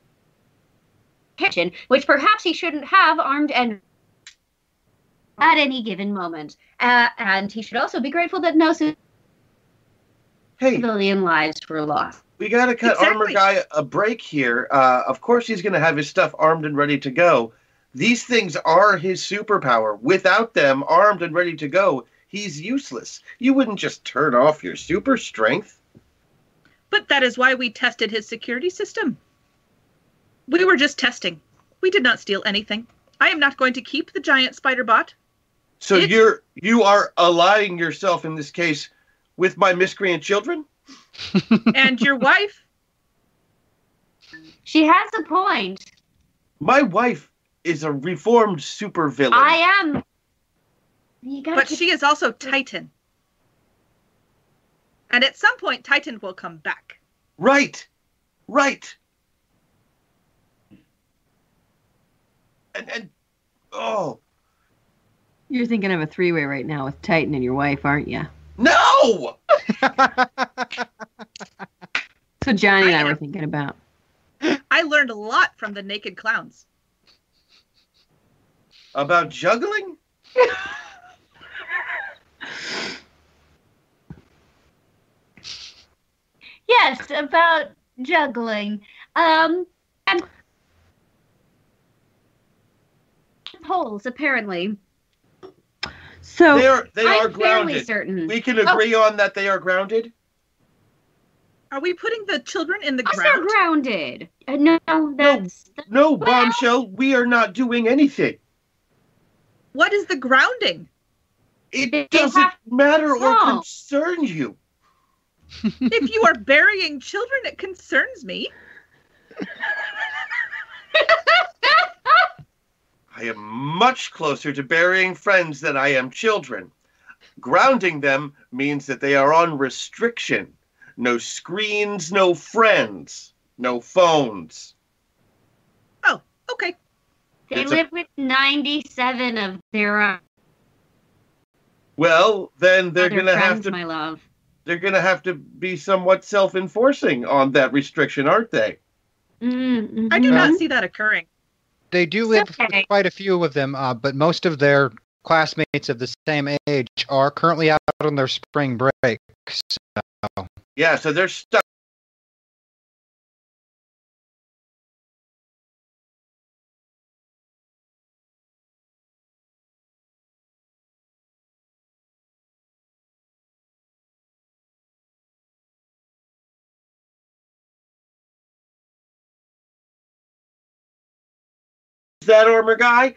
kitchen, which perhaps he shouldn't have armed and at any given moment. Uh, and he should also be grateful that no civilian lives were lost. We gotta cut Armor Guy a break here. Uh, of course, he's gonna have his stuff armed and ready to go. These things are his superpower. Without them armed and ready to go, he's useless. You wouldn't just turn off your super strength. But that is why we tested his security system. We were just testing. We did not steal anything. I am not going to keep the giant spider bot. So you're you are allying yourself in this case with my miscreant children. and your wife. She has a point. My wife is a reformed supervillain. I am. But keep- she is also Titan. And at some point, Titan will come back. Right. Right. And and oh You're thinking of a three way right now with Titan and your wife, aren't you? No! So Johnny and I were thinking about. I learned a lot from the naked clowns. About juggling? Yes, about juggling. Um, and holes apparently. So they are they I'm are grounded. certain. We can agree on that they are grounded. Are we putting the children in the Us are ground? grounded. Uh, no, that's No, bombshell, we are not doing anything. What is the grounding? It doesn't matter or concern you. if you are burying children, it concerns me. I am much closer to burying friends than I am children. Grounding them means that they are on restriction. No screens, no friends, no phones. Oh, okay. They It's a- live with ninety-seven of their own Well, then they're gonna have to my love. they're gonna have to be somewhat self-enforcing on that restriction, aren't they? Mm-hmm. I do not see that occurring. They do live okay. with quite a few of them, uh, but most of their classmates of the same age are currently out on their spring break. So Yeah, so they're stuck. that armor guy.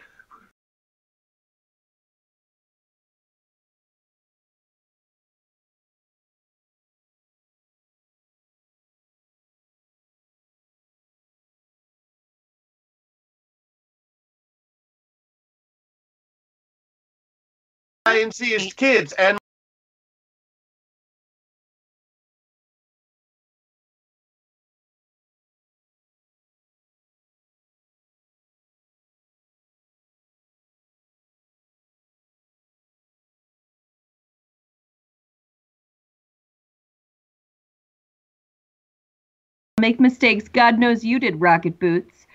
I and see his kids and Make mistakes. God knows you did, Rocket Boots.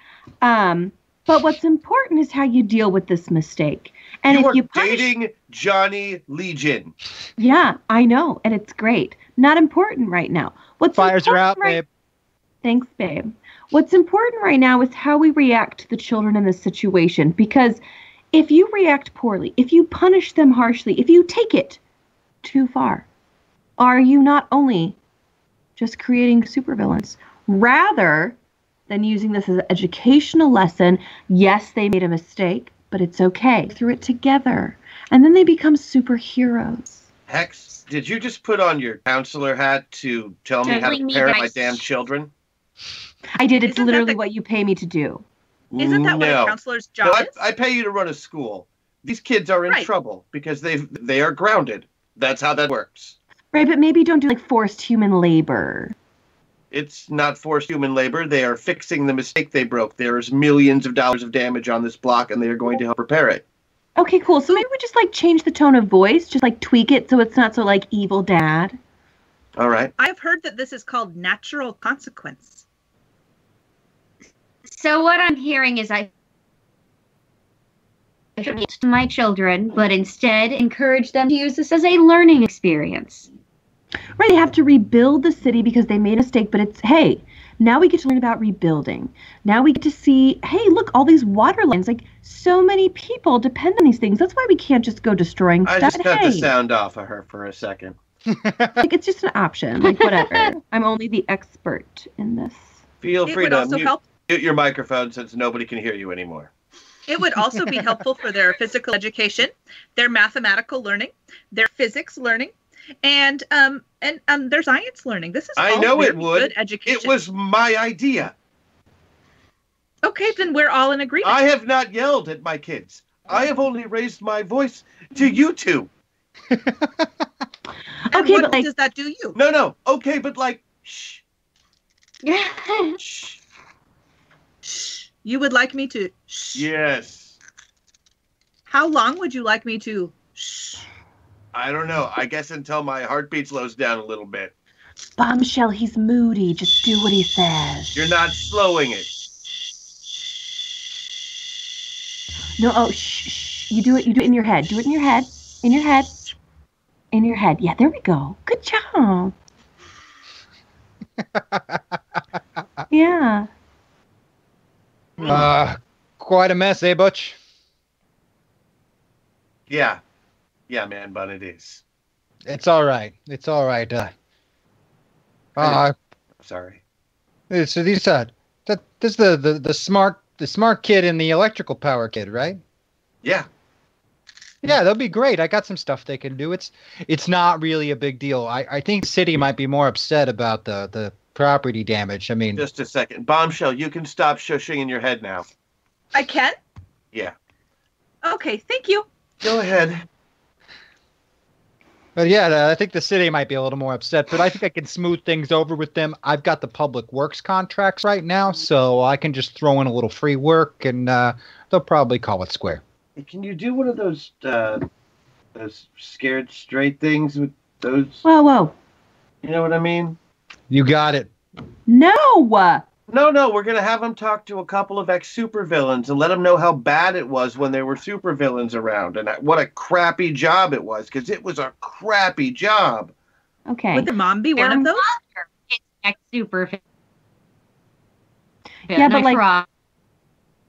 Um, but what's important is how you deal with this mistake. And you if are you punish, dating Johnny Legion. yeah, I know, and it's great. Not important right now. What's Fires are out, right- babe. Thanks, babe. What's important right now is how we react to the children in this situation. Because if you react poorly, if you punish them harshly, if you take it too far, are you not only just creating supervillains rather than using this as an educational lesson? Yes, they made a mistake, but it's okay. Through it together. And then they become superheroes. Hex, did you just put on your counselor hat to tell me how to parent my damn children? I did. It's literally what you pay me to do. Isn't that what a No. counselor's No, job I, is? I pay you to run a school. These kids are in Right. trouble because they they are grounded. That's how that works. Right, but maybe don't do like forced human labor. It's not forced human labor. They are fixing the mistake they broke. There's millions of dollars of damage on this block, and they are going to help repair it. Okay, cool. So maybe we just like change the tone of voice, just like tweak it so it's not so like evil dad. All right. I've heard that this is called natural consequence. So what I'm hearing is I should teach my children, but instead encourage them to use this as a learning experience. Right, they have to rebuild the city because they made a mistake, but it's hey, now we get to learn about rebuilding. Now we get to see, hey, look, all these water lines. Like so many people depend on these things. That's why we can't just go destroying I stuff. just cut hey, the sound off of her for a second. like it's just an option. Like whatever. I'm only the expert in this. Feel It free to mute, help- mute your microphone since nobody can hear you anymore. It would also be helpful for their physical education, their mathematical learning, their physics learning, and um and um there's science learning. This is I all know it would. Good education. It was my idea. okay. Then we're all in agreement. I have not yelled at my kids. I have only raised my voice to you two. And Okay, what but, like- does that do you? No, no. Okay, but like, shh. You would like me to? Shh. Yes. How long would you like me to? Shh. I don't know. I guess until my heartbeat slows down a little bit. Bombshell, he's moody. Just do what he says. You're not slowing it. No, oh, shh, shh. You do it. You do it in your head. Do it in your head. In your head. In your head. Yeah, there we go. Good job. yeah. Uh, quite a mess, eh, Butch? Yeah. Yeah, man, but it is. It's all right. It's all right. Uh, uh, Sorry. so these uh, that this is the, the the smart the smart kid and the electrical power kid, right? Yeah. Yeah, that'll be great. I got some stuff they can do. It's it's not really a big deal. I, I think city might be more upset about the, the property damage. I mean, Just a second. Bombshell, you can stop shushing in your head now. I can. Yeah. Okay. Thank you. Go ahead. But yeah, I think the city might be a little more upset. But I think I can smooth things over with them. I've got the public works contracts right now, so I can just throw in a little free work, and uh, they'll probably call it square. Can you do one of those uh, those scared straight things with those? Whoa, whoa. You know what I mean? You got it. No. No, no, we're gonna have them talk to a couple of ex supervillains and let them know how bad it was when there were supervillains around and what a crappy job it was because it was a crappy job. Okay. Would the mom be one of those? Ex super. Yeah, but like-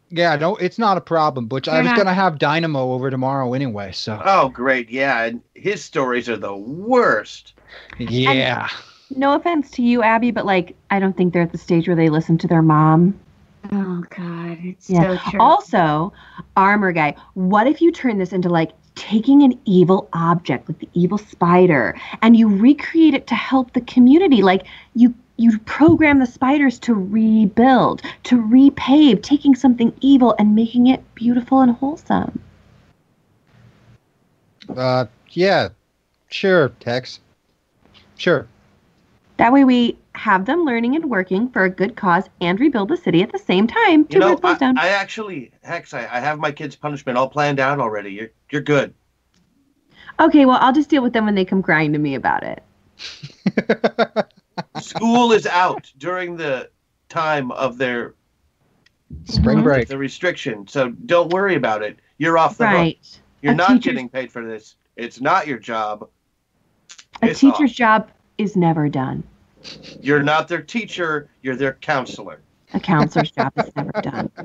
Yeah, no, it's not a problem, Butch. I You're was not- gonna have Dynamo over tomorrow anyway, so Oh, great, yeah, and his stories are the worst. yeah. No offense to you, Abby, but like, I don't think they're at the stage where they listen to their mom. Oh God, it's Yeah. so true. Also, armor guy, what if you turn this into like taking an evil object, like the evil spider, and you recreate it to help the community? Like you you program the spiders to rebuild, to repave, taking something evil and making it beautiful and wholesome. Uh, yeah, sure, Tex. Sure. That way we have them learning and working for a good cause and rebuild the city at the same time. Two You know, birds, I, stone. I actually, Hex, I, I have my kids' punishment all planned out already. You're you're good. Okay, well, I'll just deal with them when they come crying to me about it. School is out during the time of their spring uh-huh. break. The restriction, so don't worry about it. You're off the Right. hook. You're A not teacher's- getting paid for this. It's not your job. A teacher's off. job is never done. You're not their teacher. You're their counselor. A counselor's job is never done.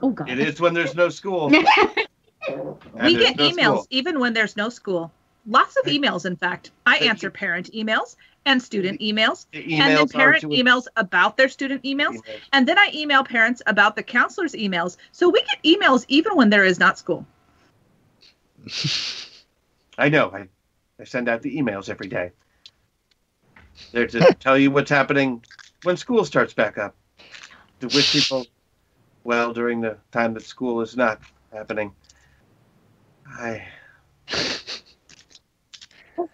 Oh God. It is when there's no school. we get no emails school. even when there's no school. Lots of emails, in fact. I answer parent emails and student emails, and then parent emails about their student emails, and then I email parents about the counselor's emails. So we get emails even when there is not school. I know. I, I send out the emails every day. They're to tell you what's happening when school starts back up. To wish people well during the time that school is not happening. I Does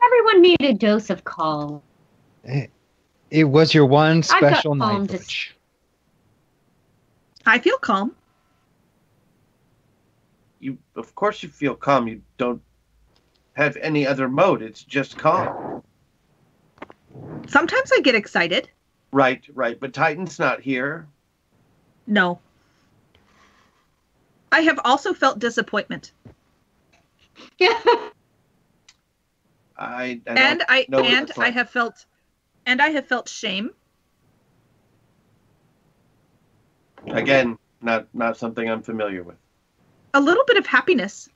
everyone need a dose of calm? It, it was your one I've got special calm night. to- I feel calm. you of course you feel calm. You don't have any other mode. It's just calm. Sometimes I get excited. Right, right. But Titan's not here. No. I have also felt disappointment. I, I and I and I have felt and I have felt shame. again not not something I'm familiar with. A little bit of happiness.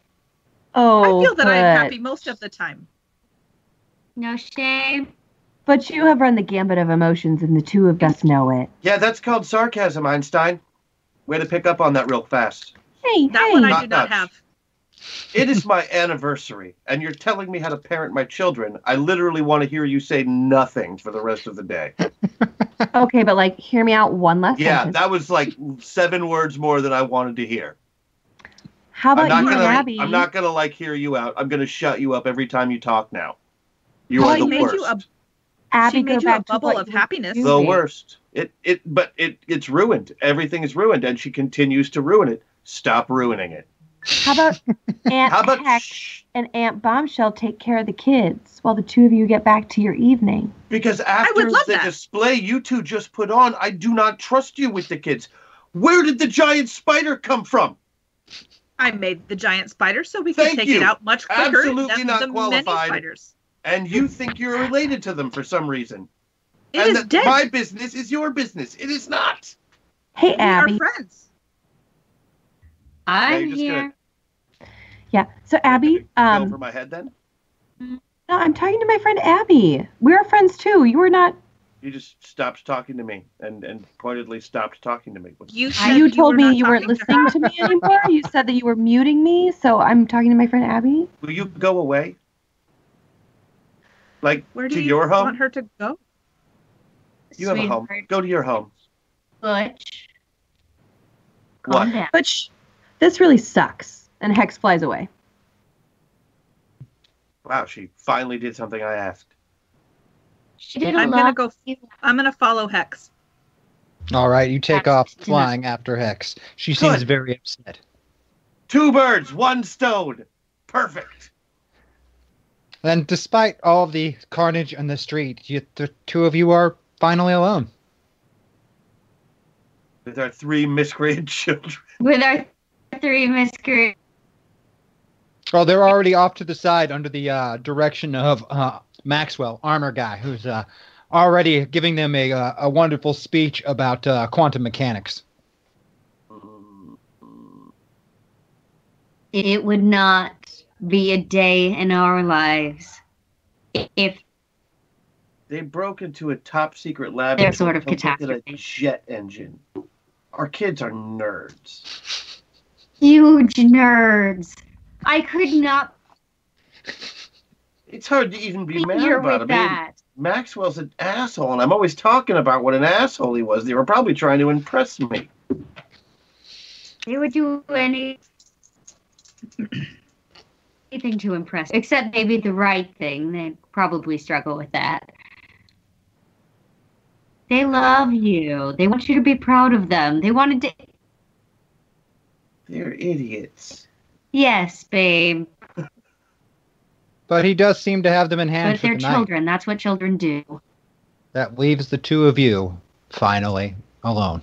Oh, I feel that I am happy most of the time. No shame. But you have run the gambit of emotions, and the two of us know it. Yeah, that's called sarcasm, Einstein. Way to pick up on that real fast. Hey, That hey. one I Not do not nuts. have. It is my anniversary, and you're telling me how to parent my children. I literally want to hear you say nothing for the rest of the day. Okay, but like, hear me out one last Yeah, sentence. that was like seven words more than I wanted to hear. How about I'm not you gonna. and Abby? I'm not gonna like hear you out. I'm gonna shut you up every time you talk now. You How are the you made worst. you a Abby, she go made you a back to bubble of happiness. the doing. worst. It it but it it's ruined. Everything is ruined, and she continues to ruin it. Stop ruining it. How about Aunt How about Hex and Aunt Bombshell take care of the kids while the two of you get back to your evening? Because after love the that. display you two just put on, I do not trust you with the kids. Where did the giant spider come from? I made the giant spider so we can Thank take you. it out much quicker Absolutely than not the many spiders. And you think you're related to them for some reason. It and is that dead. my business is your business. It is not. Hey, we Abby. are friends. I'm you're just here. Yeah. So Abby, um, over my head then? no, I'm talking to my friend Abby. We're friends too. You were not. You just stopped talking to me and, and pointedly stopped talking to me. You said You told me you weren't talking to listening to me anymore. You said that you were muting me, so I'm talking to my friend Abby. Will you go away? Like Where do to you your home? want her to go? You have a home. Sweetheart. Go to your home. Butch. What? Calm down. But this really sucks. And Hex flies away. Wow, she finally did something I asked. She did a I'm gonna go. I'm gonna follow Hex. All right, you take Hex off did flying after Hex. She seems Good. very upset. Two birds, one stone. Perfect. And despite all the carnage in the street, you, the two of you are finally alone. With our three miscreant children. With our three miscreants. Well, they're already off to the side under the uh, direction of uh, Maxwell, armor guy, who's uh, already giving them a, uh, a wonderful speech about uh, quantum mechanics. It would not be a day in our lives if They broke into a top secret lab they're sort of at a jet engine. Our kids are nerds. huge nerds. I could not It's hard to even be mad about it. I mean, that. Maxwell's an asshole, and I'm always talking about what an asshole he was. They were probably trying to impress me. They would do any. Anything to impress, except maybe the right thing. They probably struggle with that. They love you. They want you to be proud of them. They wanted to. They're idiots. Yes, babe. But he does seem to have them in hand But for they're the night. children. That's what children do. That leaves the two of you finally alone.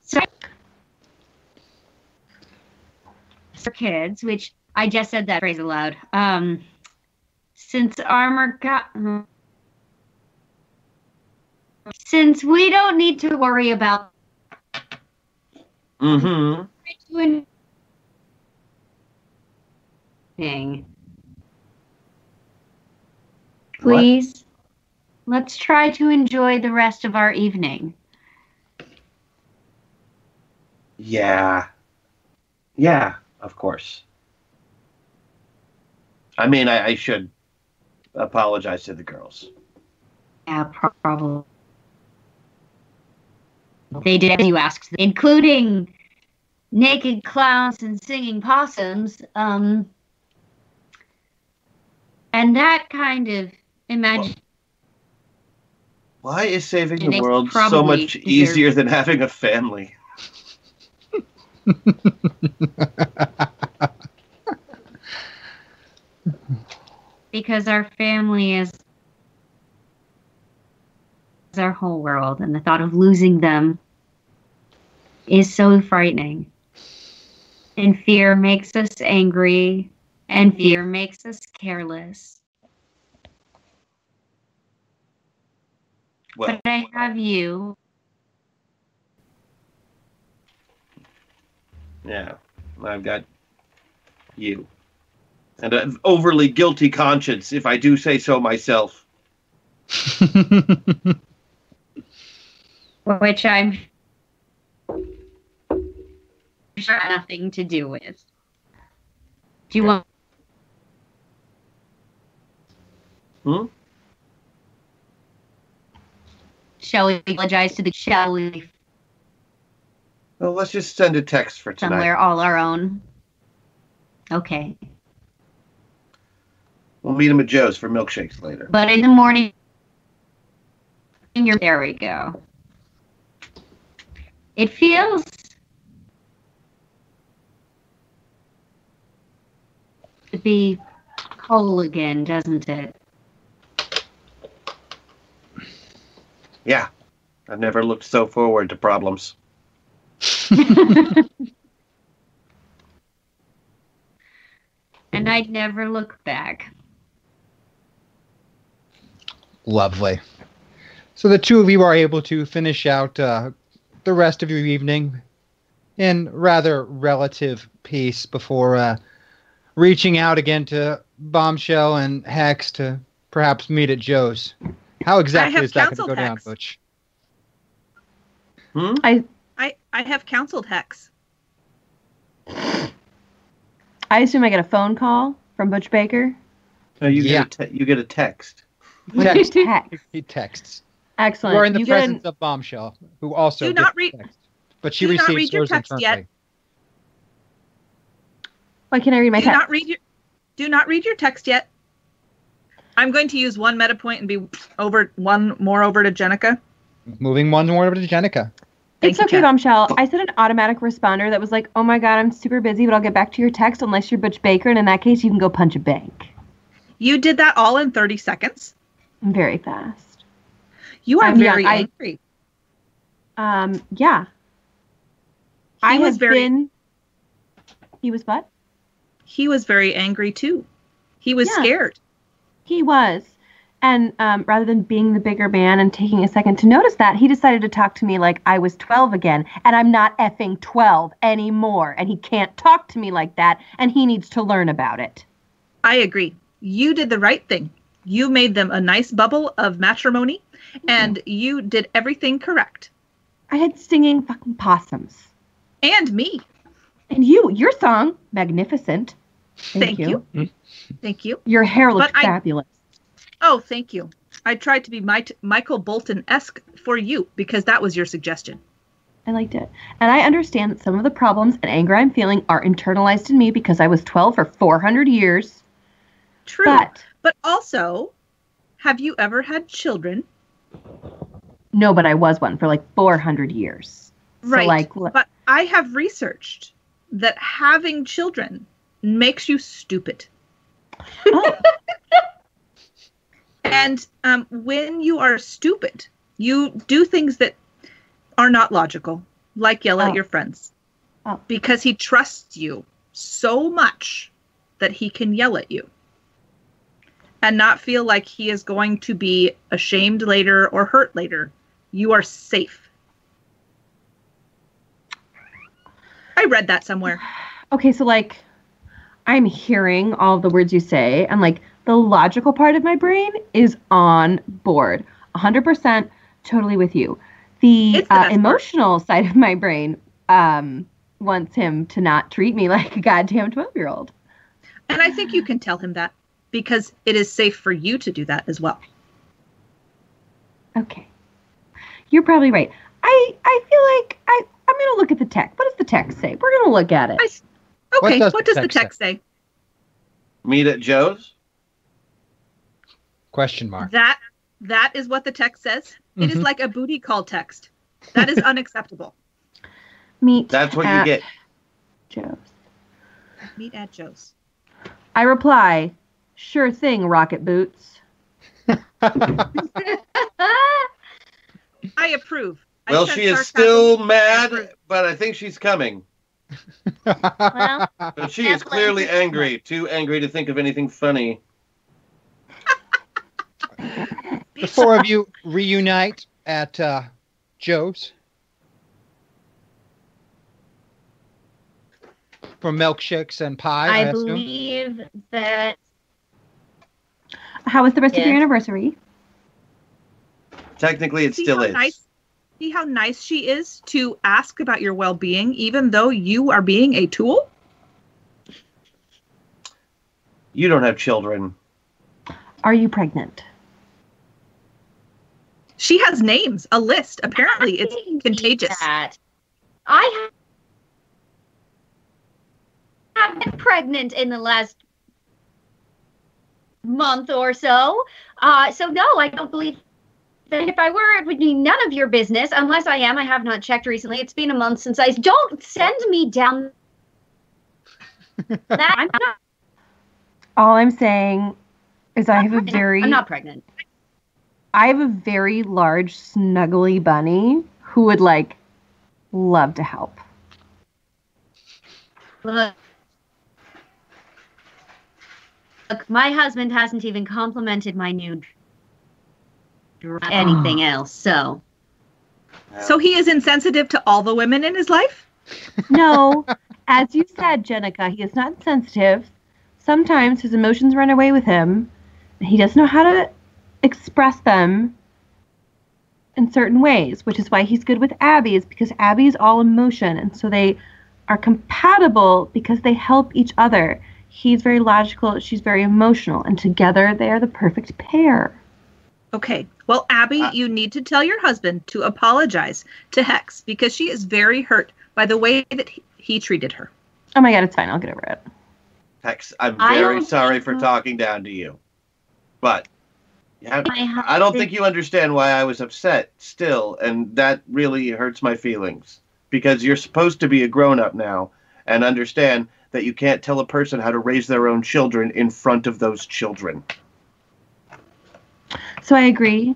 So, for kids, which I just said that phrase aloud. Um, since armor got. Since we don't need to worry about Mm-hmm. thing, please, let's try to enjoy the rest of our evening. Yeah. Yeah, of course. I mean, I, I should apologize to the girls. Yeah, probably. They did as you asked, including naked clowns and singing possums. Um, and that kind of imagine. Why is saving the world so much deserve- easier than having a family? because our family is our whole world and the thought of losing them is so frightening. And fear makes us angry and fear makes us careless. Well, but i have you. Yeah, I've got you. And an overly guilty conscience, if I do say so myself. which i'm sure nothing to do with do you want Hmm? shall we apologize to the shall we Well, let's just send a text for tonight. somewhere all our own. Okay. We'll meet him at Joe's for milkshakes later. But in the morning, you're there. We go. It feels to be whole again, doesn't it? Yeah, I've never looked so forward to problems. and I'd never look back. Lovely. So the two of you are able to finish out uh, the rest of your evening in rather relative peace before uh, reaching out again to Bombshell and Hex to perhaps meet at Joe's. How exactly is that going to counseled go down, Hex. Butch? I I I have counseled Hex. I assume I get a phone call from Butch Baker. No, you Yeah. get a te- you get a text. Text. Text. He texts. Excellent. You are in the You get an- presence of Bombshell, who also Do not read- but she do not receives read your hers text yet. internally. Why can't I read my do text? not read your do not read your text yet. I'm going to use one meta point and be over one more over to Jenica. Moving one more over to Jenica. It's you, okay, Jen. Bombshell. I set an automatic responder that was like, "Oh my god, I'm super busy, but I'll get back to your text unless you're Butch Baker, and in that case, you can go punch a bank." You did that all in 30 seconds. Very fast. You are I'm young. very I- angry. Um, yeah. I was very- been. He was what? He was very angry too. He was Yeah. scared. He was. And um, rather than being the bigger man and taking a second to notice that, he decided to talk to me like I was 12 again. And I'm not effing 12 anymore. And he can't talk to me like that. And he needs to learn about it. I agree. You did the right thing. You made them a nice bubble of matrimony and you did everything correct. I had singing fucking possums. And me. And you, your song, magnificent. Thank, you. Hmm. Thank you. Your hair looked But I- fabulous. Oh, thank you. I tried to be Mi- Michael Bolton esque for you because that was your suggestion. I liked it. And I understand that some of the problems and anger I'm feeling are internalized in me because I was 12 for 400 years. True. But But also, have you ever had children? no, but I was one for like 400 years. Right. So like But I have researched that having children makes you stupid. and um, when you are stupid, you do things that are not logical, like yell Oh. at your friends. Because he trusts you so much that he can yell at you and not feel like he is going to be ashamed later or hurt later. You are safe. I read that somewhere. okay, so like I'm hearing all the words you say, and like the logical part of my brain is on board, 100% totally with you. The, the uh, best part. emotional side of my brain um, wants him to not treat me like a goddamn 12 year old. And I think you can tell him that because it is safe for you to do that as well. Okay. You're probably right. I I feel like I I'm gonna look at the text. What does the text say? We're gonna look at it. Okay, does what the does the text text say? Meet at Joe's? Question mark. That that is what the text says. It is Mhm. like a booty call text. That is unacceptable. Meet. That's what you get. Joe's. Meet at Joe's. I reply, sure thing, rocket boots. I approve. Well, sense she is still mad, but I think she's coming. Well, But she is clearly angry, too angry to think of anything funny. The four of you reunite at uh, Joe's for milkshakes and pie. I, I believe that How was the rest of your anniversary? Technically, it See still how is. nice see how nice she is to ask about your well-being even though you are being a tool? You don't have children. Are you pregnant? She has names, a list. Apparently it's contagious. That. I have been pregnant in the last month or so. Uh, so no, I don't believe that if I were, it would be none of your business. Unless I am, I have not checked recently. It's been a month since I. Don't send me down. that I'm not. All I'm saying is I have a very I'm not pregnant. I have a very large snuggly bunny who would like love to help. Look, look, my husband hasn't even complimented my new dr- anything else. So So he is insensitive to all the women in his life? No, as you said, Jenica, he is not sensitive. Sometimes his emotions run away with him. He doesn't know how to express them in certain ways, which is why he's good with Abby, is because Abby is all emotion. And so they are compatible because they help each other. He's very logical, she's very emotional, and together they are the perfect pair. Okay. Well, Abby, uh, you need to tell your husband to apologize to Hex because she is very hurt by the way that he, he treated her. Oh my god, it's fine. I'll get over it. Hex, I'm very sorry for talking down to you. But you have- My husband- I don't think you understand why I was upset still, and that really hurts my feelings. Because you're supposed to be a grown up now and understand that you can't tell a person how to raise their own children in front of those children. So I agree.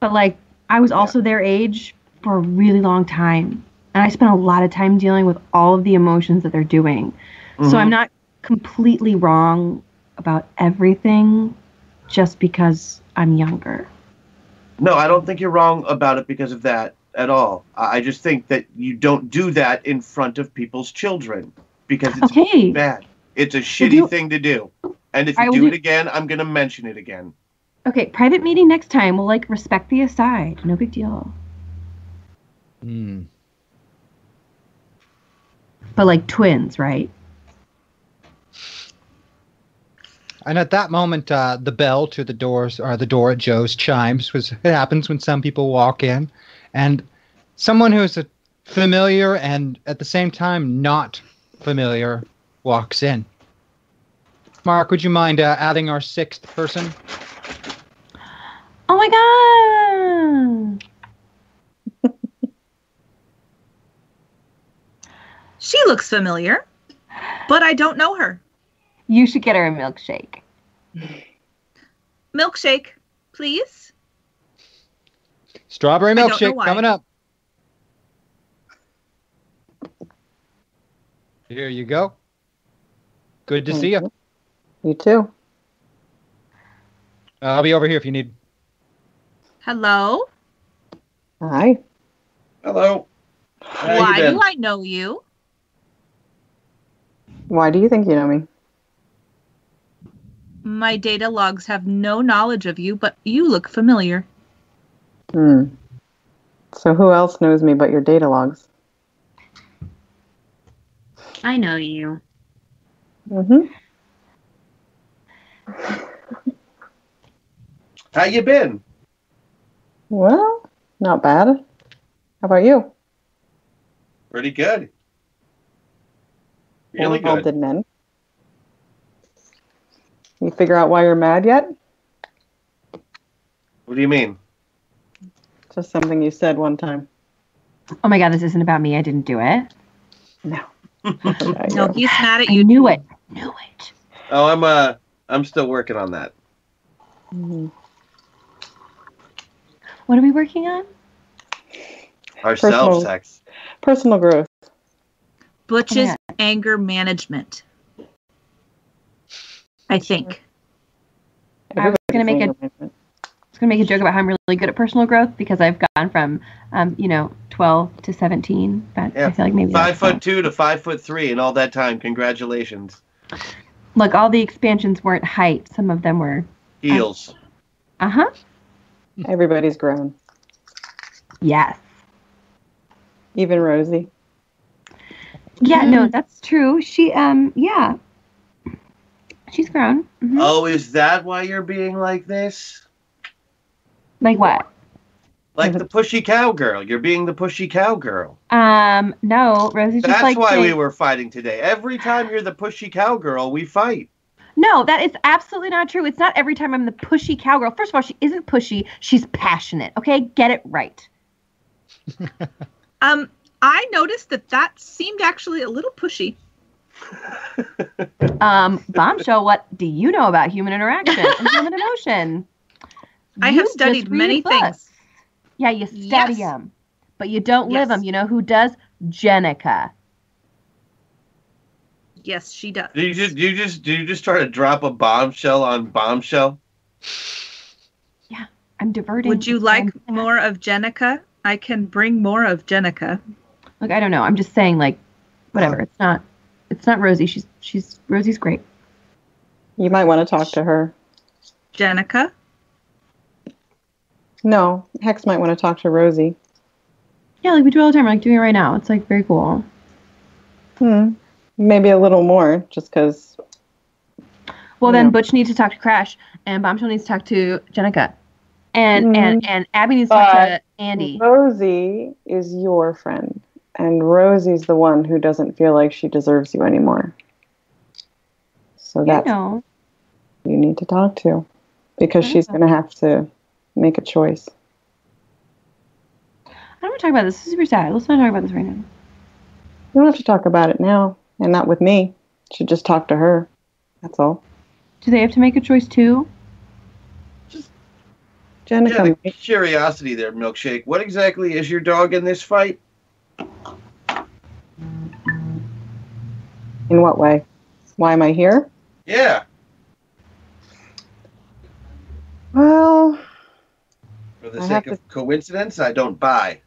But like I was also their age for a really long time. And I spent a lot of time dealing with all of the emotions that they're doing. So Mhm. I'm not completely wrong about everything just because I'm younger. No, I don't think you're wrong about it because of that at all. I just think that you don't do that in front of people's children because it's Okay. bad. It's a shitty do- thing to do. And if you will do do- it again, I'm going to mention it again. Okay, private meeting next time. We'll like respect the aside. No big deal. Hmm. But like twins, right? And at that moment, uh, the bell to the doors or the door at Joe's chimes. Was it happens when some people walk in, and someone who's a familiar and at the same time not familiar walks in. Mark, would you mind uh, adding our sixth person? Oh my god! She looks familiar, but I don't know her. You should get her a milkshake. Milkshake, please. Strawberry I don't know milkshake coming up. Here you go. Good to see you. You too. Uh, I'll be over here if you need. Hello. Hi. Hello. How Why do I know you? Why do you think you know me? My data logs have no knowledge of you, but you look familiar. Hmm. So who else knows me but your data logs? I know you. Mm-hmm. How you been? Well, not bad. How about you? Pretty good. Really involved good. men. You figure out why you're mad yet? What do you mean? Just something you said one time. Oh my god, this isn't about me. I didn't do it. No. No, he's mad at I you. knew it. Knew it. Oh, I'm uh, I'm still working on that. Mm-hmm. What are we working on? Ourselves, Personal- sex. Personal growth. Butch's Yeah. anger management. I think. I was gonna make a Everybody's I was gonna make a joke about how I'm really good at personal growth because I've gone from, um, you know, 12 to 17. But Yeah. I feel like maybe five that's foot two to five foot three in all that time. Congratulations. Look, all the expansions weren't height. Some of them were. Heels. Uh huh. Everybody's grown. Yes. Even Rosie. Yeah. Mm-hmm. No, that's true. She, um, yeah. She's grown. Mhm. Oh, is that why you're being like this? Like what? Like the pushy cowgirl. You're being the pushy cowgirl. Um, no, Rosie's just That's like. why we were fighting today. Every time you're the pushy cowgirl, we fight. No, that is absolutely not true. It's not every time I'm the pushy cowgirl. First of all, she isn't pushy. She's passionate. Okay, get it right. Um, I noticed that that seemed actually a little pushy. Um, bombshell. What do you know about human interaction and human emotion? I have studied many things. Yeah, you study Yes. them, but you don't live them. You know who does? Jenica. Yes, she does. Do you just do you just do you just try to drop a bombshell on bombshell? Yeah, I'm diverting. Would you like more of Jenica? I can bring more of Jenica. Look, I don't know. I'm just saying, like, whatever. It's not. It's not Rosie. She's she's Rosie's great. You might want to talk to her. Jenica? No, Hex might want to talk to Rosie. Yeah, like we do all the time. We're like doing it right now. It's like very cool. Hmm. Maybe a little more, just because. Well, then Butch needs to talk to Crash, and Bombshell needs to talk to Jenica, and and Mhm. and Abby needs to talk to Andy. Rosie is your friend, and Rosie's the one who doesn't feel like she deserves you anymore. So You that's know. you need to talk to, because she's know. going to have to make a choice. I don't want to talk about this. This is super sad. Let's not talk about this right now. You don't have to talk about it now, and not with me. You should just talk to her. That's all. Do they have to make a choice too? Just Jenica, Yeah, the curiosity there, milkshake. What exactly is your dog in this fight? in what way? Why am I here? Yeah. Well, For the I sake have of coincidence, I don't buy.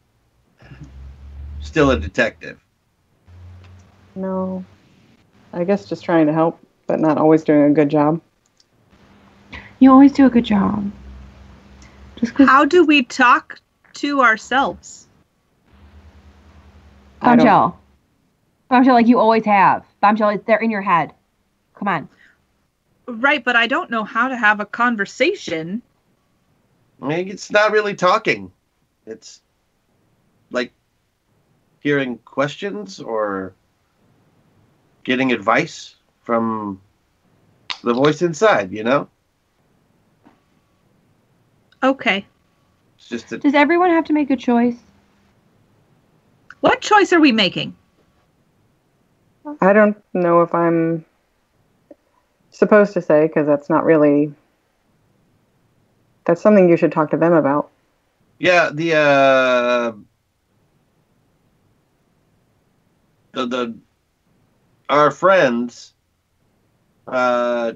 Still a detective. no. I guess just trying to help, but not always doing a good job. You always do a good job. Just 'cause How do we talk to ourselves? I don't- Bombshell. Bombshell, like you always have. Bombshell, they're in your head. Come on. Right, but I don't know how to have a conversation. I mean, it's not really talking. It's like hearing questions or getting advice from the voice inside, you know? Okay. It's just a, Does everyone have to make a choice? What choice are we making? I don't know if I'm supposed to say because that's not really. That's something you should talk to them about. yeah, the uh the, the our friends uh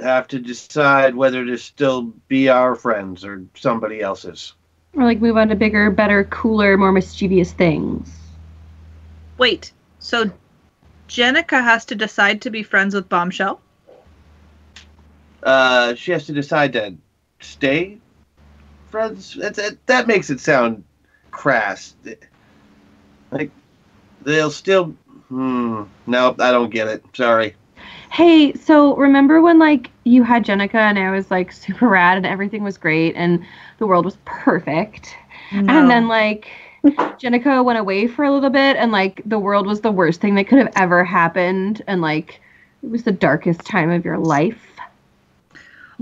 have to decide whether to still be our friends or somebody else's. Or like move on to bigger, better, cooler, more mischievous things? Wait, so Jenica has to decide to be friends with Bombshell? Uh, she has to decide to stay friends. That, that, that makes it sound crass. Like they'll still. Hmm. No, I don't get it. Sorry. Hey, so remember when like you had Jenica and I was like super rad and everything was great and the world was perfect. No. And then like Jenica went away for a little bit and like the world was the worst thing that could have ever happened and like it was the darkest time of your life.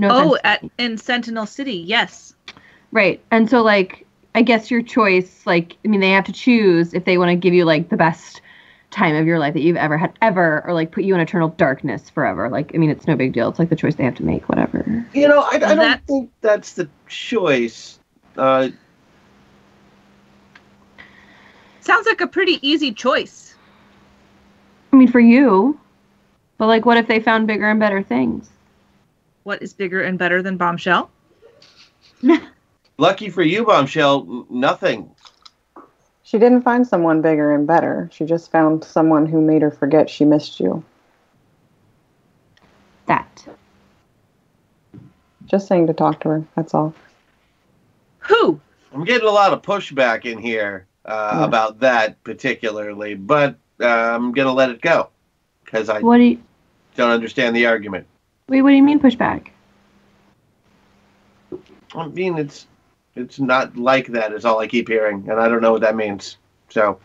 No oh, offense. at in Sentinel City, yes. Right. And so like I guess your choice like I mean they have to choose if they want to give you like the best time of your life that you've ever had ever or like put you in eternal darkness forever. Like I mean it's no big deal. It's like the choice they have to make whatever. You know, I, I don't That's- think that's the choice. Uh, Sounds like a pretty easy choice. I mean for you. But like what if they found bigger and better things? What is bigger and better than Bombshell? lucky for you, bombshell. Nothing. She didn't find someone bigger and better. She just found someone who made her forget she missed you. That. Just saying to talk to her. That's all. Who? I'm getting a lot of pushback in here uh, Yeah. about that particularly, but uh, I'm gonna let it go because I What do you don't understand the argument. Wait, what do you mean pushback? I mean, it's it's not like that. Is all I keep hearing, and I don't know what that means. So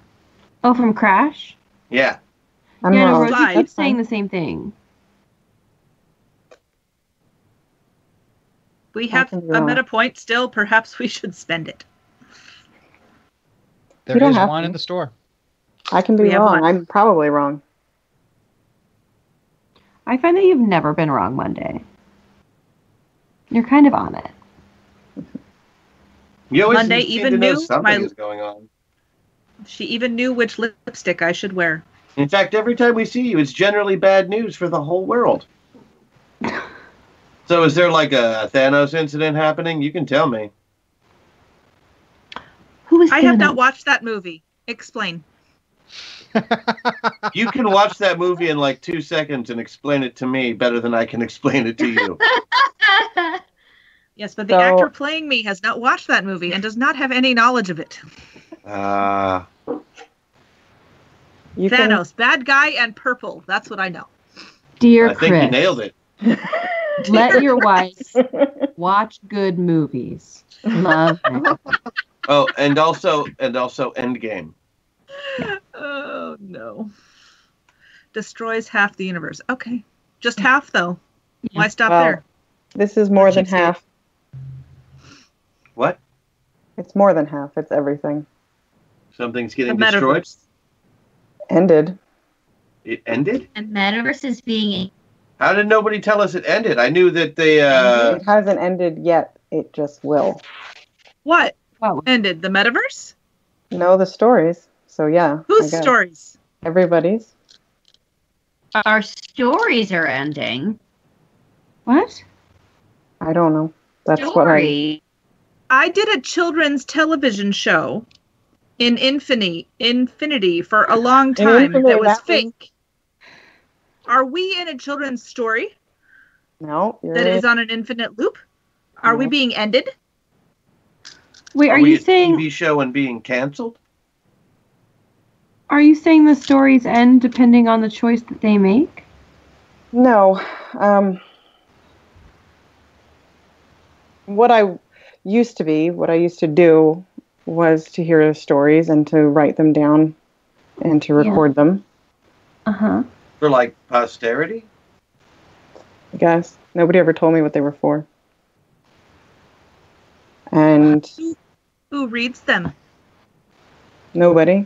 Oh from Crash? yeah, I'm yeah, no, wrong. Rosie keeps saying the same thing. We have a meta point still. Perhaps we should spend it. There You don't one to. in the store. I can be We wrong. I'm probably wrong. I find that you've never been wrong Monday. You're kind of on it. you Monday seem even to know knew something my- is going on. She even knew which lipstick I should wear. In fact, every time we see you, it's generally bad news for the whole world. So, is there like a Thanos incident happening? You can tell me. Who is I have not watched that movie. Explain. You can watch that movie in like two seconds and explain it to me better than I can explain it to you. Yes, but the So- actor playing me has not watched that movie and does not have any knowledge of it. Uh, You can- Thanos, bad guy and purple. That's what I know. Dear I think Chris, you nailed it. let your wife watch good movies. Love. it. Oh, and also, and also, Endgame. Oh no. Destroys half the universe. Okay. Just half though. Why stop Well, there? This is more than Keep saying- half. What? It's more than half. It's everything. Something's The getting destroyed. metaverse. Ended. It ended. The metaverse is being How did nobody tell us it ended? I knew that they. Uh, it hasn't ended yet. It just will. What? Wow. Ended the metaverse? No, the stories. So yeah. Whose stories? Everybody's. our stories are ending. What? I don't know. That's what I. Story. I did a children's television show in Infinity Infinity for a long time Infinity, that was that was- fake. Are we in a children's story No. You're that is on an infinite loop? Are we being ended? Wait, are, we you a saying TV show and being canceled? Are you saying the stories end depending on the choice that they make? No. Um, what I used to be, what I used to do was to hear the stories and to write them down and to record them. Uh huh. For like posterity? I guess nobody ever told me what they were for. And Who reads them? nobody.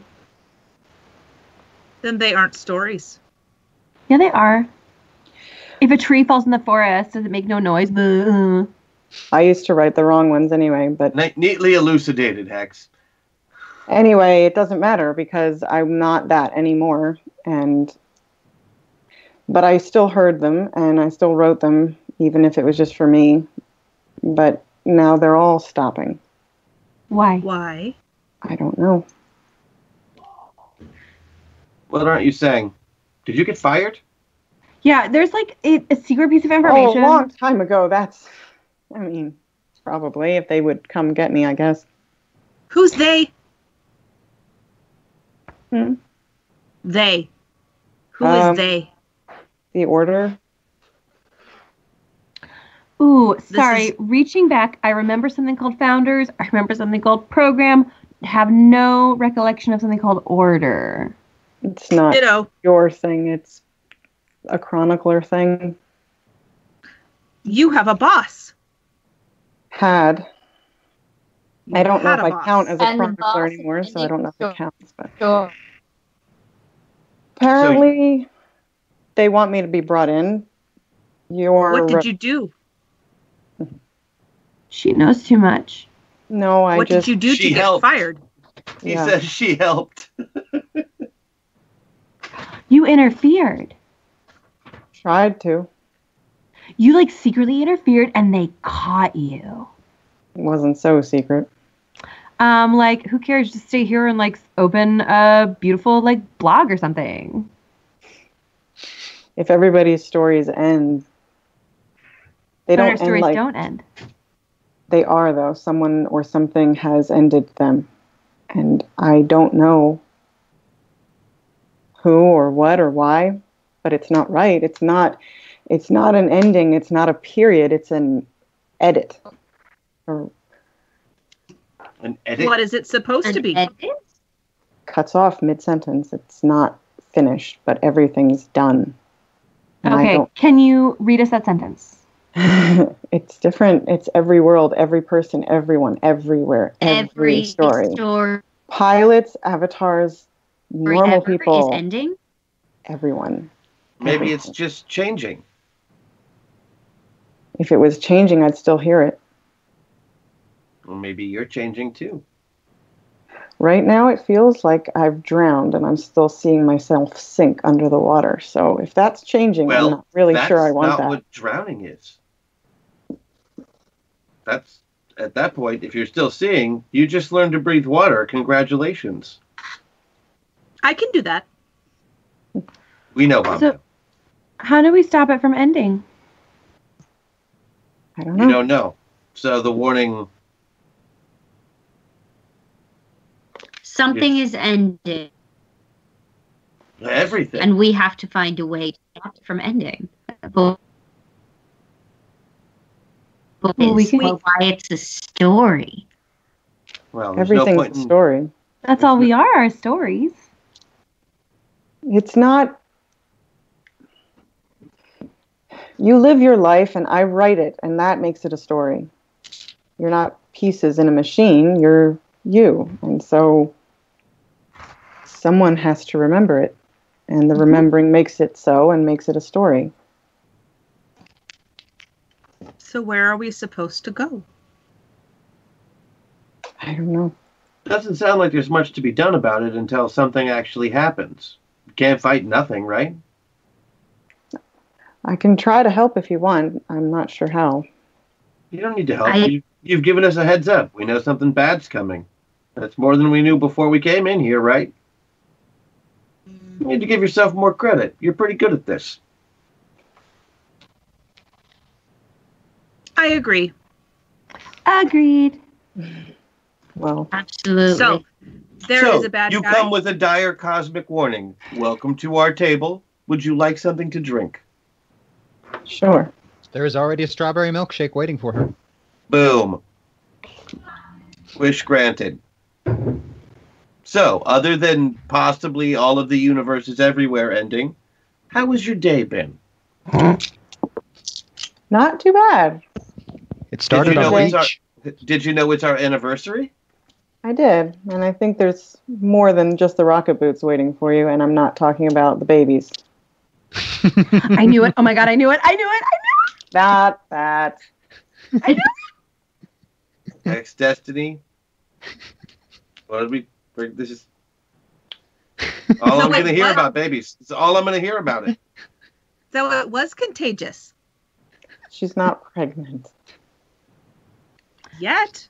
Then they aren't stories. Yeah, they are. If a tree falls in the forest, does it make no noise? Boo. I used to write the wrong ones anyway, but Ne- neatly elucidated, Hex. anyway, it doesn't matter because I'm not that anymore. And but I still heard them and I still wrote them, even if it was just for me. But now they're all stopping. Why? Why? I don't know. What aren't you saying? Did you get fired? Yeah, there's like a, a secret piece of Oh, information. a long time ago. That's, I mean, probably if they would come get me, I guess. Who's they? Hmm. They. Who is Um, they? The order. Ooh, sorry. Reaching back, I remember something called Founders. I remember something called Program. Have no recollection of something called Order. It's not Ditto. your thing. It's a chronicler thing. You have a boss. Had. I don't know if a I boss. count as a And chronicler anymore, so I don't know if it counts. But Sure. apparently, they want me to be brought in. Your What did you do? She knows too much. No, I what just. did you do She to get fired? He Yeah. says she helped. You interfered. Tried to. You like secretly interfered and they caught you. It wasn't so secret. Um, like, who cares? Just stay here and like open a beautiful like blog or something. If everybody's stories end, they But don't our end stories like don't end. they are though. Someone or something has ended them, and I don't know who or what or why, but it's not right. It's not. It's not an ending. It's not a period. It's an edit. Or An edit? What is it supposed to be? cuts off mid sentence. It's not finished, but everything's done. And Okay, can you read us that sentence? it's different. It's every world, every person, everyone, everywhere, every, Every story. story Pilots, avatars, normal ever people, is ending. everyone. Maybe it's just changing. If it was changing, I'd still hear it. Well, maybe you're changing too. Right now, it feels like I've drowned and I'm still seeing myself sink under the water. So if that's changing, Well, I'm not really sure I want not that. what drowning is. That's at that point. If you're still seeing, you just learned to breathe water. Congratulations. I can do that. We know, Bob. So, how do we stop it from ending? I don't know. you don't know. So the warning. Something is ending, Everything. and we have to find a way to stop it from ending. But, but Well, we is can- why it's a story. well, there's no Everything's point a in- story. That's all we are, our stories. It's not. You live your life and I write it, and that makes it a story. You're not pieces in a machine, you're you. And so someone has to remember it. And the mm-hmm. remembering makes it so and makes it a story. So where are we supposed to go? I don't know. Doesn't sound like there's much to be done about it until something actually happens. You can't fight nothing, right? I can try to help if you want. I'm not sure how. You don't need to help. I- You, you've given us a heads up. We know something bad's coming. That's more than we knew before we came in here, right? You need to give yourself more credit. You're pretty good at this. I agree. Agreed. Well, Absolutely. So there is so, a bad you guy. come with a dire cosmic warning. Welcome to our table. Would you like something to drink? Sure. There is already a strawberry milkshake waiting for her. Boom. Wish granted. So, other than possibly all of the universes everywhere ending, how was your day been? Not too bad. It started did you know on it's our, Did you know it's our anniversary? I did, and I think there's more than just the rocket boots waiting for you, and I'm not talking about the babies. I knew it. Oh my god, I knew it. I knew it. I knew Not that. it. I knew it. Ex Destiny. What did we? bring- This is all So I'm going to hear what? about babies. It's all I'm going to hear about it. So it was contagious. She's not pregnant. Yet.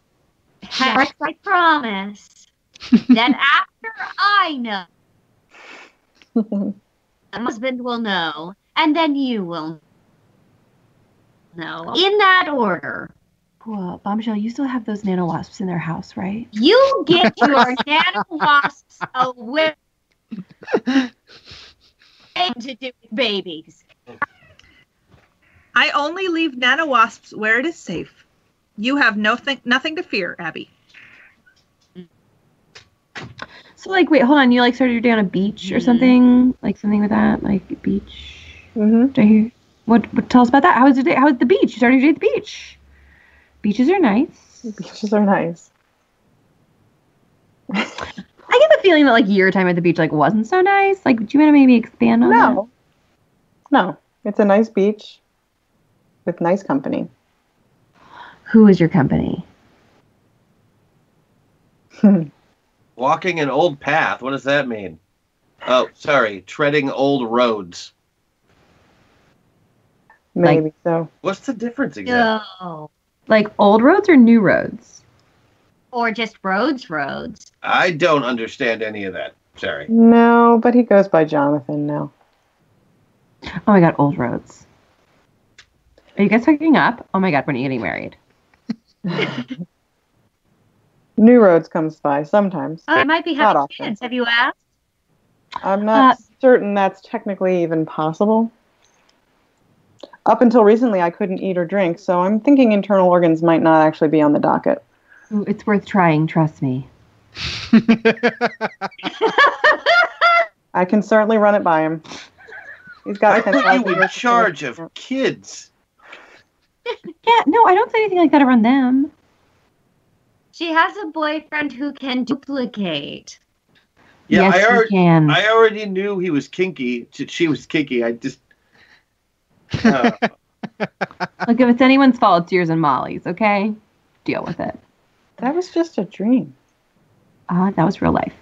Yes, I promise. that after I know, my husband will know, and then you will know. In that order. Cool. Bombshell, you still have those nano wasps in their house, right? You get your nano wasps away to do with babies. I only leave nanowasps where it is safe. You have nothing nothing to fear, Abby. So like, wait, hold on. You like started your day on a beach or something, like something with that, like beach. Mm-hmm. I hear? What, what? Tell us about that. How was your day? How was the beach? You started your day at the beach. Beaches are nice. Beaches are nice. I get the feeling that like your time at the beach like wasn't so nice. Like, do you want to maybe expand on that? No. No. It's a nice beach with nice company. Who is your company? Walking an old path. What does that mean? Oh, sorry. Treading old roads. Maybe so. What's the difference again? No. Like old roads or new roads? Or just roads, roads. I don't understand any of that. Sorry. No, but he goes by Jonathan now. Oh my god, old roads. Are you guys hooking up? Oh my god, when are you getting married? New Roads comes by sometimes. Oh, I might be Not having often. Have you asked? I'm not Uh, certain that's technically even possible. Up until recently, I couldn't eat or drink, so I'm thinking internal organs might not actually be on the docket. It's worth trying, trust me. I can certainly run it by him. He's got Why 10,000 are you in charge of kids? Yeah, no, I don't say anything like that around them. She has a boyfriend who can duplicate. Yeah, Yes, I you already, can. I already knew he was kinky. She she was kinky. I just. Uh, Look, if it's anyone's fault, it's yours and Molly's, okay? Deal with it. That was just a dream. Uh, that was real life.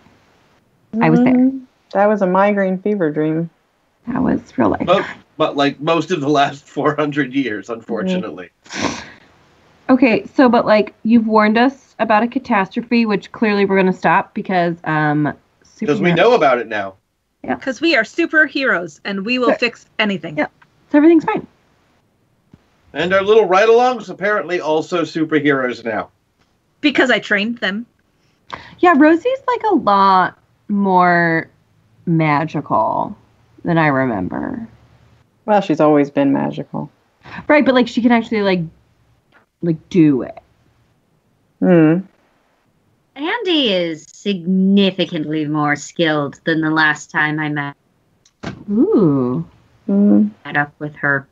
I was there. Mm, That was a migraine fever dream. That was real life. but, but like most of the last 400 years, unfortunately. Okay, so but like you've warned us about a catastrophe, which clearly we're gonna stop because um Because we know about it now. Yeah, because we are superheroes and we will Yeah. fix anything. Yeah. so everything's fine. And our little ride alongs apparently also superheroes now. Because I trained them. Yeah, Rosie's like a lot more magical than I remember. Well, she's always been magical. Right, but like she can actually like like do it. Hmm. Andy is significantly more skilled than the last time I met Ooh. Mm. met up with her.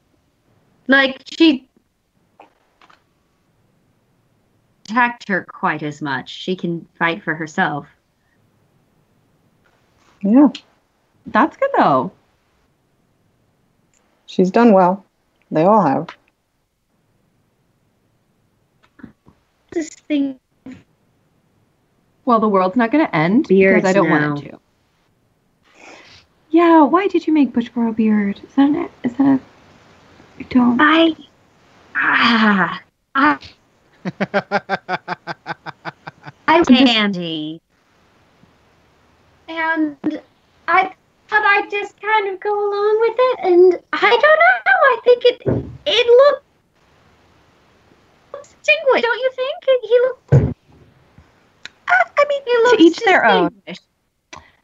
Like she attacked her quite as much. She can fight for herself. Yeah. That's good though. She's done well. They all have. This thing Well, the world's not gonna end Beards because I don't want it to. Yeah, why did you make Butch grow beard? Is that an, is that a I don't I ah I I was Andy. And I thought I'd just kind of go along with it and I don't know. I think it it looks distinguished, don't you think? He looks. I mean he looks to each their own.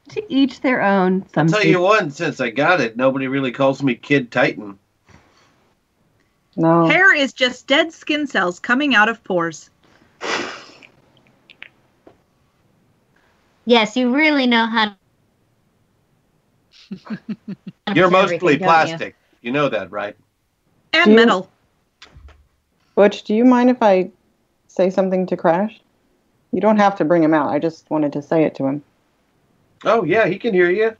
To each their own. Some Tell say- you one, since I got it, nobody really calls me Kid Titan. No. Hair is just dead skin cells coming out of pores. Yes, you really know how to. You're mostly everything, don't you? plastic. You know that, right? And Do you- metal. Butch, do you mind if I say something to Crash? You don't have to bring him out. I just wanted to say it to him. Oh yeah, he can hear you.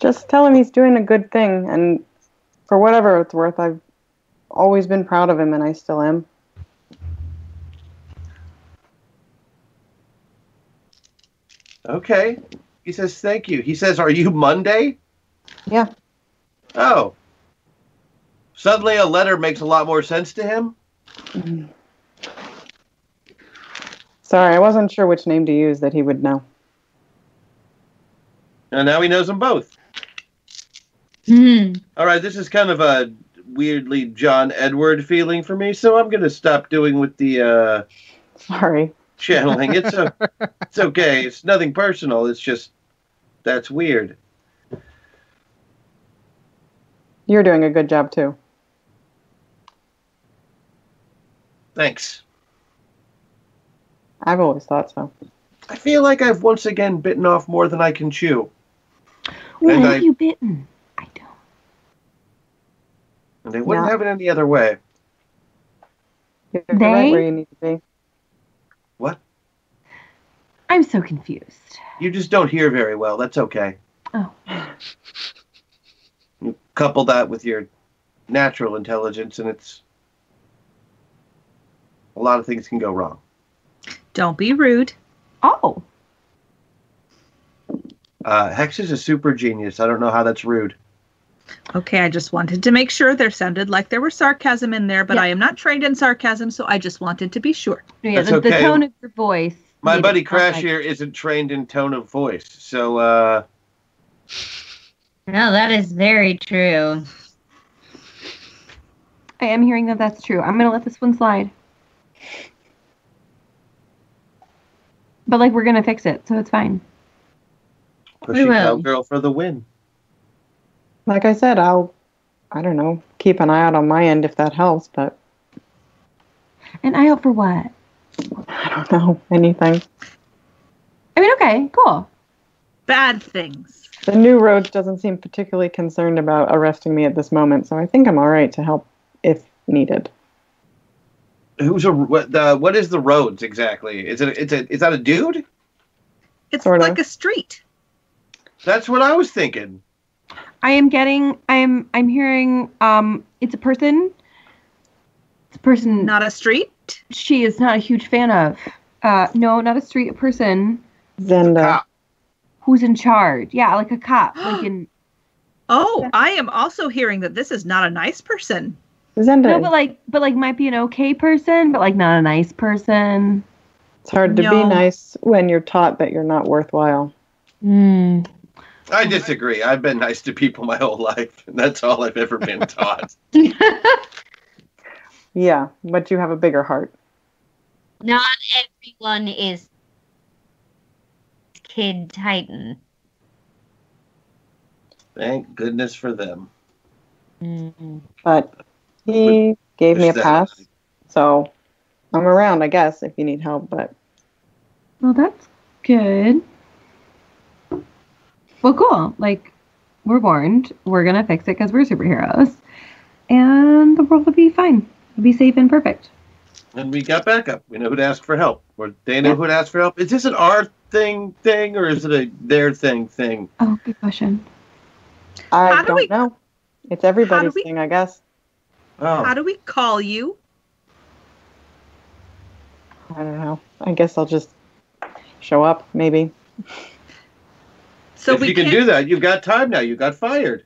Just tell him he's doing a good thing, and for whatever it's worth, I've always been proud of him, and I still am. Okay. He says thank you. He says, "Are you Monday?" Yeah. Oh. Suddenly, a letter makes a lot more sense to him. Sorry, I wasn't sure which name to use that he would know. And now he knows them both. Hmm. All right, this is kind of a weirdly John Edward feeling for me, so I'm going to stop doing with the uh, Sorry. Channeling. It's a, it's okay. It's nothing personal. It's just that's weird. You're doing a good job too. Thanks. I've always thought so. I feel like I've once again bitten off more than I can chew. What And have I- you bitten? I don't. And they wouldn't Yeah. have it any other way. You're They? right where you need to be. What? I'm so confused. You just don't hear very well. That's okay. Oh. You couple that with your natural intelligence, and it's a lot of things can go wrong. Don't be rude. Oh. Uh, Hex is a super genius. I don't know how that's rude. Okay, I just wanted to make sure there sounded like there was sarcasm in there, but Yeah. I am not trained in sarcasm, so I just wanted to be sure. Yeah, That's the, the tone of your voice. My made it buddy sound Crash like- here isn't trained in tone of voice, so uh, No, that is very true. I am hearing that that's true. I'm gonna let this one slide. But like we're gonna fix it, so it's fine. pushy will. cowgirl for the win. Like I said, I'll, I don't know, keep an eye out on my end if that helps, but And I hope for what? I don't know anything. I mean, okay, cool. Bad things. The new road doesn't seem particularly concerned about arresting me at this moment, so I think I'm all right to help if needed. Who's a what? The, what is the roads exactly? Is it? It's a. Is that a dude? It's Sort of. like a street. That's what I was thinking. I am getting. I'm. I'm hearing. Um, it's a person. It's a person. Not a street. She is not a huge fan of. Uh, no, not a street. Person Zenda. who's in charge. Yeah, like a cop. like in. Oh, I am also hearing that this is not a nice person. Zenda. No, but like, but like, might be an okay person, but like not a nice person. it's hard to be nice when you're taught that you're not worthwhile. Hmm. I disagree. I've been nice to people my whole life, and that's all I've ever been taught. Yeah, but you have a bigger heart. Not everyone is Kid Titan. Thank goodness for them. Mm-hmm. But he gave me a Wish that- pass, so I'm around, I guess, if you need help. But Well, that's good. Well, cool. Like, we're warned. We're gonna fix it because we're superheroes, and the world will be fine. It'll be safe and perfect. And we got backup. We know who to ask for help, or they know who to ask for help. Is this an our thing thing, or is it a their thing thing? Oh, good question. I How do don't we- know. It's everybody's we- thing, I guess. Oh, How do we call you? I don't know. I guess I'll just show up, maybe. So if we you can can't- do that, you've got time now. You got fired.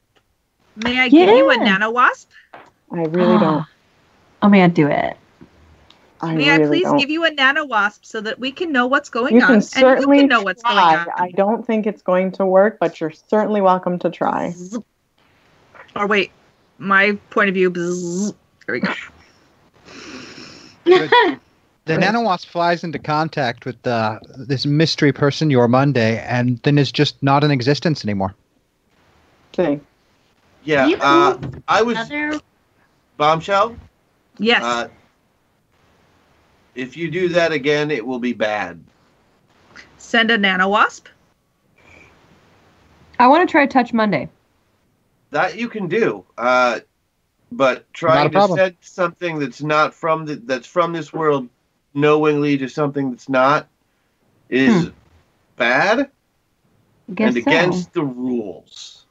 May I give you a Yeah. nano wasp? I really don't. Oh man, do it. I May I please don't. give you a nano wasp so that we can know what's going you on can and certainly you can know what's going on? I don't think it's going to work, but you're certainly welcome to try. Or wait, my point of view. bzzz. There we go. The nanowasp flies into contact with uh, this mystery person, your Monday, and then is just not in existence anymore. Okay. Yeah, uh, I was Other bombshell. Yes. Uh, if you do that again, it will be bad. send a nano wasp. I want to try Touch Monday. That you can do, uh, but trying to problem. send something that's not from the, that's from this world knowingly to something that's not is bad Guess and so. against the rules.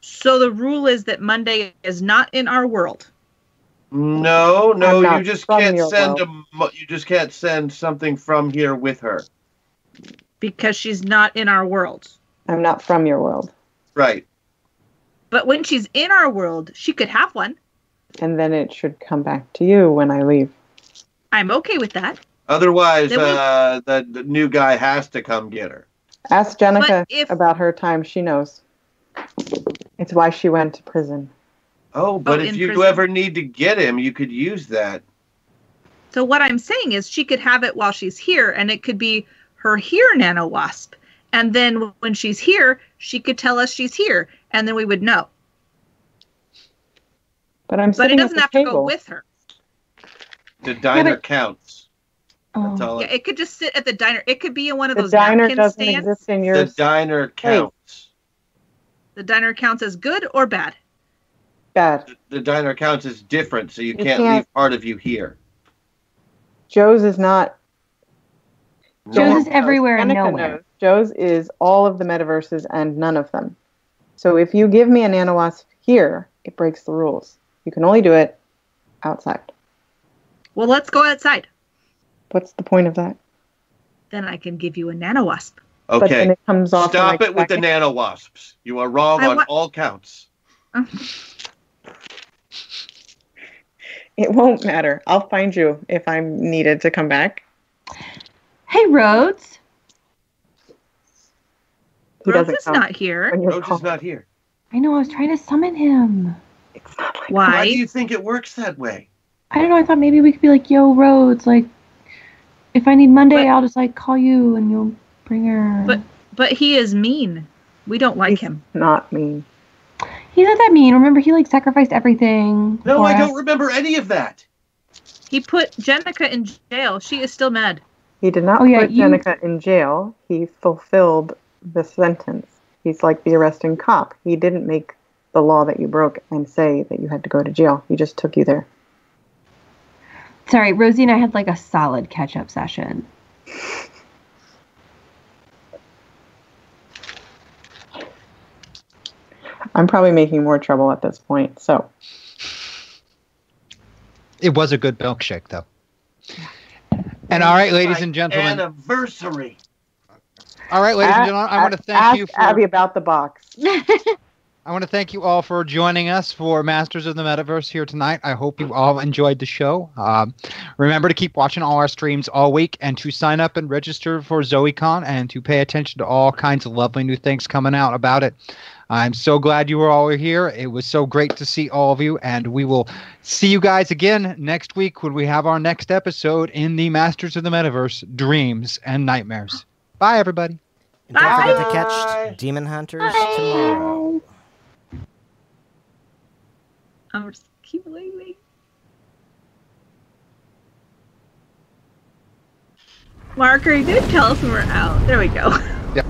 So the rule is that Monday is not in our world. No, no, you just can't your send world. a you just can't send something from here with her. because she's not in our world. I'm not from your world. Right. But when she's in our world, she could have one. And then it should come back to you when I leave. I'm okay with that. Otherwise, we- uh, the, the new guy has to come get her. Ask Jenica if- about her time. She knows. It's why she went to prison. Oh, but Oh, if you prison. ever need to get him, you could use that. So what I'm saying is she could have it while she's here, and it could be her here nano wasp. And then when she's here, she could tell us she's here, and then we would know. But I'm But it doesn't at have the to go with her. The diner but- counts. That's all. Oh. Yeah, it- it could just sit at the diner. It could be in one of The those diner napkin doesn't stands. exist in the diner counts. The diner counts as good or bad. Bad. The diner counts as different, so you, You can't, can't- leave part of you here. Joe's is not. Joe's Jenica is everywhere and Jenica nowhere. knows. Joe's is all of the metaverses and none of them. So if you give me a nanowasp here, it breaks the rules. You can only do it outside. Well, let's go outside. What's the point of that? Then I can give you a nano wasp. But then Okay. it comes off. Stop it with the back nano wasps. You are wrong I on wa- all counts. Uh-huh. In. It won't matter. I'll find you if I'm needed to come back. Hey, Rhodes. He Rose doesn't is not here. when you're is not here. I know. I was trying to summon him. It's not like Why Why? do you think it works that way? I don't know. I thought maybe we could be like, "Yo, Rhodes. Like, if I need Monday, But- I'll just like call you and you'll bring her." But but he is mean. We don't like him. not mean. He's not that mean. Remember, he like sacrificed everything. No, I us. don't remember any of that. He put Jenica in jail. She is still mad. He did not Oh, yeah, put you- Jenica in jail. He fulfilled the sentence. He's like the arresting cop. He didn't make the law that you broke and say that you had to go to jail. He just took you there. Sorry, Rosie and I had like a solid catch-up session. I'm probably making more trouble at this point. So It was a good milkshake, though. And all right, ladies and gentlemen. Anniversary. All right, ladies and gentlemen, I want to thank ask you for. Abby about the box. I want to thank you all for joining us for Masters of the Metaverse here tonight. I hope you all enjoyed the show. Um, remember to keep watching all our streams all week and to sign up and register for ZoeCon and to pay attention to all kinds of lovely new things coming out about it. I'm so glad you were all here. It was so great to see all of you, and we will see you guys again next week when we have our next episode in the Masters of the Metaverse Dreams and Nightmares. Bye, everybody. And don't forget to catch Demon Hunters tomorrow. I'm just keep leaving. Marker, you did tell us when we're out. There we go. Yep.